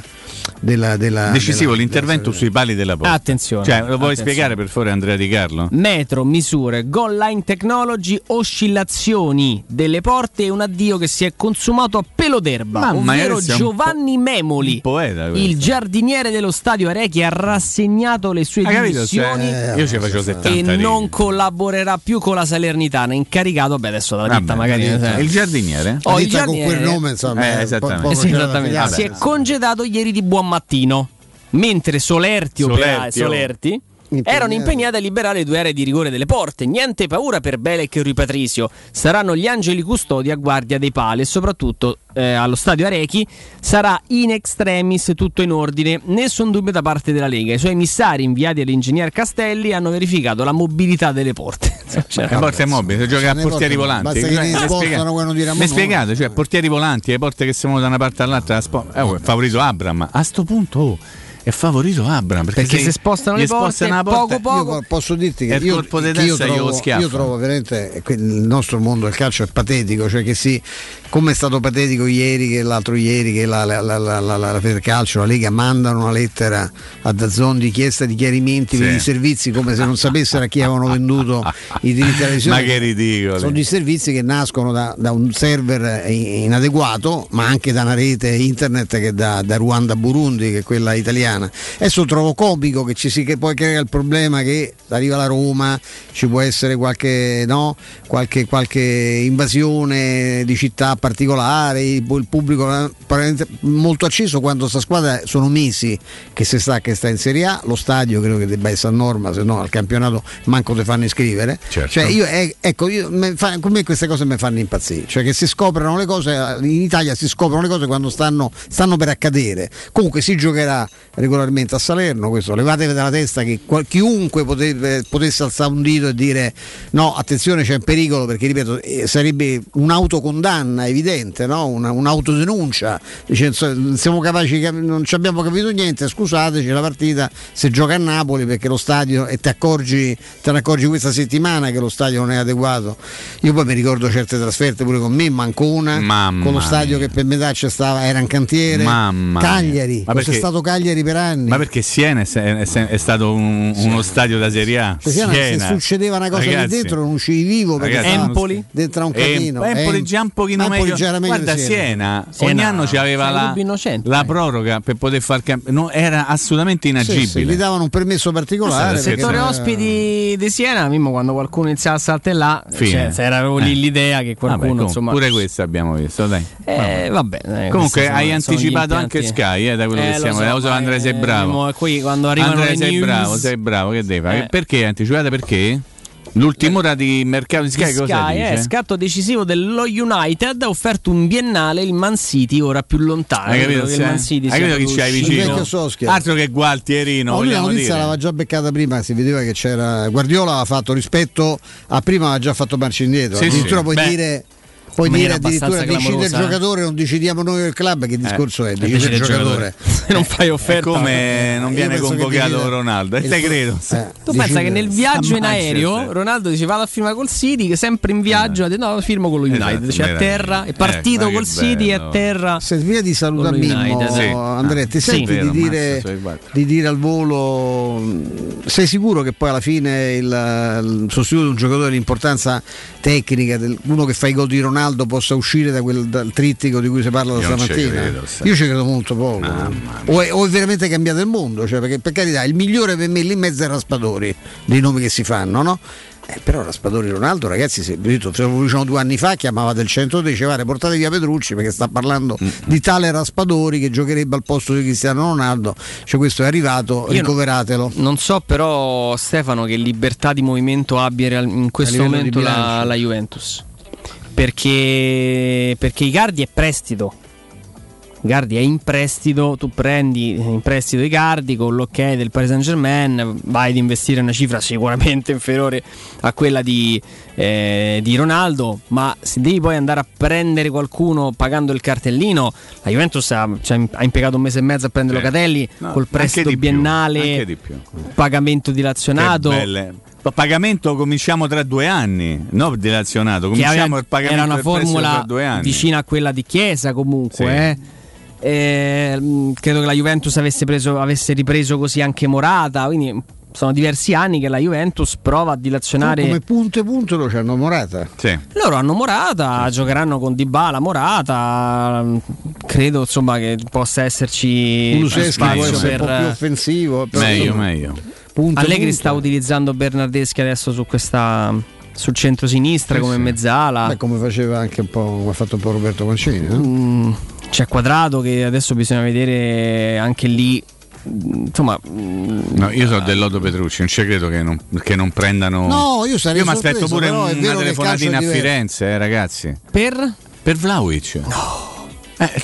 della, della Decisivo della- l'intervento sui pali della porta. Attenzione. Cioè, lo vuoi Attenzione. spiegare per favore Andrea Di Carlo? Metro, misure, goal line technology, oscillazioni delle porte e un addio che si è consumato a pelo d'erba, Mamma, ovvero Giovanni Memoli, Un poeta il giardiniere dello stadio Arechi, ha rassegnato le sue dimissioni Cioè, io ci facevo 70 e righe. non collaborerà più con la Salernitana, incaricato, beh adesso dalla ditta magari... eh, eh. il giardiniere? Oh, La il ditta con giardiniere- quel nome insomma Eh, è esattamente. po- poco Sì, c'è da esattamente. Si è congedato ieri di buon mattino, mentre Solerti, operai, Solerti, oh. Solerti erano impegnati a liberare le due aree di rigore delle porte. Niente paura per Belec e Rui Patrizio. Saranno gli angeli custodi a guardia dei pali e soprattutto eh, allo stadio Arechi sarà in extremis tutto in ordine. Nessun dubbio da parte della Lega. I suoi emissari inviati all'ingegner Castelli hanno verificato la mobilità delle porte. Cioè, Le porte mobili, si gioca a le portieri volanti. basta che ne Mi spostano spiegate- quando Mi no. spiegate, cioè portieri volanti, le porte che si muovono da una parte all'altra. spo- eh, oh, è favorito Abram. A sto punto oh, è favorito Abram. Perché, Perché se spostano gli le porte, spostano porta, poco poco- Io posso dirti che il io, colpo di che io trovo, io trovo veramente eh, il nostro mondo del calcio è patetico, cioè che sì, come è stato patetico ieri che l'altro ieri che la, la, la, la, la, la Federcalcio, la Lega mandano una lettera a Dazzon di richiesta di chiarimenti per Sì. i servizi come se non sapessero a chi avevano venduto i diritti alla televisione. Ma che ridicolo. Sono gli servizi che nascono da, da un server inadeguato, ma anche da una rete internet che da, da Ruanda a Burundi, che è quella italiana. Adesso trovo comico che ci si che poi crea il problema che arriva la Roma, ci può essere qualche, no? qualche, qualche invasione di città particolare, il, pubblico è molto acceso quando sta squadra sono mesi che si sta, che sta in Serie A, lo stadio credo che debba essere a norma, se no al campionato manco ti fanno iscrivere. Certo. Cioè, io, eh, ecco, io, me fa- con me queste cose mi fanno impazzire, cioè che si scoprono le cose, in Italia si scoprono le cose quando stanno, stanno per accadere. Comunque si giocherà, regolarmente a Salerno, questo levatevi dalla testa che qual- chiunque potesse, potesse alzare un dito e dire no, attenzione c'è un pericolo perché ripeto eh, sarebbe un'autocondanna evidente, no? Una, un'autodenuncia, Dice, "Insomma, siamo capaci, non ci abbiamo capito niente, scusateci la partita si gioca a Napoli perché lo stadio e ti accorgi, te ne accorgi questa settimana che lo stadio non è adeguato. Io poi mi ricordo certe trasferte pure con me, Mancona, Mamma con lo stadio che per metà c'è stava, era in cantiere, Mamma mia. Cagliari, Ma perché- stato Cagliari per anni. Ma perché Siena è, è- è- è stato un- uno stadio da Serie A? Cioè, Siena, se Siena. succedeva una cosa Ragazzi, lì dentro non uscivi vivo perché Ragazzi, Empoli? dentro a un Em- casino. Empoli Em- già un pochino Empoli meglio. già era meglio Guarda Siena, Siena- ogni anno c'aveva Siena la, la proroga per poter far cambiare. era assolutamente Sì, inagibile. sì, gli davano un permesso particolare. Il settore non- ospiti di Siena, Mimmo, quando qualcuno iniziava a saltellare, cioè, era proprio lì Eh. l'idea che Vabbè, qualcuno, comunque, insomma. pure questo abbiamo visto, dai. Eh, vabbè, eh, Comunque sono- hai sono anticipato anche. Sky, eh, da quello Eh, che siamo. so, Andrea, sei bravo. Qui quando arrivano Andrea, le sei news- bravo, sei bravo, che devi fare? Eh. Perché anticipata? Perché? L'ultima ora di mercato di Sky, di cosa Sky, dice? eh, scatto decisivo dello United ha offerto un biennale il Man City ora più lontano Hai capito, che il? Man City Hai capito chi proprio c'hai vicino? Altro che Gualtierino, No, lui la notizia dire. l'aveva già beccata prima, si vedeva che c'era. Guardiola aveva fatto rispetto a prima, aveva già fatto marcia indietro. Sì, addirittura sì. puoi Beh, dire. Puoi dire addirittura decide il eh. giocatore, non decidiamo noi del club. Che discorso è? Decide, decide il giocatore. Se non fai È offerta, come non Io viene convocato Ronaldo, e te credo. eh, Tu decide- pensa che nel viaggio in aereo. Ronaldo dice vado a firmare col City, che sempre in viaggio ha detto no, firmo con lo United. Esatto, cioè a terra, è Eh, partito col City e a terra. Se via di saluta Con lo Mimmo, United. Andrea, ti senti di, dire, di dire al volo, sei sicuro che poi alla fine il, il sostituto di un giocatore di importanza tecnica, del- uno che fa i gol di Ronaldo possa uscire da quel, dal trittico di cui si parla da non stamattina? credo. Io ci credo molto poco. O è, o è veramente cambiato il mondo, cioè, perché per carità il migliore per me lì in mezzo è Raspadori, dei nomi che si fanno, no? Eh, però Raspadori Ronaldo, ragazzi, se, vi ho detto, se lo diciamo due anni fa, chiamava del centro e diceva "Guarda, portate via Petrucci perché sta parlando Mm. di tale Raspadori che giocherebbe al posto di Cristiano Ronaldo. Cioè, questo è arrivato, Io ricoveratelo. Non so però Stefano che libertà di movimento abbia in questo momento la, la Juventus. Perché, perché Icardi è prestito. Icardi è in prestito, tu prendi in prestito Icardi con l'ok del Paris Saint Germain, vai ad investire una cifra sicuramente inferiore a quella di, eh, di Ronaldo, ma se devi poi andare a prendere qualcuno pagando il cartellino, la Juventus ha, cioè, ha impiegato un mese e mezzo a prendere. Locatelli No, col prestito biennale, più. pagamento dilazionato. Pagamento cominciamo tra due anni, no dilazionato, cominciamo aveva- il pagamento era una formula tra due anni. vicina a quella di Chiesa comunque Sì. eh. Eh, mh, credo che la Juventus avesse, preso- avesse ripreso così anche Morata quindi sono diversi anni che la Juventus prova a dilazionare Come punto e punto lo c'hanno Morata. Sì. loro hanno Morata giocheranno con Dybala Morata mh, credo insomma che possa esserci può spazio essere un po' per più offensivo. però Meglio, meglio. Punto Allegri punto. sta utilizzando Bernardeschi adesso su questa sul centro-sinistra Sì, come sì. mezzala Beh, come faceva anche un po', come ha fatto un po' Roberto Mancini. no? Mm, c'è Quadrato che adesso bisogna vedere anche lì. mm, Insomma, mm, No, io so del Lodo Petrucci, non ci credo che non, che non prendano. No, io sarei mi aspetto pure è una telefonatina è a. Firenze, eh, ragazzi. per Per Vlaovic. No.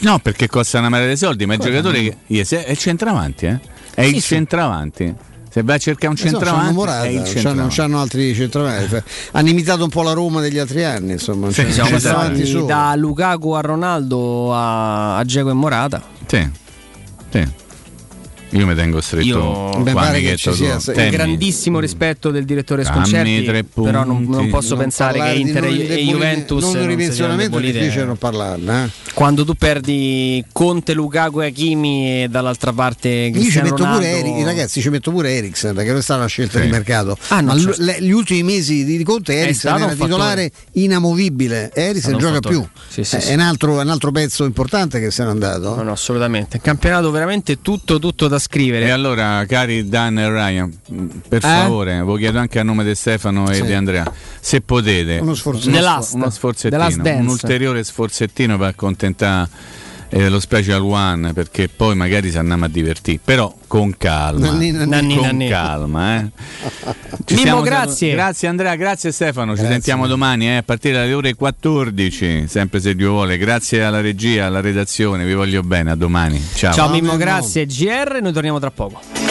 no, perché costa una marea di soldi, ma il giocatore che yes, è il centravanti, eh? È il centravanti. Se vai a cercare un Eh, so, c'hanno centravanti, Morata, è il c'hanno, centravanti. c'hanno altri centravanti. Hanno imitato un po' la Roma degli altri anni, insomma. Sì, c'hanno siamo solo. da Lukaku a Ronaldo a, a Dzeko e Morata. Sì. Sì. Io mi tengo stretto Io- Beh, pare che ci sia- Temmi. Grandissimo rispetto del direttore Sconcerti, però non, non posso Non pensare che Inter non e- e Juventus non non ripensionamento siano è difficile non parlarne. eh. Quando tu perdi Conte, Lukaku e Hakimi e dall'altra parte Io ci Cristiano metto Ronaldo, pure Eri- ragazzi, ci metto pure Eriksen, che non è stata una scelta Sì. di mercato. Ah, no, ma l- certo. le- gli ultimi mesi di Conte Eriksen stato era titolare inamovibile. Eriksen gioca fattore. più. Sì, sì, sì. È, un altro, un altro pezzo importante che se n'è andato. No, no, assolutamente. Campionato veramente tutto, tutto da scrivere. E allora, cari Dan e Ryan, per Eh? favore, ve lo chiedo anche a nome di Stefano e Sì. di Andrea, se potete, Uno sforzetto. The uno, uno sforzettino, un ulteriore sforzettino per accontentare e lo special one perché poi magari si andiamo a divertire, però con calma. Nanni, nanni. Nanni, con nanni. calma, eh. Ci Mimmo, siamo- grazie. Grazie Andrea, grazie Stefano. Ci Grazie. sentiamo domani eh, a partire dalle ore 14, sempre se Dio vuole. Grazie alla regia, alla redazione, vi voglio bene, a domani. Ciao. Ciao Mimmo, grazie. GR, noi torniamo tra poco.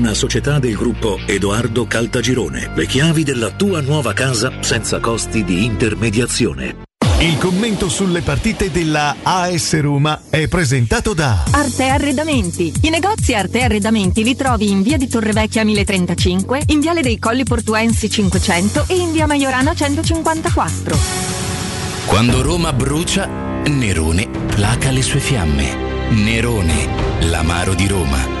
una società del gruppo Edoardo Caltagirone. Le chiavi della tua nuova casa senza costi di intermediazione. Il commento sulle partite della AS Roma è presentato da Arte Arredamenti. I negozi Arte Arredamenti li trovi in via di Torrevecchia 1035, in viale dei Colli Portuensi 500 e in via Maiorana 154. Quando Roma brucia, Nerone placa le sue fiamme. Nerone, l'amaro di Roma.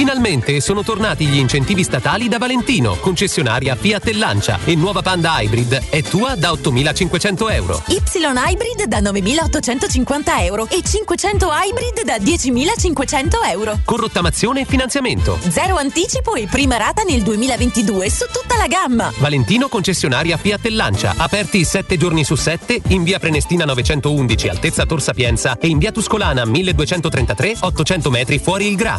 Finalmente sono tornati gli incentivi statali da Valentino, concessionaria Fiat e Lancia e nuova Panda Hybrid è tua da 8.500 euro. Y Hybrid da 9.850 euro e 500 Hybrid da 10.500 euro. Con rottamazione e finanziamento. Zero anticipo e prima rata nel 2022 su tutta la gamma. Valentino concessionaria Fiat e Lancia, aperti 7 giorni su 7 in via Prenestina 911 altezza Tor Sapienza e in via Tuscolana 1233 800 metri fuori il Gra.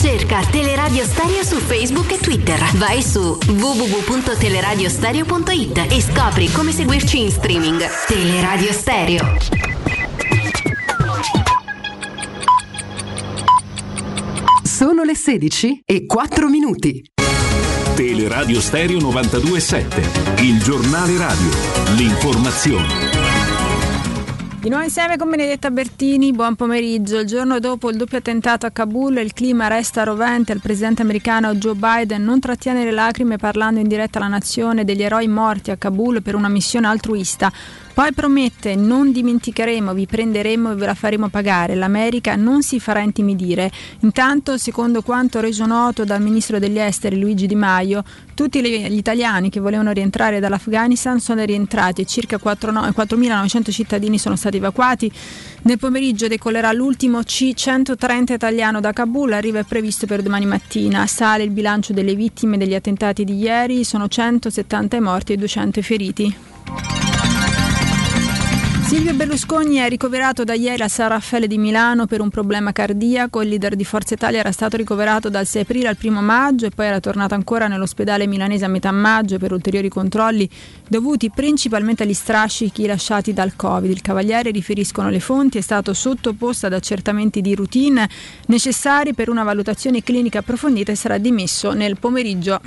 Cerca Teleradio Stereo su Facebook e Twitter. Vai su www.teleradiostereo.it e scopri come seguirci in streaming. Teleradio Stereo. Sono le 16 e 4 minuti. Teleradio Stereo 927, il giornale radio, l'informazione. Di nuovo insieme con Benedetta Bertini, buon pomeriggio. Il giorno dopo il doppio attentato a Kabul il clima resta rovente. Il presidente americano Joe Biden non trattiene le lacrime parlando in diretta alla nazione degli eroi morti a Kabul per una missione altruista. Poi promette non dimenticheremo, vi prenderemo e ve la faremo pagare. L'America non si farà intimidire. Intanto, secondo quanto reso noto dal ministro degli esteri Luigi Di Maio, tutti gli italiani che volevano rientrare dall'Afghanistan sono rientrati e circa 4.900 cittadini sono stati evacuati. Nel pomeriggio decollerà l'ultimo C-130 italiano da Kabul, arrivo è previsto per domani mattina. Sale il bilancio delle vittime degli attentati di ieri, sono 170 i morti e 200 i feriti. Silvio Berlusconi è ricoverato da ieri a San Raffaele di Milano per un problema cardiaco. Il leader di Forza Italia era stato ricoverato dal 6 aprile al 1 maggio e poi era tornato ancora nell'ospedale milanese a metà maggio per ulteriori controlli dovuti principalmente agli strascichi lasciati dal Covid. Il Cavaliere, riferiscono le fonti, è stato sottoposto ad accertamenti di routine necessari per una valutazione clinica approfondita e sarà dimesso nel pomeriggio.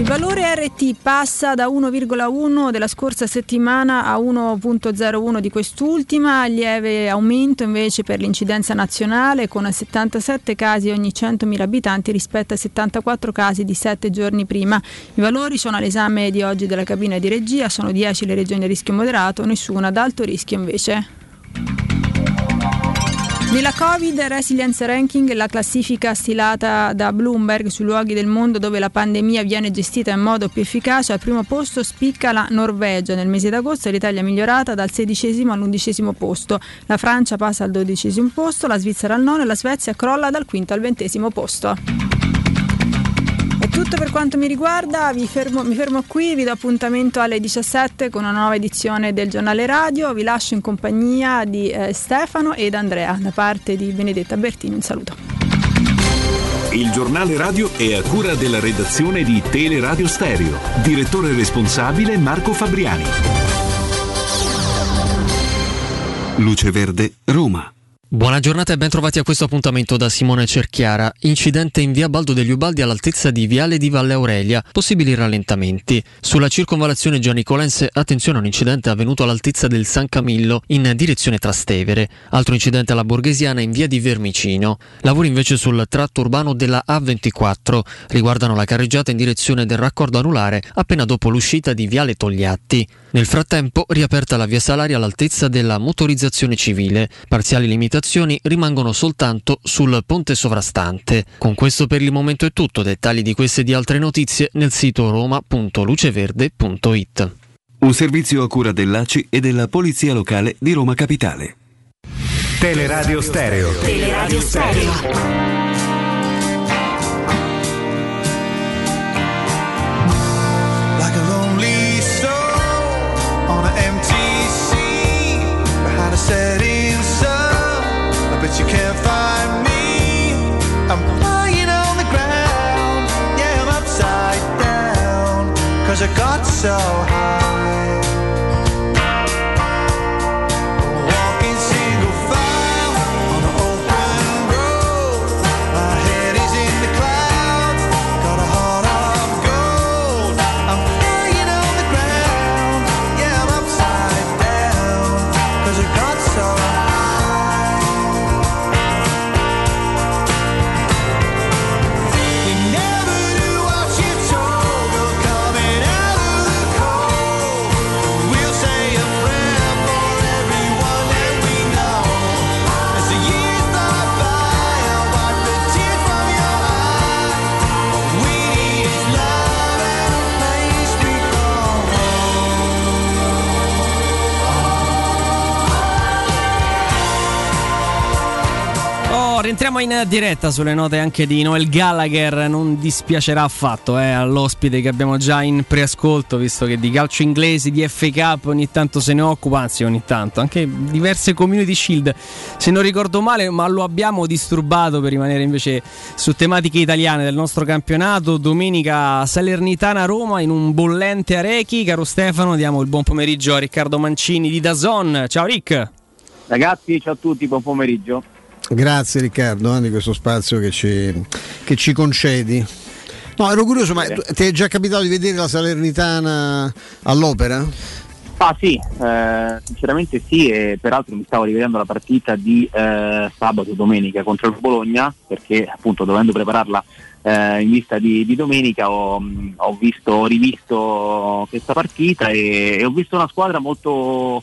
Il valore RT passa da 1,1 della scorsa settimana a 1,01 di quest'ultima, lieve aumento invece per l'incidenza nazionale con 77 casi ogni 100.000 abitanti rispetto a 74 casi di 7 giorni prima. I valori sono all'esame di oggi della cabina di regia, sono 10 le regioni a rischio moderato, nessuna ad alto rischio invece. Nella Covid Resilience Ranking, la classifica stilata da Bloomberg sui luoghi del mondo dove la pandemia viene gestita in modo più efficace, al primo posto spicca la Norvegia. Nel mese d'agosto l'Italia è migliorata dal sedicesimo all'undicesimo posto, la Francia passa al dodicesimo posto, la Svizzera al nono e la Svezia crolla dal quinto al ventesimo posto. Tutto per quanto mi riguarda, fermo, mi fermo qui, vi do appuntamento alle 17 con una nuova edizione del giornale radio, vi lascio in compagnia di eh, Stefano ed Andrea da parte di Benedetta Bertini, un saluto. Il giornale radio è a cura della redazione di Teleradio Stereo, direttore responsabile Marco Fabriani. Luce Verde, Roma. Buona giornata e ben trovati a questo appuntamento da Simone Cerchiara. Incidente in via Baldo degli Ubaldi all'altezza di Viale di Valle Aurelia. Possibili rallentamenti. Sulla circonvalazione Gianicolense, attenzione a un incidente avvenuto all'altezza del San Camillo in direzione Trastevere. Altro incidente alla Borghesiana in via di Vermicino. Lavori invece sul tratto urbano della A24. Riguardano la carreggiata in direzione del raccordo anulare appena dopo l'uscita di Viale Togliatti. Nel frattempo riaperta la via Salaria all'altezza della motorizzazione civile. Parziali limitazioni rimangono soltanto sul ponte sovrastante. Con questo per il momento è tutto. Dettagli di queste e di altre notizie nel sito roma.luceverde.it. Un servizio a cura dell'ACI e della Polizia Locale di Roma Capitale. Teleradio Stereo. Teleradio Stereo. I bet you can't find me. I'm lying on the ground. Yeah, I'm upside down. Cause I got so high. In diretta sulle note anche di Noel Gallagher. Non dispiacerà affatto eh, all'ospite che abbiamo già in preascolto, visto che di calcio inglesi, di FA ogni tanto se ne occupa, anzi ogni tanto, anche diverse community shield, se non ricordo male, ma lo abbiamo disturbato per rimanere invece su tematiche italiane del nostro campionato. Domenica Salernitana-Roma in un bollente Arechi. Caro Stefano, diamo il buon pomeriggio a Riccardo Mancini di Dazon. Ciao Rick! Ragazzi, ciao a tutti, buon pomeriggio. Grazie Riccardo eh, di questo spazio che ci, che ci concedi. No, ero curioso, ma ti è già capitato di vedere la Salernitana all'opera? Ah sì, eh, sinceramente sì, e peraltro mi stavo rivedendo la partita di eh, sabato domenica contro il Bologna, perché appunto dovendo prepararla eh, in vista di, di domenica ho, mh, ho visto, ho rivisto questa partita e, e ho visto una squadra molto,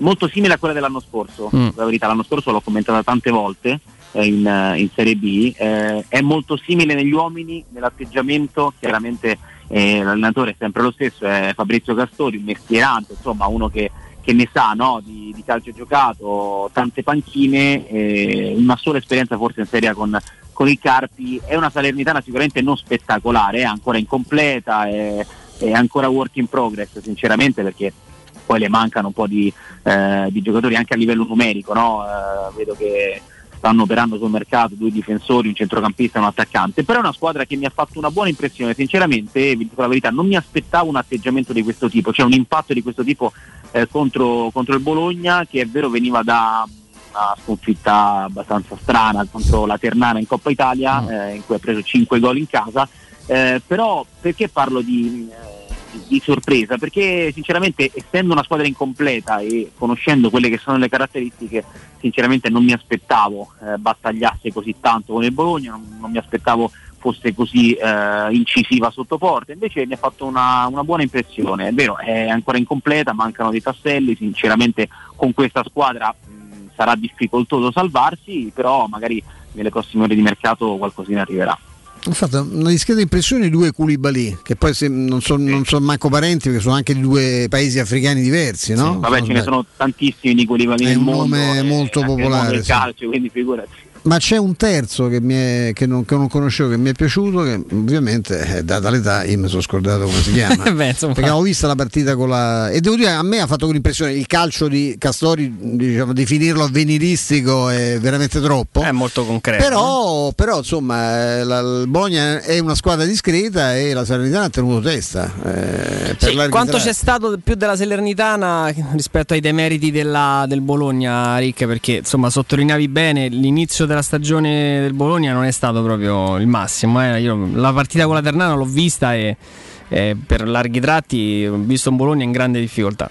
molto simile a quella dell'anno scorso. Mm. La verità, l'anno scorso l'ho commentata tante volte eh, in, eh, in Serie B, eh, è molto simile negli uomini, nell'atteggiamento, chiaramente eh, l'allenatore è sempre lo stesso, è Fabrizio Castori, un mestierante, insomma uno che, che ne sa no, di, di calcio giocato, tante panchine, eh, una sola esperienza forse in Serie A con, con il Carpi, è una Salernitana sicuramente non spettacolare, è ancora incompleta, è, è ancora work in progress sinceramente perché poi le mancano un po' di, eh, di giocatori anche a livello numerico, no? Eh, vedo che stanno operando sul mercato due difensori, un centrocampista e un attaccante, però è una squadra che mi ha fatto una buona impressione, sinceramente, vi dico la verità, non mi aspettavo un atteggiamento di questo tipo, cioè un impatto di questo tipo eh, contro, contro il Bologna che è vero veniva da una sconfitta abbastanza strana contro la Ternana in Coppa Italia, mm. eh, in cui ha preso 5 gol in casa, eh, però perché parlo di, eh, di, sorpresa? Perché sinceramente essendo una squadra incompleta e conoscendo quelle che sono le caratteristiche, sinceramente non mi aspettavo eh, battagliasse così tanto con il Bologna, non, non mi aspettavo fosse così eh, incisiva sotto porta, invece mi ha fatto una, una, buona impressione, è vero, è ancora incompleta, mancano dei tasselli, sinceramente con questa squadra sarà difficoltoso salvarsi, però magari nelle prossime ore di mercato qualcosina arriverà. Ho fatto una discreta impressione di due Koulibaly, che poi non sono sì. son manco parenti perché sono anche di due paesi africani diversi, no? Sì, vabbè, ce ne sono tantissimi di Koulibaly nel. È un nome molto popolare. Sì. Calcio, quindi figurati ma c'è un terzo che, è, che, non, che, non, conoscevo, che mi è piaciuto, che ovviamente, eh, data l'età, io mi sono scordato come si chiama. Beh, perché ho visto la partita con la. E devo dire, a me ha fatto quell'impressione, il calcio di Castori, diciamo, definirlo avveniristico è veramente troppo. È molto concreto. Però, però insomma, eh, la, il Bologna è una squadra discreta e la Salernitana ha tenuto testa. Eh, sì, quanto c'è stato più della Salernitana rispetto ai demeriti della, del Bologna, Rick? Perché insomma sottolineavi bene l'inizio della stagione del Bologna non è stato proprio il massimo. Eh. Io la partita con la Ternana l'ho vista e, e per larghi tratti ho visto un Bologna in grande difficoltà.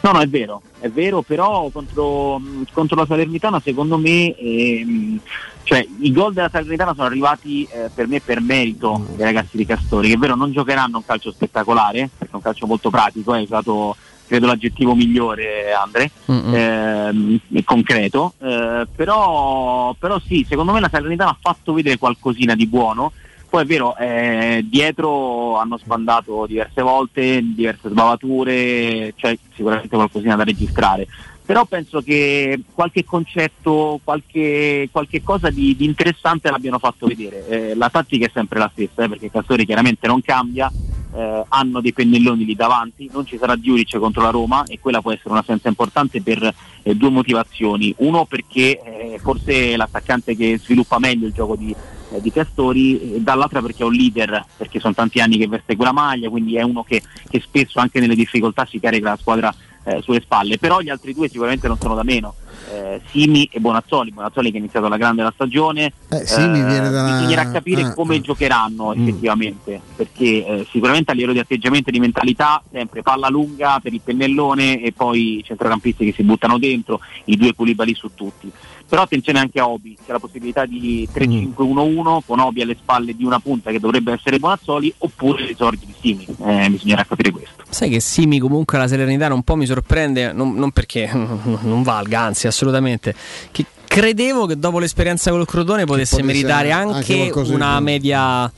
No, no, è vero, è vero, però contro, contro la Salernitana secondo me ehm, cioè, i gol della Salernitana sono arrivati eh, per me per merito dei ragazzi di Castori, che è vero non giocheranno un calcio spettacolare, perché è un calcio molto pratico, è usato credo l'aggettivo migliore Andre, ehm, concreto, eh, però, però, sì, secondo me la Salernitana ha fatto vedere qualcosina di buono, poi è vero, eh, dietro hanno sbandato diverse volte, diverse sbavature, c'è sicuramente qualcosina da registrare. Però penso che qualche concetto, qualche, qualche cosa di, di, interessante l'abbiano fatto vedere. Eh, la tattica è sempre la stessa, eh, perché Castori chiaramente non cambia, eh, hanno dei pennelloni lì davanti, non ci sarà Giuric contro la Roma e quella può essere una senza importante per eh, due motivazioni. Uno perché eh, forse è l'attaccante che sviluppa meglio il gioco di, eh, di Castori, e dall'altra perché è un leader, perché sono tanti anni che veste quella maglia, quindi è uno che, che spesso anche nelle difficoltà si carica la squadra eh, sulle spalle, però gli altri due sicuramente non sono da meno. Eh, Simi e Bonazzoli, Bonazzoli che ha iniziato la grande la stagione, eh, Simi eh, da... bisognerà capire ah, come ah. giocheranno Mm. effettivamente, perché eh, sicuramente a livello di atteggiamento e di mentalità, sempre palla lunga per il pennellone e poi centrocampisti che si buttano dentro, i due Koulibaly su tutti. Però attenzione anche a Obi, c'è la possibilità di 3-5-1-1 con Obi alle spalle di una punta che dovrebbe essere Bonazzoli oppure l'esordio di Simi, eh, bisognerà capire questo. Sai che Simi comunque la Salernitana un po' mi sorprende, non, non perché non valga, anzi assolutamente, che credevo che dopo l'esperienza col Crotone potesse meritare anche, anche una media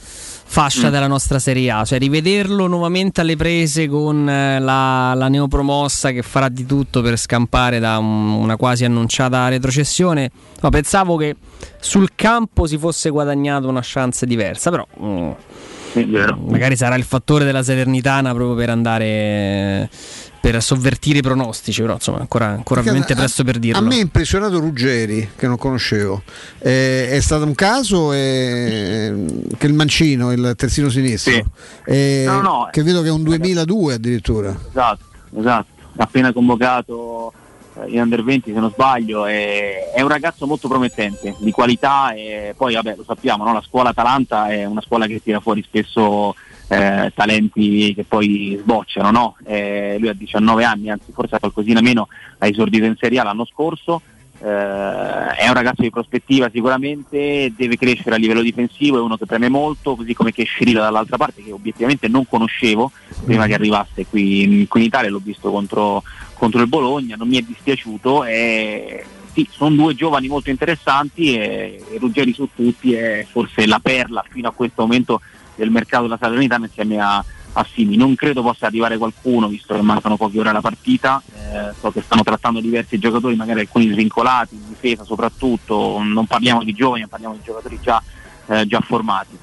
fascia Mm. della nostra Serie A, cioè rivederlo nuovamente alle prese con eh, la, la neopromossa che farà di tutto per scampare da un- una quasi annunciata retrocessione. No, pensavo che sul campo si fosse guadagnato una chance diversa, però mm, magari sarà il fattore della Salernitana proprio per andare per sovvertire i pronostici, però insomma ancora, ancora ovviamente a- presto per dirlo. A me ha impressionato Ruggeri, che non conoscevo. Eh, è stato un caso eh, che il mancino, il terzino sinistro, eh, No, no, che vedo che è un 2002 addirittura. Esatto, esatto. Appena convocato eh, in under 20 se non sbaglio, è, è un ragazzo molto promettente, di qualità e poi vabbè lo sappiamo, no? la scuola Atalanta è una scuola che tira fuori spesso eh, talenti che poi sbocciano, no? Eh, lui ha 19 anni, anzi forse qualcosina meno, ha esordito in Serie A l'anno scorso. Eh, è un ragazzo di prospettiva sicuramente, deve crescere a livello difensivo, è uno che preme molto, così come che Scirilla dall'altra parte che obiettivamente non conoscevo prima che arrivasse qui in, qui in Italia, l'ho visto contro, contro il Bologna, non mi è dispiaciuto e sì, sono due giovani molto interessanti e, e Ruggeri su tutti è forse la perla fino a questo momento del mercato della Salernitana insieme a, a Simi. Non credo possa arrivare qualcuno, visto che mancano poche ore alla partita. Eh, so che stanno trattando diversi giocatori, magari alcuni svincolati, in difesa soprattutto. Non parliamo di giovani, parliamo di giocatori già, eh, già formati.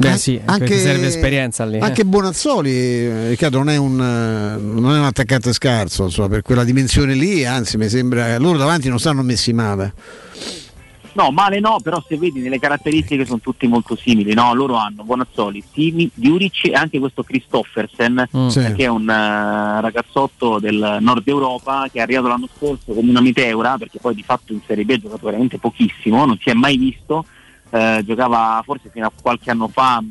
Beh, sì, anche, serve esperienza lì. Anche eh. Bonazzoli, Riccardo, non è un, non è un attaccante scarso, insomma, per quella dimensione lì, anzi, mi sembra loro davanti non stanno messi male. No, male no, però se vedi nelle caratteristiche sono tutti molto simili, no? Loro hanno Bonazzoli, Simi, Diuric e anche questo Christoffersen, mm. sì. che è un uh, ragazzotto del nord Europa che è arrivato l'anno scorso come una miteura, perché poi di fatto in Serie B ha giocato veramente pochissimo, non si è mai visto, uh, giocava forse fino a qualche anno fa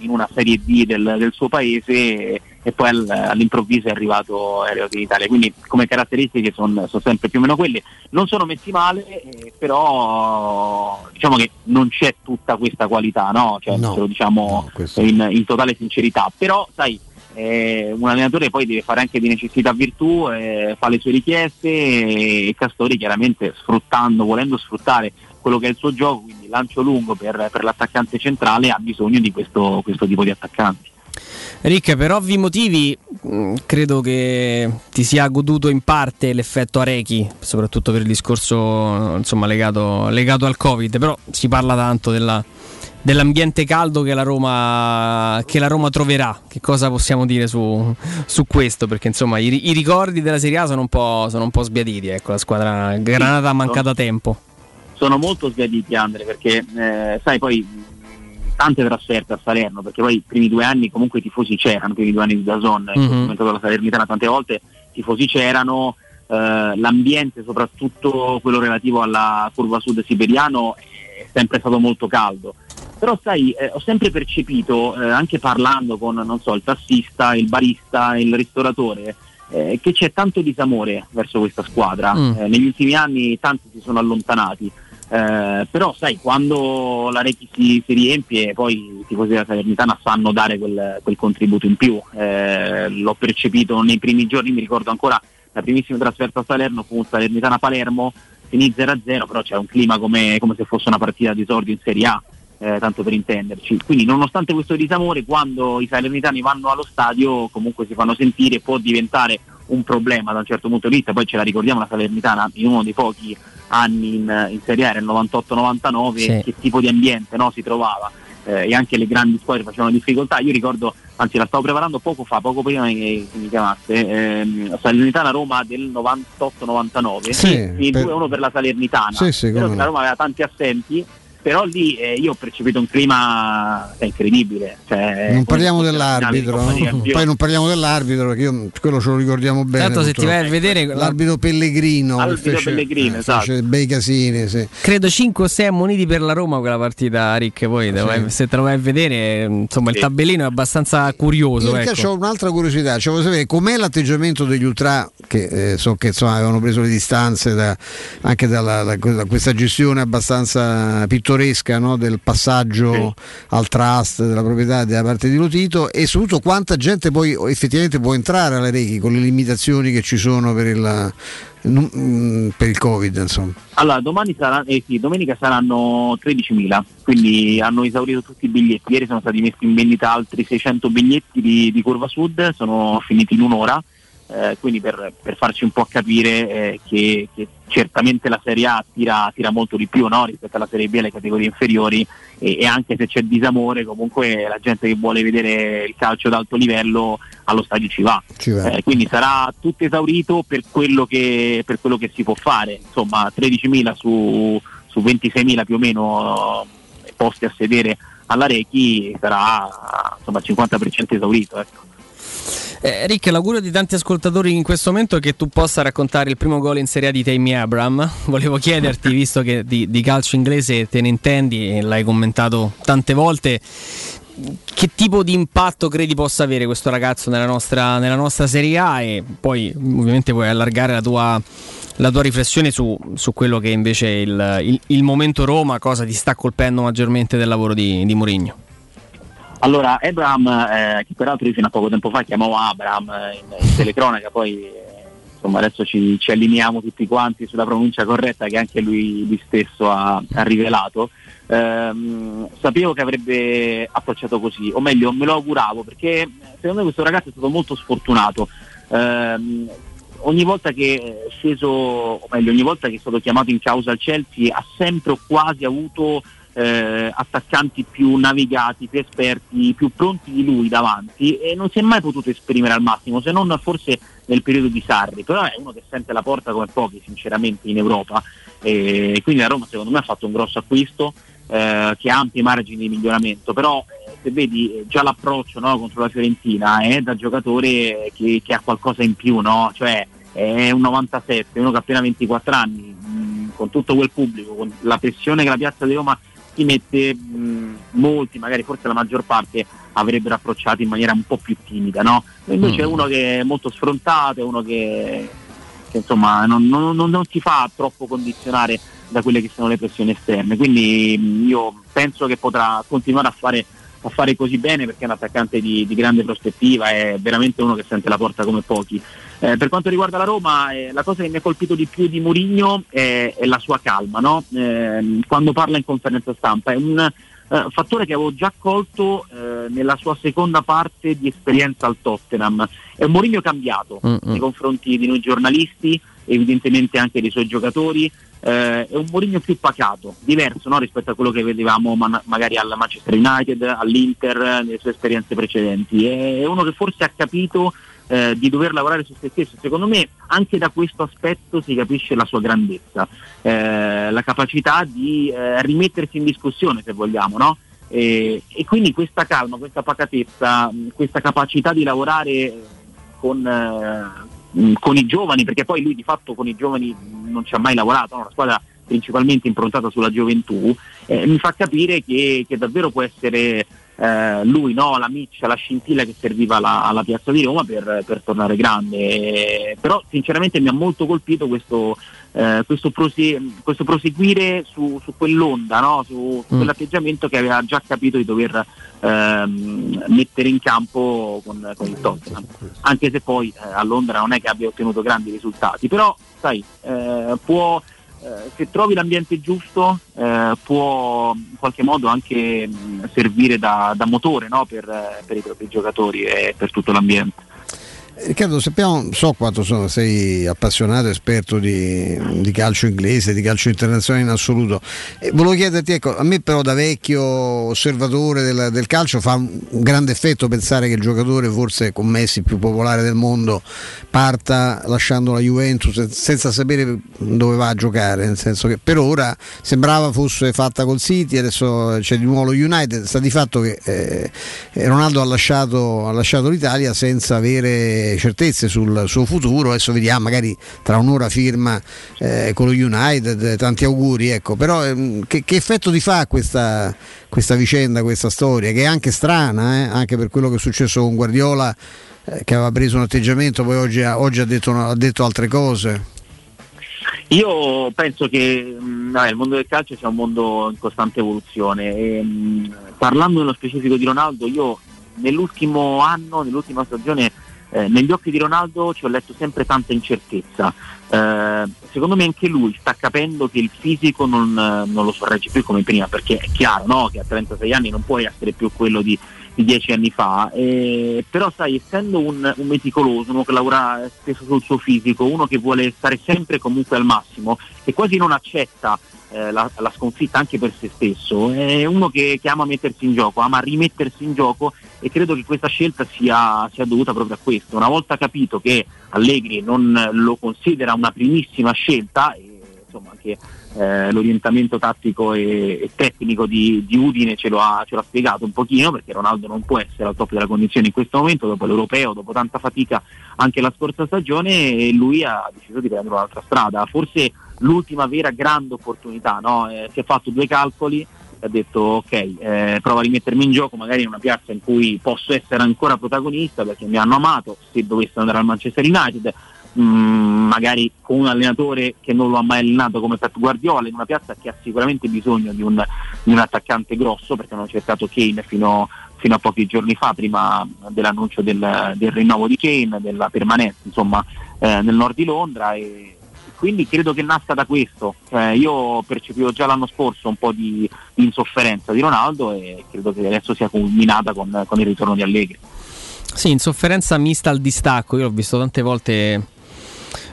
in una Serie D del, del suo paese e poi all'improvviso è arrivato, è arrivato in Italia. Quindi come caratteristiche sono son sempre più o meno quelle. Non sono messi male, eh, però diciamo che non c'è tutta questa qualità, no? Cioè, no, lo diciamo no, in, in, totale sincerità. Però sai, eh, un allenatore poi deve fare anche di necessità virtù, eh, fa le sue richieste e Castori chiaramente sfruttando, volendo sfruttare quello che è il suo gioco, quindi lancio lungo per, per l'attaccante centrale, ha bisogno di questo, questo tipo di attaccanti. Rick, per ovvi motivi mm, credo che ti sia goduto in parte l'effetto Arechi, soprattutto per il discorso insomma, legato, legato, al Covid, però si parla tanto della, dell'ambiente caldo che la, Roma, che la, Roma, troverà. Che cosa possiamo dire su, su questo? Perché insomma i, i, ricordi della Serie A sono un po', sono un po sbiaditi, ecco, la squadra Granata ha mancato tempo. Sono molto sbiaditi Andre, perché eh, sai poi tante trasferte a Salerno, perché poi i primi due anni comunque i tifosi c'erano, i primi due anni di Dazon, mm-hmm. ho commentato la Salernitana tante volte, i tifosi c'erano, eh, l'ambiente soprattutto quello relativo alla curva sud siberiano è sempre stato molto caldo. Però sai, eh, ho sempre percepito, eh, anche parlando con non so, il tassista, il barista, il ristoratore, eh, che c'è tanto disamore verso questa squadra. Mm. Eh, negli ultimi anni tanti si sono allontanati. Eh, però sai, quando la rete si, si, riempie, poi i tifosi della Salernitana sanno dare quel, quel contributo in più. Eh, l'ho percepito nei primi giorni, mi ricordo ancora la primissima trasferta a Salerno fu Salernitana-Palermo, finì 0-0, però c'era un clima come, come se fosse una partita di esordio in Serie A. Eh, tanto per intenderci. Quindi nonostante questo disamore, quando i salernitani vanno allo stadio comunque si fanno sentire, può diventare un problema da un certo punto di vista, poi ce la ricordiamo la Salernitana in uno dei pochi anni in, in Serie A, era il 98-99, sì. che tipo di ambiente no, si trovava. Eh, e anche le grandi squadre facevano difficoltà. Io ricordo, anzi la stavo preparando poco fa, poco prima che, che mi chiamaste, ehm, Salernitana Roma del 98-99, sì, il per... 2-1 per la Salernitana. Sì, sì, la Roma aveva tanti assenti però lì eh, io ho percepito un clima eh, incredibile. Cioè, non parliamo dell'arbitro, no? poi non parliamo dell'arbitro perché io, quello ce lo ricordiamo bene. Tanto se ti vai a vedere l'arbitro Pellegrino, l'arbitro fece, Pellegrino, eh, esatto. bei casini. Sì. Credo 5 o 6 ammoniti per la Roma quella partita, Rick. Poi sì. se te lo vai a vedere, insomma, il tabellino è abbastanza curioso. Io ecco. ho un'altra curiosità, cioè, voglio sapere com'è l'atteggiamento degli ultra che eh, so che insomma, avevano preso le distanze da, anche dalla, da, da questa gestione abbastanza pittoresca pittoresca no? del passaggio sì. al trust della proprietà da parte di Lotito e soprattutto quanta gente poi effettivamente può entrare alle Rechi con le limitazioni che ci sono per il, mm, per il Covid. Insomma. Allora, domani sarà, eh sì, domenica saranno 13.000, quindi hanno esaurito tutti i biglietti. Ieri sono stati messi in vendita altri 600 biglietti di, di Curva Sud, sono finiti in un'ora eh, quindi per, per, farci un po' capire eh, che, che, certamente la Serie A tira, tira molto di più no? rispetto alla Serie B e alle categorie inferiori e, e, anche se c'è disamore comunque la gente che vuole vedere il calcio ad alto livello allo stadio ci va, ci va. Eh, quindi sarà tutto esaurito per quello, che, per quello che si può fare, insomma 13.000 su, su 26.000 più o meno eh, posti a sedere alla Rechi sarà insomma 50% esaurito. Ecco. Eh, Rick, l'augurio di tanti ascoltatori in questo momento è che tu possa raccontare il primo gol in Serie A di Tammy Abram. Volevo chiederti, visto che di, di calcio inglese te ne intendi e l'hai commentato tante volte, che tipo di impatto credi possa avere questo ragazzo nella nostra, nella nostra Serie A e poi ovviamente puoi allargare la tua, la tua riflessione su, su, quello che invece è il, il, il, momento Roma, cosa ti sta colpendo maggiormente del lavoro di, di Mourinho? Allora, Abraham, eh, che peraltro io fino a poco tempo fa chiamavo Abraham eh, in, in telecronaca, poi eh, insomma adesso ci, ci, allineiamo tutti quanti sulla pronuncia corretta che anche lui, lui stesso ha, ha rivelato. Ehm, sapevo che avrebbe approcciato così, o meglio me lo auguravo perché secondo me questo ragazzo è stato molto sfortunato. Ehm, ogni volta che è sceso, o meglio, ogni volta che è stato chiamato in causa al Chelsea ha sempre o quasi avuto eh, attaccanti più navigati, più esperti, più pronti di lui davanti e non si è mai potuto esprimere al massimo, se non forse nel periodo di Sarri, però è uno che sente la porta come pochi sinceramente in Europa. E quindi la Roma secondo me ha fatto un grosso acquisto eh, che ha ampi margini di miglioramento, però eh, se vedi eh, già l'approccio no, contro la Fiorentina è da giocatore che, che ha qualcosa in più, no? cioè è un 97, uno che ha appena 24 anni, mh, con tutto quel pubblico, con la pressione che la piazza di Roma si mette, mh, molti, magari forse la maggior parte, avrebbero approcciato in maniera un po' più timida, no? Invece mm. è uno che è molto sfrontato, è uno che, che insomma non, non, non, non si fa troppo condizionare da quelle che sono le pressioni esterne. Quindi io penso che potrà continuare a fare, a fare così bene perché è un attaccante di, di, grande prospettiva, è veramente uno che sente la porta come pochi. Eh, per quanto riguarda la Roma, eh, la cosa che mi ha colpito di più di Mourinho è, è la sua calma, no? eh, quando parla in conferenza stampa. È un eh, fattore che avevo già colto eh, nella sua seconda parte di esperienza al Tottenham. È un Mourinho cambiato mm-hmm. nei confronti di noi giornalisti, evidentemente anche dei suoi giocatori eh, è un Mourinho più pacato, diverso no? rispetto a quello che vedevamo man- magari alla Manchester United, all'Inter, nelle sue esperienze precedenti. È uno che forse ha capito eh, di dover lavorare su se stesso. Secondo me anche da questo aspetto si capisce la sua grandezza, eh, la capacità di eh, rimettersi in discussione se vogliamo. No? E, e, quindi questa calma, questa pacatezza, questa capacità di lavorare con, Mm, con i giovani, perché poi lui di fatto con i giovani non ci ha mai lavorato, no? una squadra principalmente improntata sulla gioventù, eh, mi fa capire che, che davvero può essere eh, lui no? la miccia, la scintilla che serviva alla, alla piazza di Roma per, per tornare grande. Eh, però sinceramente mi ha molto colpito questo, eh, questo, prose- questo proseguire su, su quell'onda, no? su, su mm. quell'atteggiamento che aveva già capito di dover ehm, mettere in campo con, con, il Tottenham. Anche se poi eh, a Londra non è che abbia ottenuto grandi risultati, però sai, eh, può eh, se trovi l'ambiente giusto eh, può in qualche modo anche mh, servire da, da motore no? per, eh, per, i propri giocatori e per tutto l'ambiente. Riccardo, sappiamo, so quanto sono, sei appassionato, esperto di, di, calcio inglese, di calcio internazionale in assoluto. E volevo chiederti, ecco, a me però da vecchio osservatore del, del, calcio fa un grande effetto pensare che il giocatore forse con Messi più popolare del mondo parta lasciando la Juventus senza sapere dove va a giocare, nel senso che per ora sembrava fosse fatta col City, adesso c'è di nuovo lo United, sta di fatto che eh, Ronaldo ha lasciato, ha lasciato l'Italia senza avere certezze sul suo futuro, adesso vediamo, magari tra un'ora firma eh, con lo United, tanti auguri, ecco. però ehm, che, che, effetto ti fa questa, questa, vicenda, questa storia, che è anche strana, eh? anche per quello che è successo con Guardiola, eh, che aveva preso un atteggiamento, poi oggi, oggi ha, detto, ha detto altre cose. Io penso che mh, mm, il mondo del calcio sia un mondo in costante evoluzione e, mh, mm, parlando nello specifico di Ronaldo, io nell'ultimo anno, nell'ultima stagione eh, negli occhi di Ronaldo ci ho letto sempre tanta incertezza. Eh, secondo me anche lui sta capendo che il fisico non, non, lo sorregge più come prima, perché è chiaro no? che a 36 anni non puoi essere più quello di, di 10 anni fa. Eh, però sai, essendo un, un, meticoloso, uno che lavora spesso sul suo fisico, uno che vuole stare sempre comunque al massimo, che quasi non accetta eh, la, la, sconfitta anche per se stesso, è uno che, che, ama mettersi in gioco, ama rimettersi in gioco e credo che questa scelta sia, sia dovuta proprio a questo. Una volta capito che Allegri non lo considera una primissima scelta, e, insomma anche eh, l'orientamento tattico e, e tecnico di, di, Udine ce lo, ha, ce l'ha spiegato un pochino perché Ronaldo non può essere al top della condizione in questo momento dopo l'europeo, dopo tanta fatica anche la scorsa stagione e lui ha deciso di prendere un'altra strada. Forse l'ultima vera grande opportunità, no? eh, si è fatto due calcoli e ha detto ok, eh, provo a rimettermi in gioco magari in una piazza in cui posso essere ancora protagonista perché mi hanno amato, se dovesse andare al Manchester United, mh, mm, magari con un allenatore che non lo ha mai allenato come Pep Guardiola, in una piazza che ha sicuramente bisogno di un, di un attaccante grosso perché hanno cercato Kane fino, fino, a pochi giorni fa, prima dell'annuncio del, del rinnovo di Kane, della permanenza insomma, eh, nel nord di Londra. E, quindi credo che nasca da questo. Cioè, io percepivo già l'anno scorso un po' di, insofferenza di Ronaldo e credo che adesso sia culminata con, con il ritorno di Allegri. Sì, insofferenza mista al distacco, io l'ho visto tante volte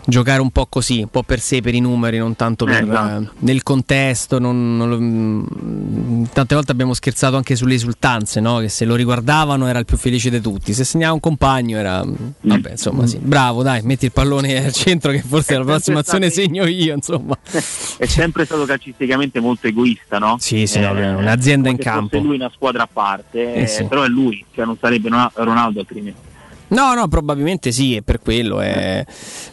giocare un po' così, un po' per sé, per i numeri, non tanto per, Eh, esatto. eh, nel contesto. non- non mm, tante volte abbiamo scherzato anche sulle esultanze, no? che se lo riguardavano era il più felice di tutti, se segnava un compagno era... Mm. Vabbè, insomma, sì. bravo, dai, metti il pallone al centro che forse la prossima azione segno io, insomma. È sempre stato calcisticamente molto egoista, no? Sì, sì, no, un'azienda in campo. fosse lui una squadra a parte, Eh, eh, sì. però è lui, cioè non sarebbe Ronaldo- Ronaldo altrimenti. No, no, probabilmente sì, è per quello. è-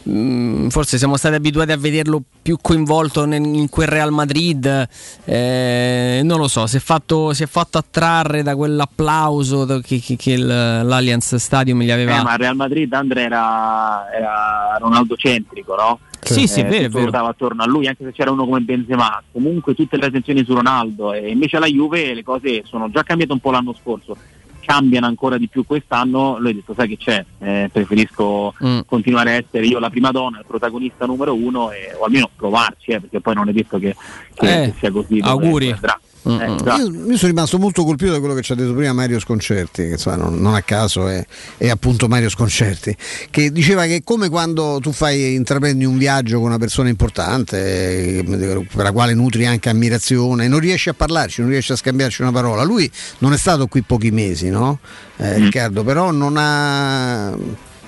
mm, forse siamo stati abituati a vederlo più coinvolto nel- in quel Real Madrid. eh, non lo so, si è fatto, si è fatto attrarre da quell'applauso che, che- che l'Allianz Stadium gli aveva. Eh, ma il Real Madrid Andre era, era Ronaldo centrico, no? Sì, sì, è vero, è vero. attorno a lui, anche se c'era uno come Benzema. Comunque tutte le attenzioni su Ronaldo e invece alla Juve le cose sono già cambiate un po' l'anno scorso. Cambiano ancora di più quest'anno, lui ha detto sai che c'è, Eh, preferisco Mm. continuare a essere io la prima donna, il protagonista numero uno e- o almeno provarci, eh, perché poi non è detto che, che- Eh, che sia così. auguri. Eh, Mm. Io, io sono rimasto molto colpito da quello che ci ha detto prima Mario Sconcerti, che insomma, non, non a caso è, è appunto Mario Sconcerti, che diceva che è come quando tu fai, intraprendi un viaggio con una persona importante, eh, per la quale nutri anche ammirazione, non riesci a parlarci, non riesci a scambiarci una parola. Lui non è stato qui pochi mesi, no? Eh, Riccardo, però non ha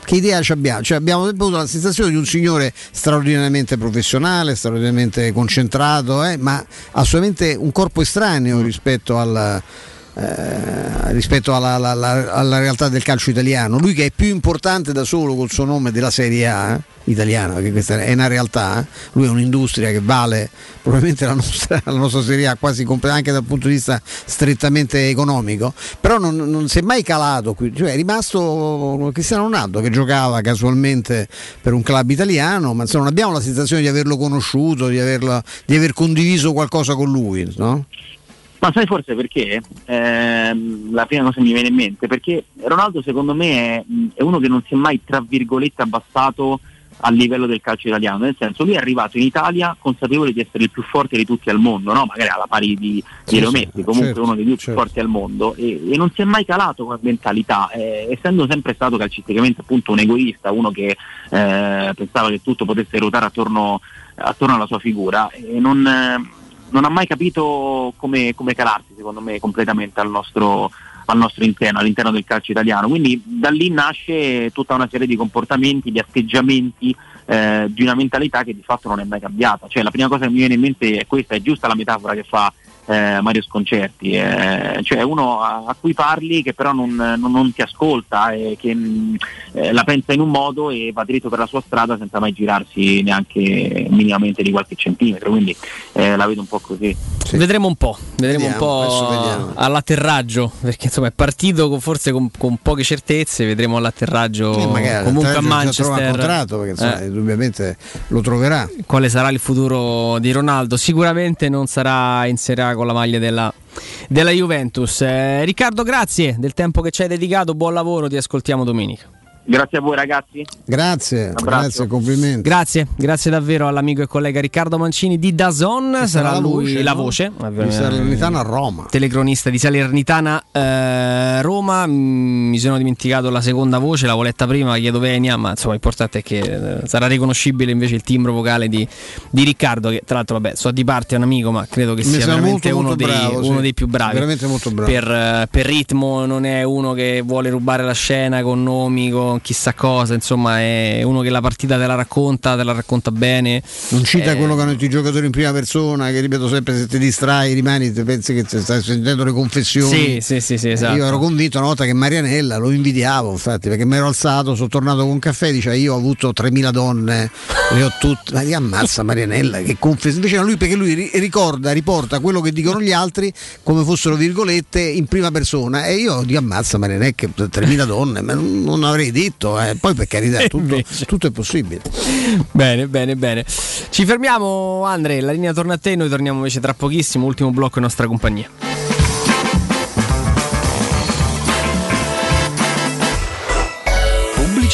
che idea ci abbiamo? Cioè abbiamo sempre avuto la sensazione di un signore straordinariamente professionale, straordinariamente concentrato, eh, ma assolutamente un corpo estraneo rispetto al. Eh, rispetto alla, alla- alla- realtà del calcio italiano, lui che è più importante da solo col suo nome della Serie A eh, italiana, perché questa è una realtà, eh. lui è un'industria che vale probabilmente la nostra, la nostra Serie A quasi completa anche dal punto di vista strettamente economico, però non, non si è mai calato qui, cioè è rimasto Cristiano Ronaldo che giocava casualmente per un club italiano, ma insomma non abbiamo la sensazione di averlo conosciuto, di, averlo- di aver condiviso qualcosa con lui, no? Ma sai forse perché? Ehm, la prima cosa che mi viene in mente, perché Ronaldo secondo me è, è uno che non si è mai, tra virgolette, abbassato a livello del calcio italiano, nel senso lui è arrivato in Italia consapevole di essere il più forte di tutti al mondo, no? magari alla pari di, di Sì, Leo sì, Messi, comunque certo, uno dei più forti al mondo e, e non si è mai calato come mentalità, eh, essendo sempre stato calcisticamente appunto un egoista, uno che eh, pensava che tutto potesse ruotare attorno, attorno alla sua figura e non, eh, non ha mai capito come, come calarsi secondo me completamente al nostro, al nostro interno, all'interno del calcio italiano. Quindi da lì nasce tutta una serie di comportamenti, di atteggiamenti, eh, di una mentalità che di fatto non è mai cambiata. Cioè la prima cosa che mi viene in mente è questa, è giusta la metafora che fa eh, Mario Sconcerti, eh, cioè uno a, a cui parli che però non, non- non ti ascolta e che mh, eh, la pensa in un modo e va dritto per la sua strada senza mai girarsi neanche minimamente di qualche centimetro, quindi eh, la vedo un po' così. Vedremo un po', vedremo Vediamo, un po' vediamo. all'atterraggio, perché insomma è partito con- forse con, con poche certezze, vedremo all'atterraggio Eh, magari comunque a Manchester. contratto perché insomma, Eh, indubbiamente lo troverà. quale sarà il futuro di Ronaldo? Sicuramente non sarà in Serie A con la maglia della, della Juventus. Eh, Riccardo, grazie del tempo che ci hai dedicato, buon lavoro, ti ascoltiamo domenica. Grazie a voi ragazzi. Grazie, grazie, complimenti. Grazie, grazie davvero all'amico e collega Riccardo Mancini di Dazon. Sarà la lui voce, la no? voce Di Salernitana Roma. Telecronista di Salernitana eh, Roma. Mm, Mi sono dimenticato la seconda voce, l'avevo letta prima, chiedo venia, ma insomma l'importante è che eh, sarà riconoscibile invece il timbro vocale di, di Riccardo, che tra l'altro vabbè, so di parte è un amico, ma credo che Mi sia sembra veramente molto, uno, molto dei, bravo, sì. uno dei più bravi. Veramente molto bravo. Per, eh, per ritmo non è uno che vuole rubare la scena con nomi, con chissà cosa, insomma è uno che la partita te la racconta, te la racconta bene. Non cita Eh, quello che hanno detto i giocatori in prima persona, che ripeto sempre se ti distrai rimani, ti pensi che stai sentendo le confessioni. Sì, sì, sì, sì, esatto. Io ero convinto una volta che Marianella lo invidiavo, infatti, perché mi ero alzato, sono tornato con un caffè, diceva io ho avuto 3000 donne, le ho tutte. Ma che ammazza Marianella, che confessione. Invece lui perché lui ri- ricorda, riporta quello che dicono gli altri come fossero virgolette in prima persona. E io dico ammazza Marianella che 3000 donne, ma non, non avrei detto, eh. poi per carità, tutto, tutto è possibile. Bene, bene, bene. Ci fermiamo, Andre. La linea torna a te. Noi torniamo invece tra pochissimo. Ultimo blocco in nostra compagnia.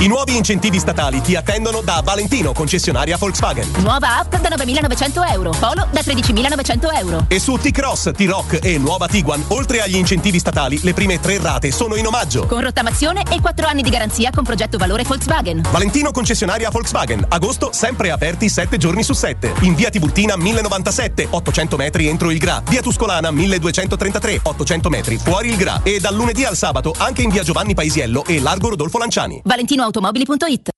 I nuovi incentivi statali ti attendono da Valentino, concessionaria Volkswagen. Nuova app da 9.900 euro. Polo da 13.900 euro. E su T-Cross, T-Rock e nuova Tiguan, oltre agli incentivi statali, le prime tre rate sono in omaggio. Con rottamazione e 4 anni di garanzia con progetto valore Volkswagen. Valentino, concessionaria Volkswagen. Agosto, sempre aperti 7 giorni su 7. In via Tiburtina 1097, 800 metri entro il Gra. Via Tuscolana 1233, 800 metri fuori il Gra. E dal lunedì al sabato anche in via Giovanni Paisiello e Largo Rodolfo Lanciani. Valentino automobili.it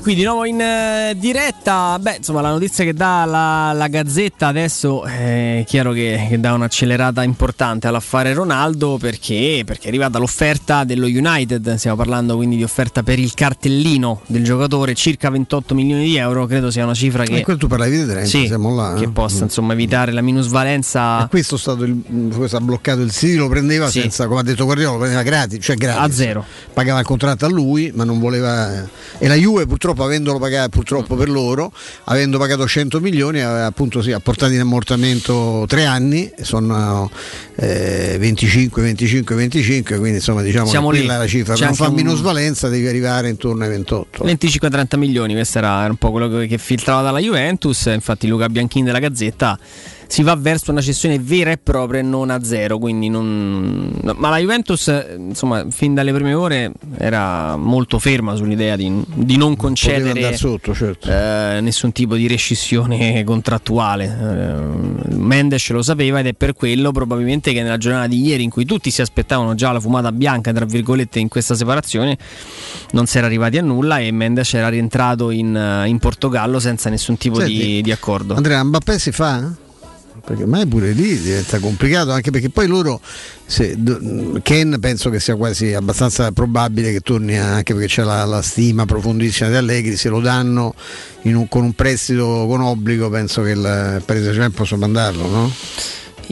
Eccoci qui di nuovo in eh, diretta. Beh, insomma, la notizia che dà la, la Gazzetta adesso è chiaro che, che dà un'accelerata importante all'affare Ronaldo perché, perché è arrivata l'offerta dello United. Stiamo parlando quindi di offerta per il cartellino del giocatore, circa 28 milioni di euro. Credo sia una cifra che, E quello tu parlavi di 30, Sì, siamo là. che eh. possa insomma evitare la minusvalenza. E questo è stato il, questo ha bloccato il Siri, lo prendeva Sì. senza, come ha detto Guardiola, lo prendeva gratis, cioè gratis. A zero. Pagava il contratto a lui, ma non voleva. E la Juve purtroppo purtroppo avendolo pagato, purtroppo per loro, avendo pagato 100 milioni, appunto sì, ha portato in ammortamento tre anni, sono eh, 25, 25, 25, quindi insomma diciamo Siamo lì. la cifra. C'è Non fa un- minusvalenza, devi arrivare intorno ai 28. 25-30 milioni, questo era un po' quello che che filtrava dalla Juventus, infatti Luca Bianchin della Gazzetta si va verso una cessione vera e propria e non a zero, quindi non... no, ma la Juventus eh, insomma fin dalle prime ore era molto ferma sull'idea di, di non concedere sotto, certo. eh, nessun tipo di rescissione contrattuale. Eh, Mendes lo sapeva ed è per quello probabilmente che nella giornata di ieri in cui tutti si aspettavano già la fumata bianca tra virgolette in questa separazione non si era arrivati a nulla e Mendes era rientrato in, eh, in Portogallo senza nessun tipo di, Senti, di accordo. Andrea, Mbappé si fa? Perché ormai pure lì diventa complicato, anche perché poi loro, se, Ken penso che sia quasi abbastanza probabile che torni anche perché c'è la, la stima profondissima di Allegri, se lo danno in un- con un prestito con obbligo penso che il Paris Saint-Germain possa mandarlo, no?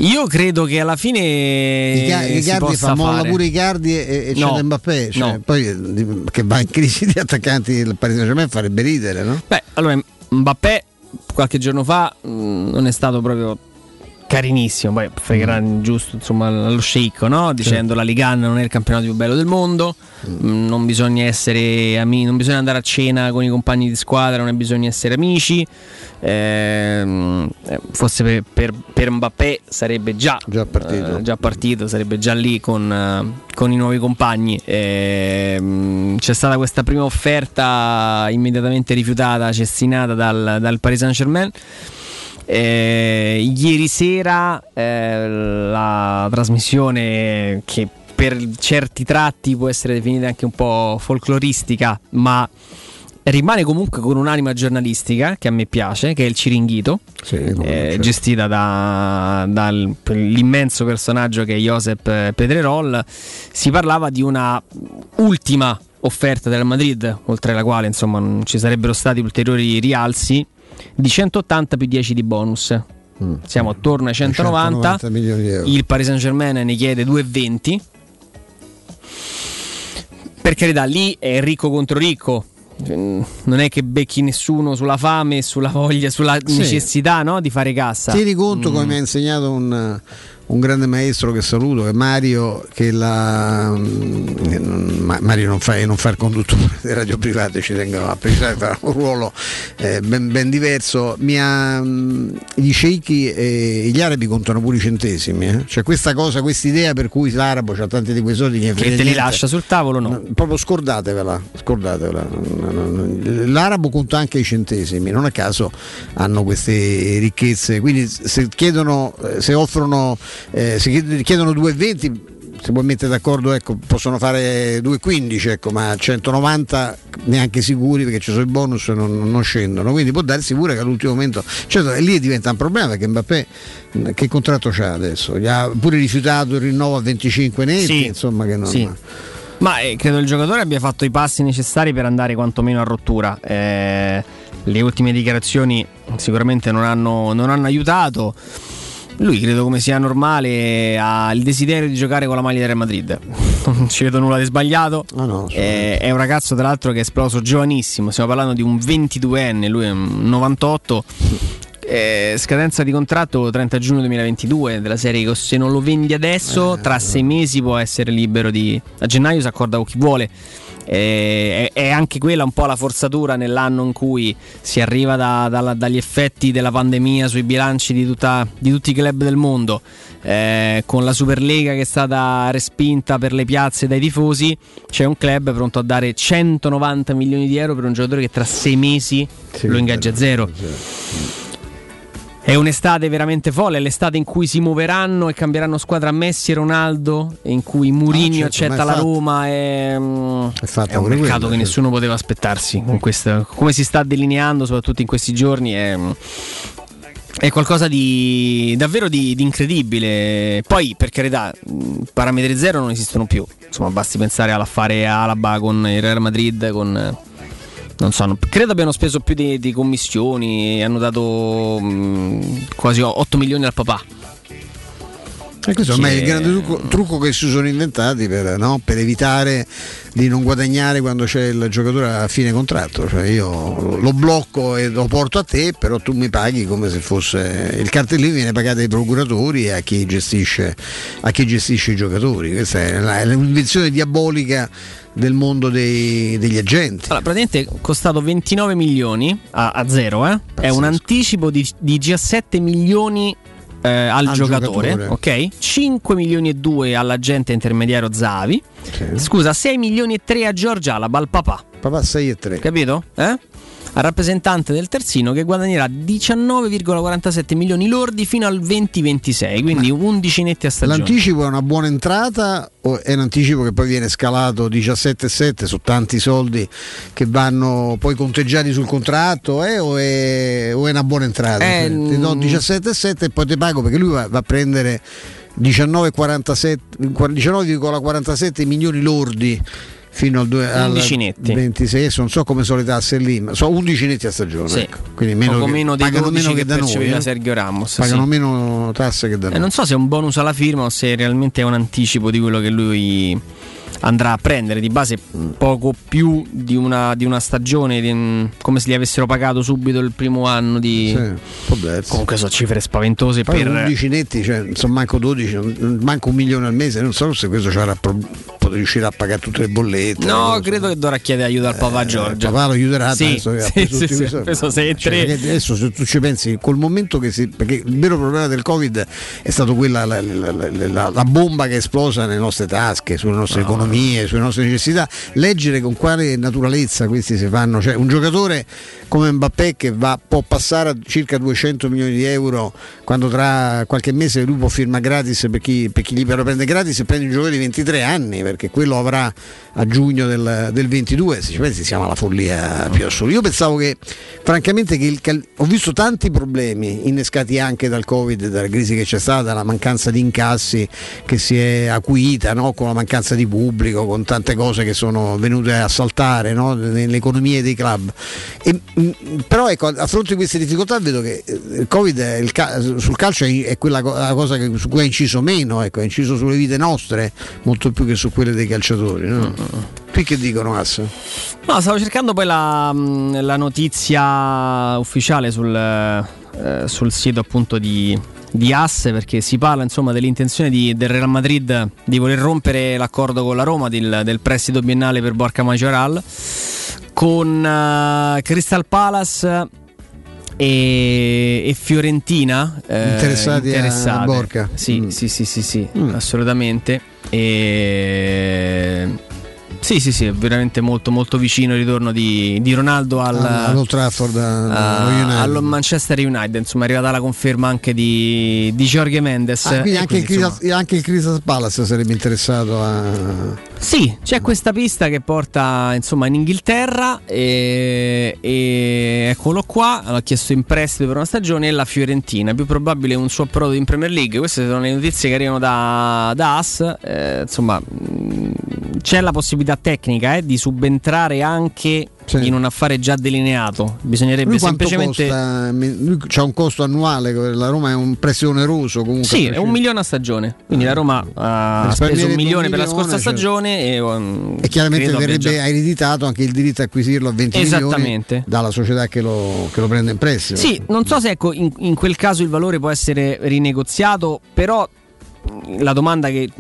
Io credo che alla fine possa fa molla pure Icardi e, e c'è No, Mbappé, cioè, no. poi che va in crisi di attaccanti il Paris Saint-Germain farebbe ridere, no? Beh, allora Mbappé qualche giorno fa mh, non è stato proprio carinissimo, poi fregherà Mm. giusto insomma allo sceicco, no? dicendo la Ligan non è il campionato più bello del mondo, Mm. mh, non bisogna essere amici, non bisogna andare a cena con i compagni di squadra, non bisogna essere amici. Ehm, eh, forse per, per, per Mbappé sarebbe già, partito. eh, già partito, sarebbe già lì con, eh, con i nuovi compagni. Ehm, c'è stata questa prima offerta immediatamente rifiutata, cestinata dal, dal Paris Saint Germain. Eh, ieri sera eh, la trasmissione che per certi tratti può essere definita anche un po' folcloristica, ma rimane comunque con un'anima giornalistica che a me piace, che è il Ciringhito, eh, gestita da- dall'immenso personaggio che è Josep Pedrerol. Si parlava di una ultima offerta del Madrid, oltre la quale insomma non ci sarebbero stati ulteriori rialzi, di 180 più 10 di bonus. Siamo attorno ai 190. 190 milioni di euro. Il Paris Saint Germain ne chiede 2,20. Per carità, lì è ricco contro ricco. Mm, Non è che becchi nessuno sulla fame, sulla voglia, sulla Sì. necessità no, di fare cassa. Tieni conto, come Mm. mi ha insegnato un, un grande maestro che saluto, che è Mario, che la, mm, Ma- Mario non fa, non fa il conduttore delle radio private, ci tengo a precisare, fa un ruolo eh, ben, ben diverso. Mi ha, mm, gli sceicchi e gli arabi contano pure i centesimi. eh. Cioè questa cosa, questa idea per cui l'arabo ha tanti di quei soldi che, Che te li lascia sul tavolo, no? proprio scordatevela, scordatevela. L'arabo conta anche i centesimi, non a caso hanno queste ricchezze, quindi se chiedono, eh, se offrono, eh, se chied- chiedono 2,20 si può mettere d'accordo, ecco, possono fare 2,15, ecco, ma 190 neanche sicuri perché ci sono i bonus e non, non scendono, quindi può darsi pure che all'ultimo momento, certo, e lì diventa un problema perché Mbappé che contratto c'ha adesso? Gli ha pure rifiutato il rinnovo a 25 netti, Sì, insomma che non... sì. Ma eh, credo il giocatore abbia fatto i passi necessari per andare quantomeno a rottura. Eh, le ultime dichiarazioni sicuramente non hanno, non hanno aiutato. Lui credo come sia normale ha il desiderio di giocare con la maglia del Real Madrid. Non ci vedo nulla di sbagliato. Eh, è un ragazzo tra l'altro che è esploso giovanissimo. Stiamo parlando di un 22enne, lui è un 98. Eh, scadenza di contratto 30 giugno 2022 della serie che se non lo vendi adesso tra sei mesi può essere libero di a gennaio si accorda con chi vuole Eh, è, è anche quella un po' la forzatura nell'anno in cui si arriva da- dalla- dagli effetti della pandemia sui bilanci di, tutta- di tutti i club del mondo. Eh, con la Superlega che è stata respinta per le piazze dai tifosi c'è un club pronto a dare 190 milioni di euro per un giocatore che tra sei mesi lo ingaggia a zero è un'estate veramente folle, è l'estate in cui si muoveranno e cambieranno squadra Messi e Ronaldo, e in cui Mourinho Ah, certo, accetta è la. Roma. È, mm, fatta è un mercato quella, che certo. nessuno poteva aspettarsi. Con questa- come si sta delineando, soprattutto in questi giorni, è, è qualcosa di davvero di, di incredibile. Poi, per carità, mh, parametri zero non esistono più. Insomma, basti pensare all'affare Alaba con il Real Madrid, con. Non so, credo abbiano speso più di, di commissioni, hanno dato mh, quasi 8 milioni al papà. E questo ormai è il grande trucco, trucco che si sono inventati per, no? per evitare di non guadagnare quando c'è il giocatore a fine contratto. Cioè io lo blocco e lo porto a te, però tu mi paghi come se fosse il cartellino viene pagato ai procuratori e a chi gestisce, a chi gestisce i giocatori. Questa è un'invenzione diabolica del mondo dei, degli agenti. Allora, praticamente è costato 29 milioni a, a zero, eh? è un anticipo di, di 17 milioni eh, al, Al giocatore, giocatore. ok? 5 milioni e 2 all'agente intermediario Zavi. Sì. Scusa, 6 milioni e 3 a Giorgia Alaba, al papà. Papà 6 e 3. Capito? Eh? Al rappresentante del terzino che guadagnerà 19,47 milioni lordi fino al 2026, quindi 11 netti a stagione. L'anticipo è una buona entrata o è un anticipo che poi viene scalato 17,7 su tanti soldi che vanno poi conteggiati sul contratto eh, o, è, o è una buona entrata? Eh, ti do 17,7 e poi ti pago perché lui va, va a prendere 19,47 19,47 milioni lordi fino al, due, al 11 netti. 26 adesso non so come sono le tasse lì ma sono 11 netti a stagione Sì. ecco. quindi meno che- meno pagano 12 meno che che da noi eh. Sergio Ramos. pagano sì. meno tasse che da Eh, noi non so se è un bonus alla firma o se realmente è un anticipo di quello che lui andrà a prendere di base poco più di una, di una stagione di- come se gli avessero pagato subito il primo anno di Sì, comunque sono cifre spaventose Poi per 11 netti, cioè, non so manco 12, non- manco un milione al mese, non so se questo riuscirà a pagare tutte le bollette. no credo che dovrà chiedere aiuto al papà Giorgio Eh, Papà lo aiuterà Sì, ha sì, sì, sì, sei e Cioè, tre. adesso se tu ci pensi, col momento che si. perché il vero problema del Covid è stato quella la, la- la- la- bomba che è esplosa nelle nostre tasche, sulle nostre economie, sulle nostre necessità. Leggere con quale naturalezza questi si fanno. Cioè, un giocatore come Mbappé che va, può passare a circa 200 milioni di euro quando tra qualche mese lui può firmare gratis per chi, per chi gli prende gratis e prende un giocatore di 23 anni perché quello avrà a giugno del, del 22 se ci pensi siamo alla follia più assoluta io pensavo che francamente che il cal- ho visto tanti problemi innescati anche dal covid dalla crisi che c'è stata dalla mancanza di incassi che si è acuita no? con la mancanza di pubblico con tante cose che sono venute a saltare no? nelle economie dei club e, mh, però ecco, a fronte di queste difficoltà vedo che eh, il Covid ca- sul calcio è, quella la cosa che- su cui ha inciso meno, ecco, ha inciso sulle vite nostre molto più che su quelle dei calciatori. No? Qui che dicono Ass? No, stavo cercando poi la, mh, la notizia ufficiale sul, eh, sul sito appunto di, di Asse perché si parla insomma dell'intenzione di- del Real Madrid di voler rompere l'accordo con la Roma del, del prestito biennale per Borca Majoral con eh, Crystal Palace e, e Fiorentina eh, Interessati a. Borca. Sì, Mm. sì, sì, sì, sì, assolutamente. E... Sì, sì, sì, è veramente molto molto vicino il ritorno di, di Ronaldo al, All'Old Trafford, a- allo Manchester United. Insomma, è arrivata la conferma anche di, di Jorge Mendes. Ah, quindi anche, il quindi, Crystal, anche il Crystal Palace sarebbe interessato a. Sì, c'è questa pista che porta insomma in Inghilterra e, e eccolo qua, l'ha chiesto in prestito per una stagione e la Fiorentina, più probabile un suo approdo in Premier League, queste sono le notizie che arrivano da, da AS, Eh, insomma mh, c'è la possibilità tecnica eh, di subentrare anche in un affare già delineato, bisognerebbe Lui semplicemente... costa? Lui c'ha un costo annuale, la Roma è un prestito oneroso comunque. Sì, è un milione a stagione. Quindi la Roma ha speso un milione un per la milione, scorsa cioè- stagione e, um, E chiaramente verrebbe già- ereditato anche il diritto a acquisirlo a 20 Esattamente. milioni dalla società che lo, che lo prende in prestito. Sì, non so se ecco, in, in quel caso il valore può essere rinegoziato, però la domanda che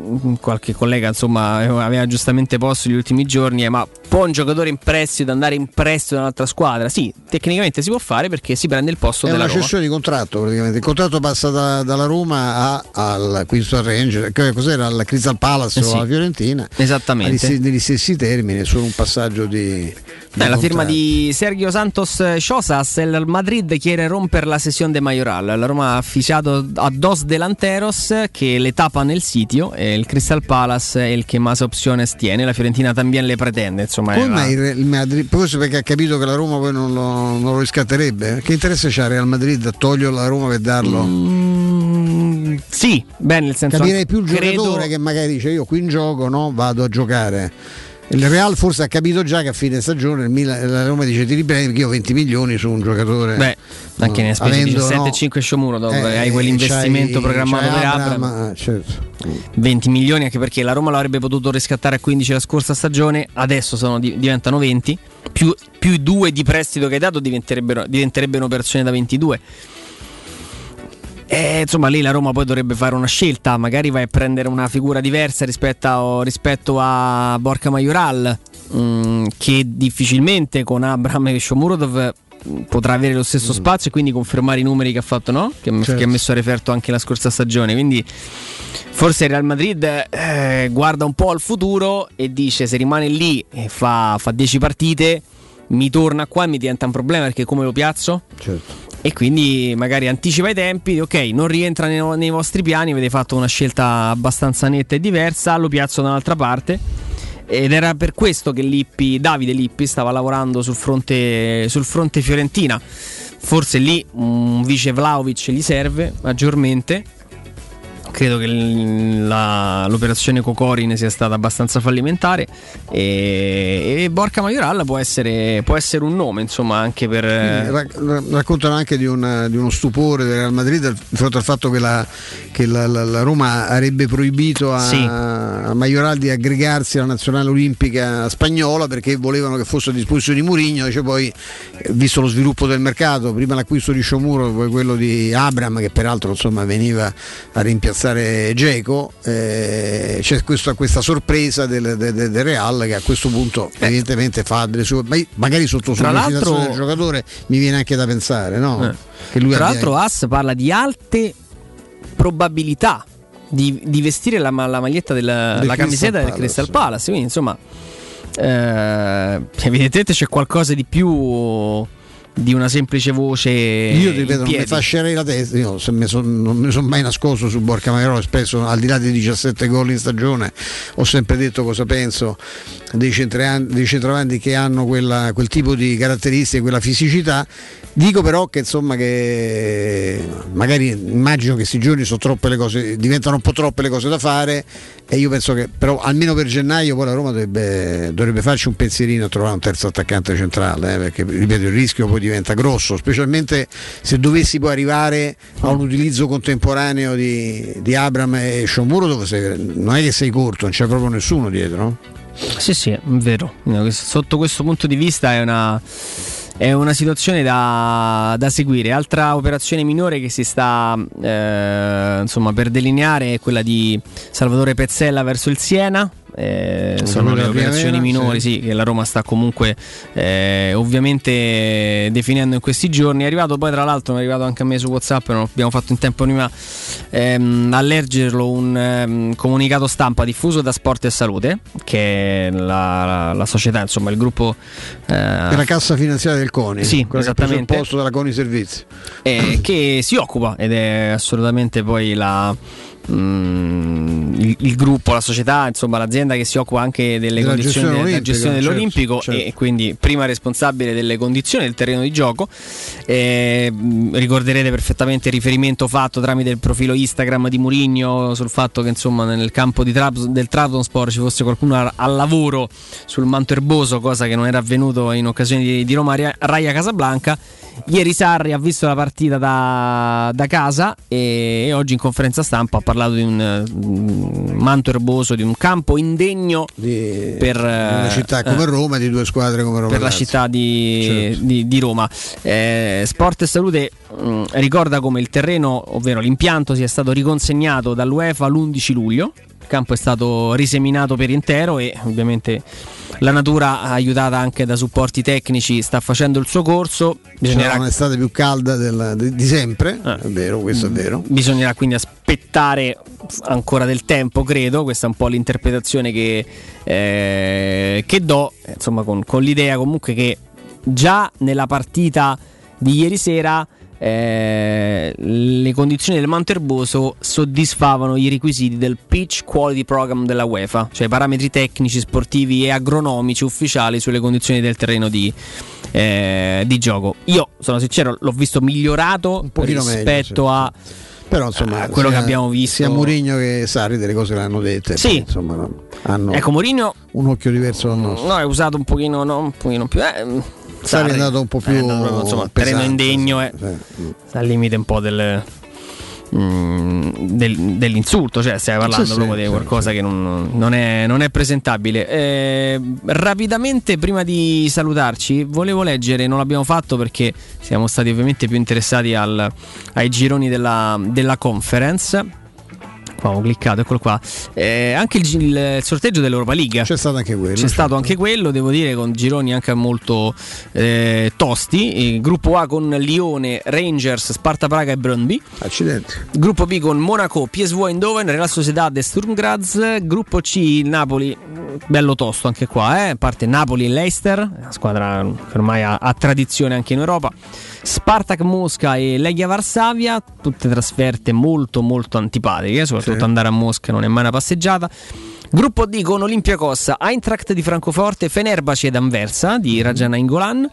qualche collega insomma aveva giustamente posto negli ultimi giorni è ma può un giocatore in prestito andare in prestito da un'altra squadra? Sì, tecnicamente si può fare perché si prende il posto È della una Roma. cessione di contratto praticamente. Il contratto passa da- dalla Roma a- al Queenston Ranger, che cos'era al Crystal Palace Eh o sì. alla Fiorentina. Esattamente. Negli stessi termini, è solo un passaggio di. Beh, la firma di Sergio Santos Chosas, il Madrid quiere romper la sesión de Mayoral. La Roma ha affidato a dos delanteros que le tapan el sitio. e il Crystal Palace è il che más opciones tiene. La Fiorentina también le pretende. Insomma, Come mai la- il Madrid? Forse perché ha capito che la Roma poi non lo, non lo riscatterebbe? Che interesse c'ha Real Madrid a togliere la Roma per darlo? Mm, sì, beh, nel senso Capirei più il credo- giocatore che magari dice io qui in gioco no, vado a giocare. Il Real forse ha capito già che a fine stagione il Milan, la Roma dice ti riprendi perché io ho 20 milioni su un giocatore. Beh, anche ne ha speso avendo, 17,5 no, Sciomuro dopo eh, hai quell'investimento programmato per Abram. eh, certo. 20 milioni anche perché la Roma l'avrebbe potuto riscattare a 15 la scorsa stagione, adesso sono di- diventano 20, più, più due di prestito che hai dato diventerebbero, diventerebbero operazioni da 22. Eh, insomma, lì la Roma poi dovrebbe fare una scelta, magari vai a prendere una figura diversa rispetto a, rispetto a Borca Majoral, mm, che difficilmente con Abraham e Shomurodov mm, potrà avere lo stesso spazio e quindi confermare i numeri che ha fatto, no? Che, Certo. che ha messo a referto anche la scorsa stagione. Quindi forse il Real Madrid eh, guarda un po' al futuro e dice se rimane lì e fa, fa 10 partite, mi torna qua e mi diventa un problema perché come lo piazzo? Certo. E quindi magari anticipa i tempi, ok, non rientra nei, nei vostri piani, avete fatto una scelta abbastanza netta e diversa, lo piazzo da un'altra parte. Ed era per questo che Lippi, Davide Lippi stava lavorando sul fronte, sul fronte fiorentina. Forse lì un vice Vlaovic gli serve maggiormente. Credo che la- l'operazione Cocorin sia stata abbastanza fallimentare. E, e Borca Majoral può essere, può essere un nome, insomma, anche per. Eh, ra- ra- raccontano anche di, un- di uno stupore del Real Madrid di fronte al fatto che la, che la- la- Roma avrebbe proibito a, Sì. a Majoral di aggregarsi alla nazionale olimpica spagnola perché volevano che fosse a disposizione di Mourinho dice poi visto lo sviluppo del mercato prima l'acquisto di Sciomuro poi quello di Abram che peraltro insomma, veniva a rimpiazzare Geco eh, c'è questa, questa sorpresa del, del- del- del Real che a questo punto evidentemente fa delle sue ma- magari sotto Eh. Sollecitazione del giocatore mi viene anche da pensare no? Eh. che lui Tra abbia- l'altro, As parla di alte probabilità di, di vestire la, la maglietta del, la Crystal camiseta del Palace. Crystal Palace. Quindi, insomma, eh, evidentemente c'è qualcosa di più di una semplice voce. io ti ripeto non mi fascerei la testa io mi son- non mi sono mai nascosto su Borca Mairola spesso al di là dei 17 gol in stagione ho sempre detto cosa penso dei centravanti che hanno quella- quel tipo di caratteristiche quella fisicità dico però che insomma che magari immagino che questi giorni sono troppe le cose diventano un po' troppe le cose da fare e io penso che però almeno per gennaio poi la Roma dovrebbe, dovrebbe farci un pensierino a trovare un terzo attaccante centrale eh, perché ripeto il rischio poi diventa grosso specialmente se dovessi poi arrivare a un utilizzo contemporaneo di, di Abram e Sciomuro dove sei- non è che sei corto non c'è proprio nessuno dietro? Sì, sì, è vero. Sotto questo punto di vista è una, è una situazione da, da seguire. Altra operazione minore che si sta eh, insomma, per delineare è quella di Salvatore Pezzella verso il Siena. Eh, sono le operazioni primavera, minori sì. sì, che la Roma sta comunque eh, ovviamente definendo in questi giorni. È arrivato poi, tra l'altro, è arrivato anche a me su WhatsApp. Non abbiamo fatto in tempo prima ehm, a leggerlo un ehm, comunicato stampa diffuso da Sport e Salute, che è la, la- la società, insomma, il gruppo. eh, la cassa finanziaria del CONI Sì, quella che esattamente. posto della CONI Servizi eh, che si occupa ed è assolutamente poi la, mm, il, il gruppo, la società, insomma l'azienda che si occupa anche delle Della condizioni gestione della gestione certo, dell'Olimpico certo. e quindi prima responsabile delle condizioni del terreno di gioco. Eh, ricorderete perfettamente il riferimento fatto tramite il profilo Instagram di Murigno sul fatto che insomma nel campo di Trabz- del Trabzonspor ci fosse qualcuno a- al lavoro sul manto erboso, cosa che non era avvenuto in occasione di, di Roma Raia Casablanca. Ieri Sarri ha visto la partita da, da casa e, oggi in conferenza stampa ha parlato di un, un manto erboso, di un campo indegno per una eh, città come eh, Roma e di due squadre come Roma per la città di, Certo. di- di Roma. Eh, Sport e Salute mh, ricorda come il terreno, ovvero l'impianto, sia stato riconsegnato dall'UEFA l'11 luglio. Campo è stato riseminato per intero e ovviamente la natura, aiutata anche da supporti tecnici, sta facendo il suo corso. Bisognerà un'estate più calda del- di, di sempre, è vero, questo è vero. Bisognerà quindi aspettare ancora del tempo, credo. Questa è un po' l'interpretazione che, eh, che do, insomma, con, con l'idea comunque che già nella partita di ieri sera eh, le condizioni del manto erboso soddisfavano i requisiti del Pitch Quality Program della UEFA, cioè parametri tecnici, sportivi e agronomici ufficiali sulle condizioni del terreno di, eh, di gioco. Io sono sincero, l'ho visto migliorato pochino meglio, rispetto sì. a Però insomma, ah, quello sia, che abbiamo visto sia Mourinho che Sarri delle cose le hanno dette. Sì. Poi, insomma, hanno ecco Mourinho un occhio diverso dal nostro. No, è usato un pochino, no, un pochino più eh, Sarri è andato un po' più eh, no, insomma, pesante, indegno eh. sì. al limite un po' del mm, del, dell'insulto, cioè stai parlando Sì, sì, proprio di sì, qualcosa che non, non è, non è presentabile. Eh, rapidamente, prima di salutarci, volevo leggere, non l'abbiamo fatto perché siamo stati ovviamente più interessati al- ai gironi della, della conference. Qua ho cliccato, eccolo qua. Eh, anche il, il sorteggio dell'Europa League. C'è stato anche quello. C'è stato anche quello, devo dire, con gironi anche molto eh, tosti. Il gruppo A con Lione, Rangers, Sparta Praga e Brøndby. Accidenti. Gruppo B con Monaco, PSV Eindhoven, Real Sociedad e Sturm Graz. Gruppo C Napoli, bello tosto anche qua, eh? a parte Napoli e Leicester, una squadra che ormai ha, ha tradizione anche in Europa. Spartak Mosca e Legia Varsavia, tutte trasferte molto molto antipatiche, soprattutto Sì. andare a Mosca non è mai una passeggiata. Gruppo D con Olympiacos, Eintracht di Francoforte, Fenerbahce ed Anversa di Rajana Ingolan.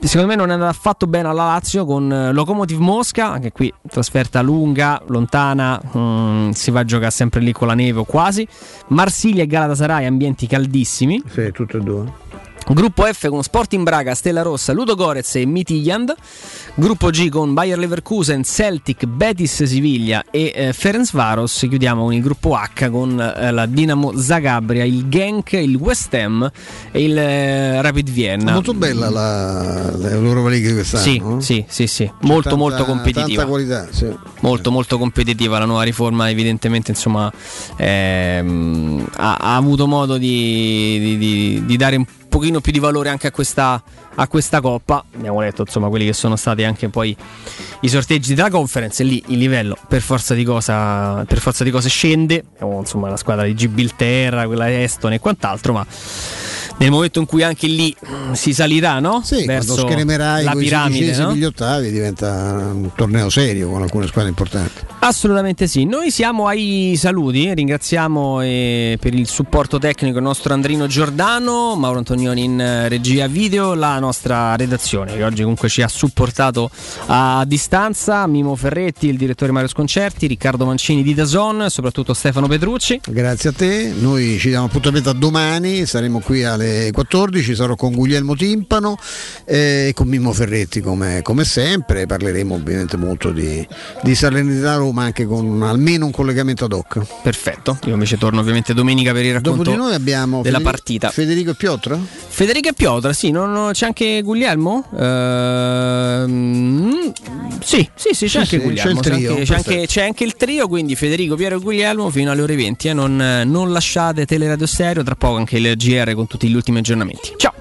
Secondo me non è andato affatto bene alla Lazio con eh, Lokomotiv Mosca, anche qui trasferta lunga, lontana, mm, si va a giocare sempre lì con la neve o quasi. Marsiglia e Galatasaray, ambienti caldissimi. Sì, tutte e due. Gruppo F con Sporting Braga, Stella Rossa, Ludo Gorez e Midtjylland. Gruppo G con Bayer Leverkusen, Celtic, Betis Siviglia e eh, Ferencvaros. Chiudiamo con il gruppo H con eh, la Dinamo Zagabria, il Genk, il West Ham e il eh, Rapid Vienna. Molto bella la, l'Europa League quest'anno. Sì, no? sì, sì, sì. Molto, Tanta- molto competitiva. Tanta qualità, sì. Molto, molto competitiva. La nuova riforma, evidentemente, insomma, ehm, ha, ha avuto modo di, di- di- di dare un pochino più di valore anche a questa, a questa coppa. Abbiamo letto, insomma, quelli che sono stati anche poi i sorteggi della conference. E lì il livello, per forza di cosa, per forza di cose, scende. Abbiamo, insomma, la squadra di Gibilterra, quella di Eston e quant'altro, ma. Nel momento in cui anche lì mm, si salirà, no? Sì, Verso quando schermerai la piramide, no? gli ottavi diventa un torneo serio con alcune squadre importanti. Assolutamente sì, noi siamo ai saluti, ringraziamo eh, per il supporto tecnico il nostro Andrino Giordano, Mauro Antonioni in eh, regia video, la nostra redazione che oggi comunque ci ha supportato a distanza, Mimo Ferretti, il direttore Mario Sconcerti, Riccardo Mancini di Dazon, soprattutto Stefano Petrucci. Grazie a te, noi ci diamo appuntamento a domani, saremo qui alle 14, sarò con Guglielmo Timpano eh, e con Mimmo Ferretti come, come sempre, parleremo ovviamente molto di, di Salernità Roma anche con almeno un collegamento ad hoc. Perfetto, io invece torno ovviamente domenica per il Dopo racconto di noi abbiamo della Federico- partita. Federico e Piotr? Federico e Piotr, sì, non- c'è anche Guglielmo? Ehm, sì, sì, sì, c'è Sì, anche sì, Guglielmo. c'è trio, anche, c'è anche- c'è anche il trio, quindi Federico, Piero e Guglielmo fino alle ore 20. eh, non, non lasciate Teleradio Stereo, tra poco anche il GR con tutti gli gli ultimi aggiornamenti. Ciao!